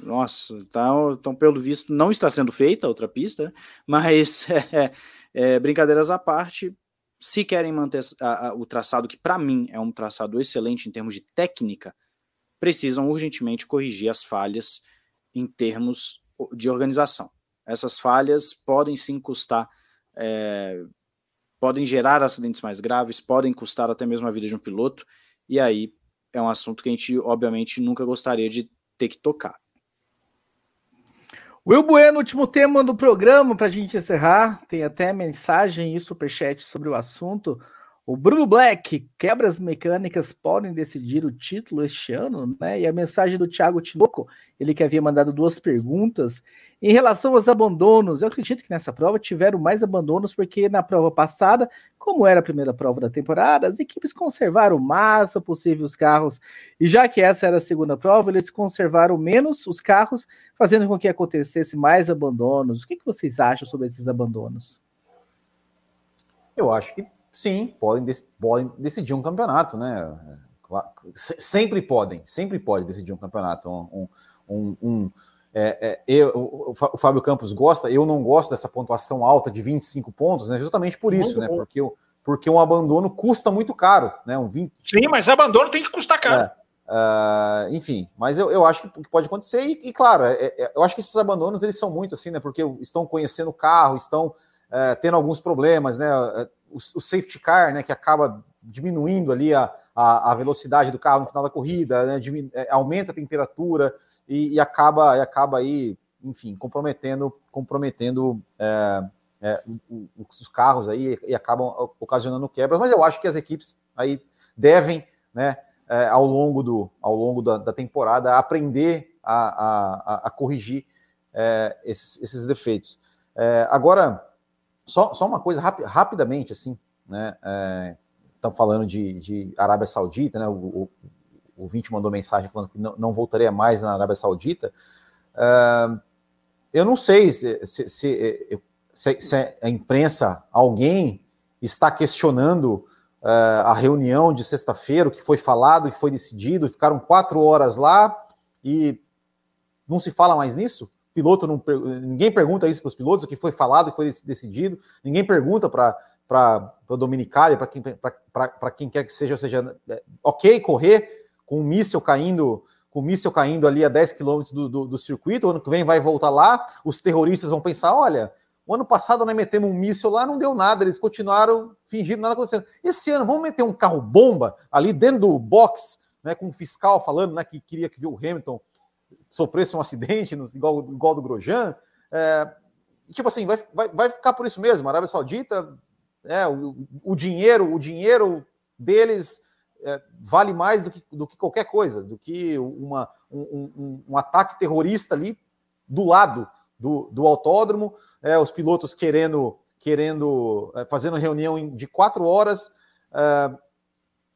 Nossa, então, então, pelo visto, não está sendo feita a outra pista, mas é, é, brincadeiras à parte, se querem manter a, a, o traçado, que para mim é um traçado excelente em termos de técnica, precisam urgentemente corrigir as falhas em termos de organização. Essas falhas podem sim custar, é, podem gerar acidentes mais graves, podem custar até mesmo a vida de um piloto, e aí é um assunto que a gente, obviamente, nunca gostaria de ter que tocar. Will Bueno, último tema do programa para a gente encerrar. Tem até mensagem e superchat sobre o assunto. O Bruno Black, quebras mecânicas podem decidir o título este ano, né? E a mensagem do Thiago Tinoco, ele que havia mandado duas perguntas. Em relação aos abandonos, eu acredito que nessa prova tiveram mais abandonos, porque na prova passada, como era a primeira prova da temporada, as equipes conservaram o máximo possível os carros, e já que essa era a segunda prova, eles conservaram menos os carros, fazendo com que acontecesse mais abandonos. O que, que vocês acham sobre esses abandonos? Eu acho que sim, podem, podem decidir um campeonato, né? Sempre podem, sempre pode decidir um campeonato. Um, um, um é, é, eu, o, Fábio Campos gosta, eu não gosto dessa pontuação alta de 25 pontos, né? Justamente por isso, muito né? Bom. Porque, porque um abandono custa muito caro, né? Um 20... Sim, mas abandono tem que custar caro. É, uh, enfim, mas eu, eu acho que pode acontecer, e, e claro, é, é, eu acho que esses abandonos eles são muito assim, né? Porque estão conhecendo o carro, estão é, tendo alguns problemas, né? O, o, safety car, né? Que acaba diminuindo ali a, a, a velocidade do carro no final da corrida, né? Diminu aumenta a temperatura e, e, acaba, e acaba aí, enfim, comprometendo, comprometendo é, é, os carros aí e acabam ocasionando quebras. Mas eu acho que as equipes aí devem, né, é, ao longo, do, ao longo da, da temporada, aprender a, a, a corrigir é, esses, esses, defeitos. É, agora, só, só uma coisa rapi, rapidamente, assim, né? Estão é, falando de, de Arábia Saudita, né? O, o, o ouvinte mandou mensagem falando que não, não voltaria mais na Arábia Saudita. Uh, eu não sei se, se, se, se, a imprensa, alguém está questionando uh, a reunião de sexta-feira, o que foi falado, o que foi decidido. Ficaram quatro horas lá e não se fala mais nisso? Piloto não, ninguém pergunta isso para os pilotos, o que foi falado, o que foi decidido. Ninguém pergunta para para o Dominicali, para quem, quem quer que seja, ou seja, é, ok correr, com um míssil caindo, com um míssil caindo ali a 10 quilômetros do, do, do, circuito, o ano que vem vai voltar lá, os terroristas vão pensar, olha, o ano passado nós metemos um míssil lá, não deu nada, eles continuaram fingindo nada acontecendo. Esse ano, vamos meter um carro bomba ali dentro do box, né, com o fiscal falando né, que queria que o Hamilton sofresse um acidente, igual, igual do Grosjean. É, tipo assim, vai, vai, vai ficar por isso mesmo. A Arábia Saudita, é, o, o dinheiro, o dinheiro deles é, vale mais do que, do que qualquer coisa, do que uma, um, um, um ataque terrorista ali do lado do, do autódromo, é, os pilotos querendo, querendo é, fazendo reunião de quatro horas, é,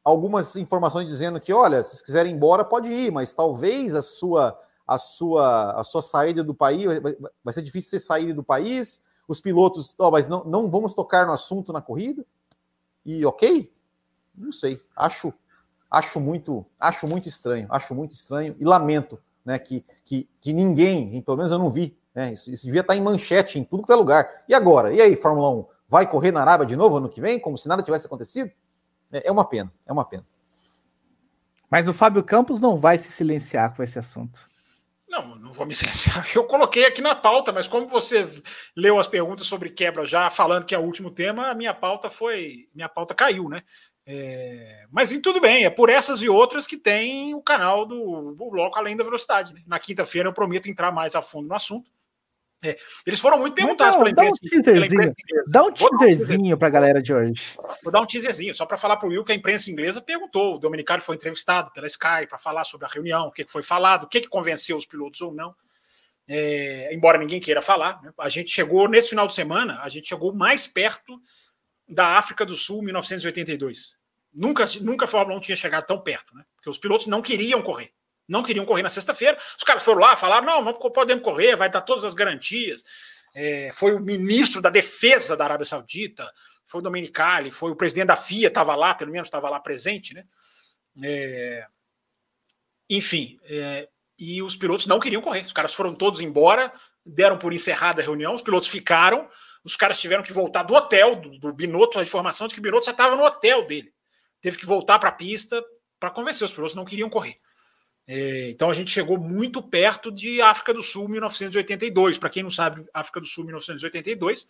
algumas informações dizendo que, olha, se quiserem ir embora, pode ir, mas talvez a sua a sua a sua saída do país vai, vai ser difícil você sair do país. Os pilotos, oh, mas não, não vamos tocar no assunto na corrida. E ok, não sei. Acho, acho muito, acho muito estranho. Acho muito estranho e lamento, né, que, que, que ninguém, pelo menos eu não vi, né, isso, isso devia estar em manchete em tudo que é lugar. E agora? E aí, Fórmula 1? Vai correr na Arábia de novo ano que vem, como se nada tivesse acontecido? É, é uma pena, é uma pena. Mas o Fábio Campos não vai se silenciar com esse assunto. Não, não vou me silenciar. Eu coloquei aqui na pauta, mas como você leu as perguntas sobre quebra já falando que é o último tema, a minha pauta foi. Minha pauta caiu, né? É, mas tudo bem, é por essas e outras que tem o canal do, do Bloco Além da Velocidade. Né? Na quinta-feira eu prometo entrar mais a fundo no assunto. É, eles foram muito perguntados pela imprensa. Dá um teaserzinho, dá um teaserzinho para a galera de hoje. Vou dar um teaserzinho, só para falar para o Will que a imprensa inglesa perguntou. O Dominicano foi entrevistado pela Sky para falar sobre a reunião, o que foi falado, o que convenceu os pilotos ou não. É, embora ninguém queira falar, né? a gente chegou nesse final de semana, a gente chegou mais perto da África do Sul, 1982. Nunca, nunca a Fórmula 1 tinha chegado tão perto, né? Porque os pilotos não queriam correr. Não queriam correr na sexta-feira. Os caras foram lá, falaram: não, vamos, podemos correr, vai dar todas as garantias. É, foi o ministro da Defesa da Arábia Saudita, foi o Domenicali, foi o presidente da FIA, estava lá, pelo menos estava lá presente, né? É, enfim, é, e os pilotos não queriam correr. Os caras foram todos embora, deram por encerrada a reunião, os pilotos ficaram, os caras tiveram que voltar do hotel, do, do Binotto, a informação de que o Binotto já estava no hotel dele. Teve que voltar para a pista para convencer os pilotos, não queriam correr. É, então a gente chegou muito perto de África do Sul 1982. Para quem não sabe, África do Sul 1982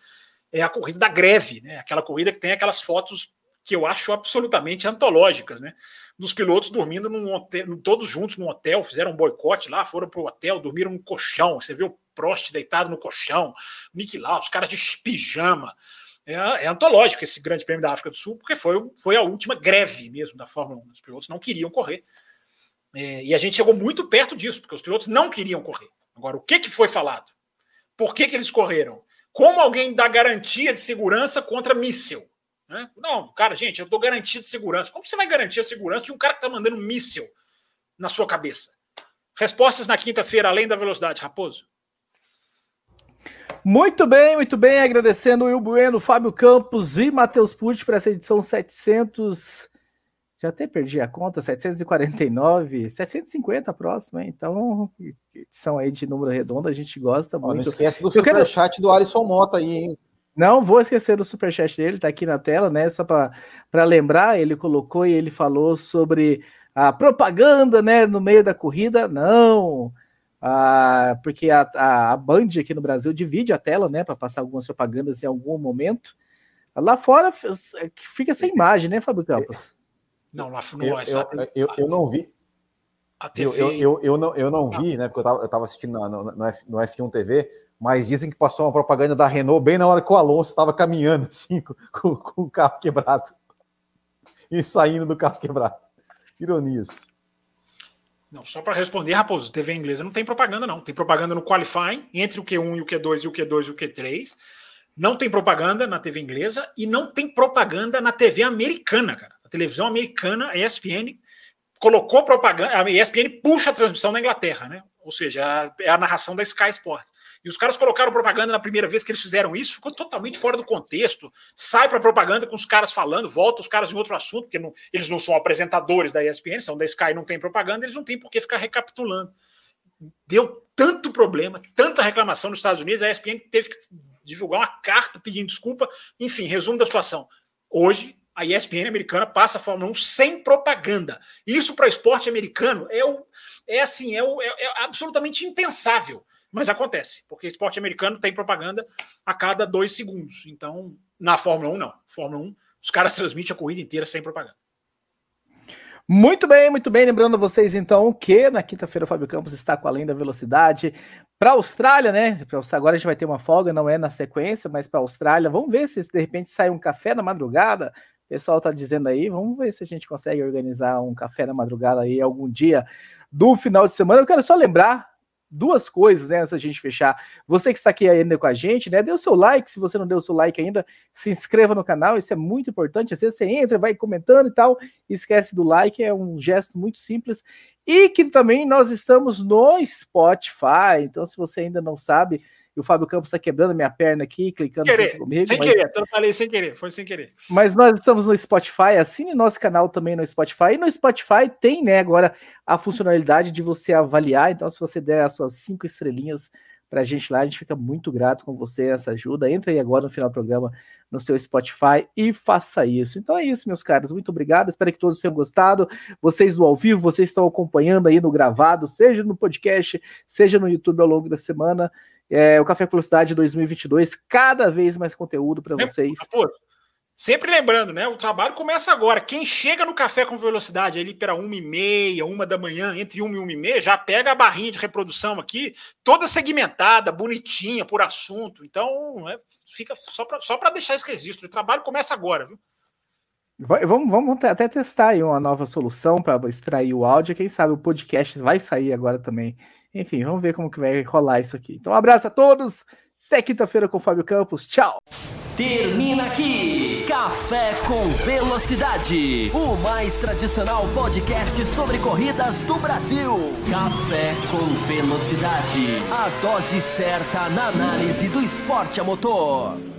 é a corrida da greve, né? Aquela corrida que tem aquelas fotos que eu acho absolutamente antológicas, né? Dos pilotos dormindo num hotel, todos juntos num hotel, fizeram um boicote lá, foram para o hotel, dormiram no colchão. Você vê o Prost deitado no colchão, Nick lá, os caras de pijama. É, é, antológico esse Grande Prêmio da África do Sul, porque foi, foi a última greve mesmo da Fórmula 1. Os pilotos não queriam correr. É, e a gente chegou muito perto disso, porque os pilotos não queriam correr. Agora, o que, que foi falado? Por que, que eles correram? Como alguém dá garantia de segurança contra míssil? Né? Não, cara, gente, eu dou garantia de segurança. Como você vai garantir a segurança de um cara que está mandando míssil na sua cabeça? Respostas na quinta-feira, além da velocidade, Raposo. Muito bem, muito bem. Agradecendo o Will Bueno, Fábio Campos e Matheus Pucci para essa edição 700 já até perdi a conta, 749, 750 a próxima, então edição aí de número redondo, a gente gosta muito. Não esquece do superchat quero... do Alisson Mota aí, hein? Não vou esquecer do superchat dele, tá aqui na tela, né? Só para lembrar, ele colocou e ele falou sobre a propaganda, né, no meio da corrida. Não, ah, porque a, a, a Band aqui no Brasil divide a tela, né, para passar algumas propagandas em algum momento. Lá fora fica sem imagem, né, Fábio Campos? Não, lá eu, eu, eu, eu não vi. A TV... Eu, eu, eu, não, eu não vi, né? Porque eu tava, eu tava assistindo no, no, no F1 TV, mas dizem que passou uma propaganda da Renault bem na hora que o Alonso estava caminhando, assim, com, com, com, o carro quebrado. E saindo do carro quebrado. Ironias. Não, só para responder, Raposo, TV inglesa não tem propaganda, não. Tem propaganda no qualifying, entre o Q1 e o Q2 e o Q2 e o Q3. Não tem propaganda na TV inglesa e não tem propaganda na TV americana, cara televisão americana, a ESPN, colocou propaganda, a ESPN puxa a transmissão na Inglaterra, né? Ou seja, é a narração da Sky Sports. E os caras colocaram propaganda na primeira vez que eles fizeram isso, ficou totalmente fora do contexto. Sai para propaganda com os caras falando, volta os caras em outro assunto, porque não, eles não são apresentadores da ESPN, são da Sky, não tem propaganda, eles não têm por que ficar recapitulando. Deu tanto problema, tanta reclamação nos Estados Unidos, a ESPN teve que divulgar uma carta pedindo desculpa. Enfim, resumo da situação. Hoje, a ESPN americana passa a Fórmula 1 sem propaganda. Isso para esporte americano é, o, é assim, é, o, é, é, absolutamente impensável. Mas acontece, porque esporte americano tem propaganda a cada dois segundos. Então, na Fórmula 1, não. Fórmula 1, os caras transmitem a corrida inteira sem propaganda. Muito bem, muito bem. Lembrando vocês, então, que na quinta-feira o Fábio Campos está com Além da Velocidade para a Austrália, né? Agora a gente vai ter uma folga, não é na sequência, mas para a Austrália. Vamos ver se de repente sai um café na madrugada pessoal tá dizendo aí, vamos ver se a gente consegue organizar um café na madrugada aí algum dia do final de semana. Eu quero só lembrar duas coisas, né, antes da gente fechar. Você que está aqui ainda com a gente, né, dê o seu like, se você não deu o seu like ainda, se inscreva no canal, isso é muito importante. Às vezes você entra, vai comentando e tal, esquece do like, é um gesto muito simples. E que também nós estamos no Spotify, então se você ainda não sabe, e o Fábio Campos está quebrando minha perna aqui, clicando querer, comigo. Sem mas... querer, eu falei sem querer, foi sem querer. Mas nós estamos no Spotify, assine nosso canal também no Spotify. E no Spotify tem, né, agora a funcionalidade de você avaliar. Então, se você der as suas cinco estrelinhas para a gente lá, a gente fica muito grato com você, essa ajuda. Entra aí agora no final do programa no seu Spotify e faça isso. Então é isso, meus caros. Muito obrigado. Espero que todos tenham gostado. Vocês do ao vivo, vocês estão acompanhando aí no gravado, seja no podcast, seja no YouTube ao longo da semana. É, o Café Velocidade 2022, cada vez mais conteúdo para vocês. Pô, sempre lembrando, né? O trabalho começa agora. Quem chega no Café com Velocidade ali para uma e meia, uma da manhã, entre uma e uma e meia, já pega a barrinha de reprodução aqui, toda segmentada, bonitinha, por assunto. Então, é, fica só para só deixar esse registro. O trabalho começa agora, viu? Vamos, vamos até testar aí uma nova solução para extrair o áudio. Quem sabe o podcast vai sair agora também enfim, vamos ver como que vai rolar isso aqui. Então, um abraço a todos. Até quinta-feira com o Fábio Campos. Tchau. Termina aqui Café com Velocidade, o mais tradicional podcast sobre corridas do Brasil. Café com Velocidade, a dose certa na análise do esporte a motor.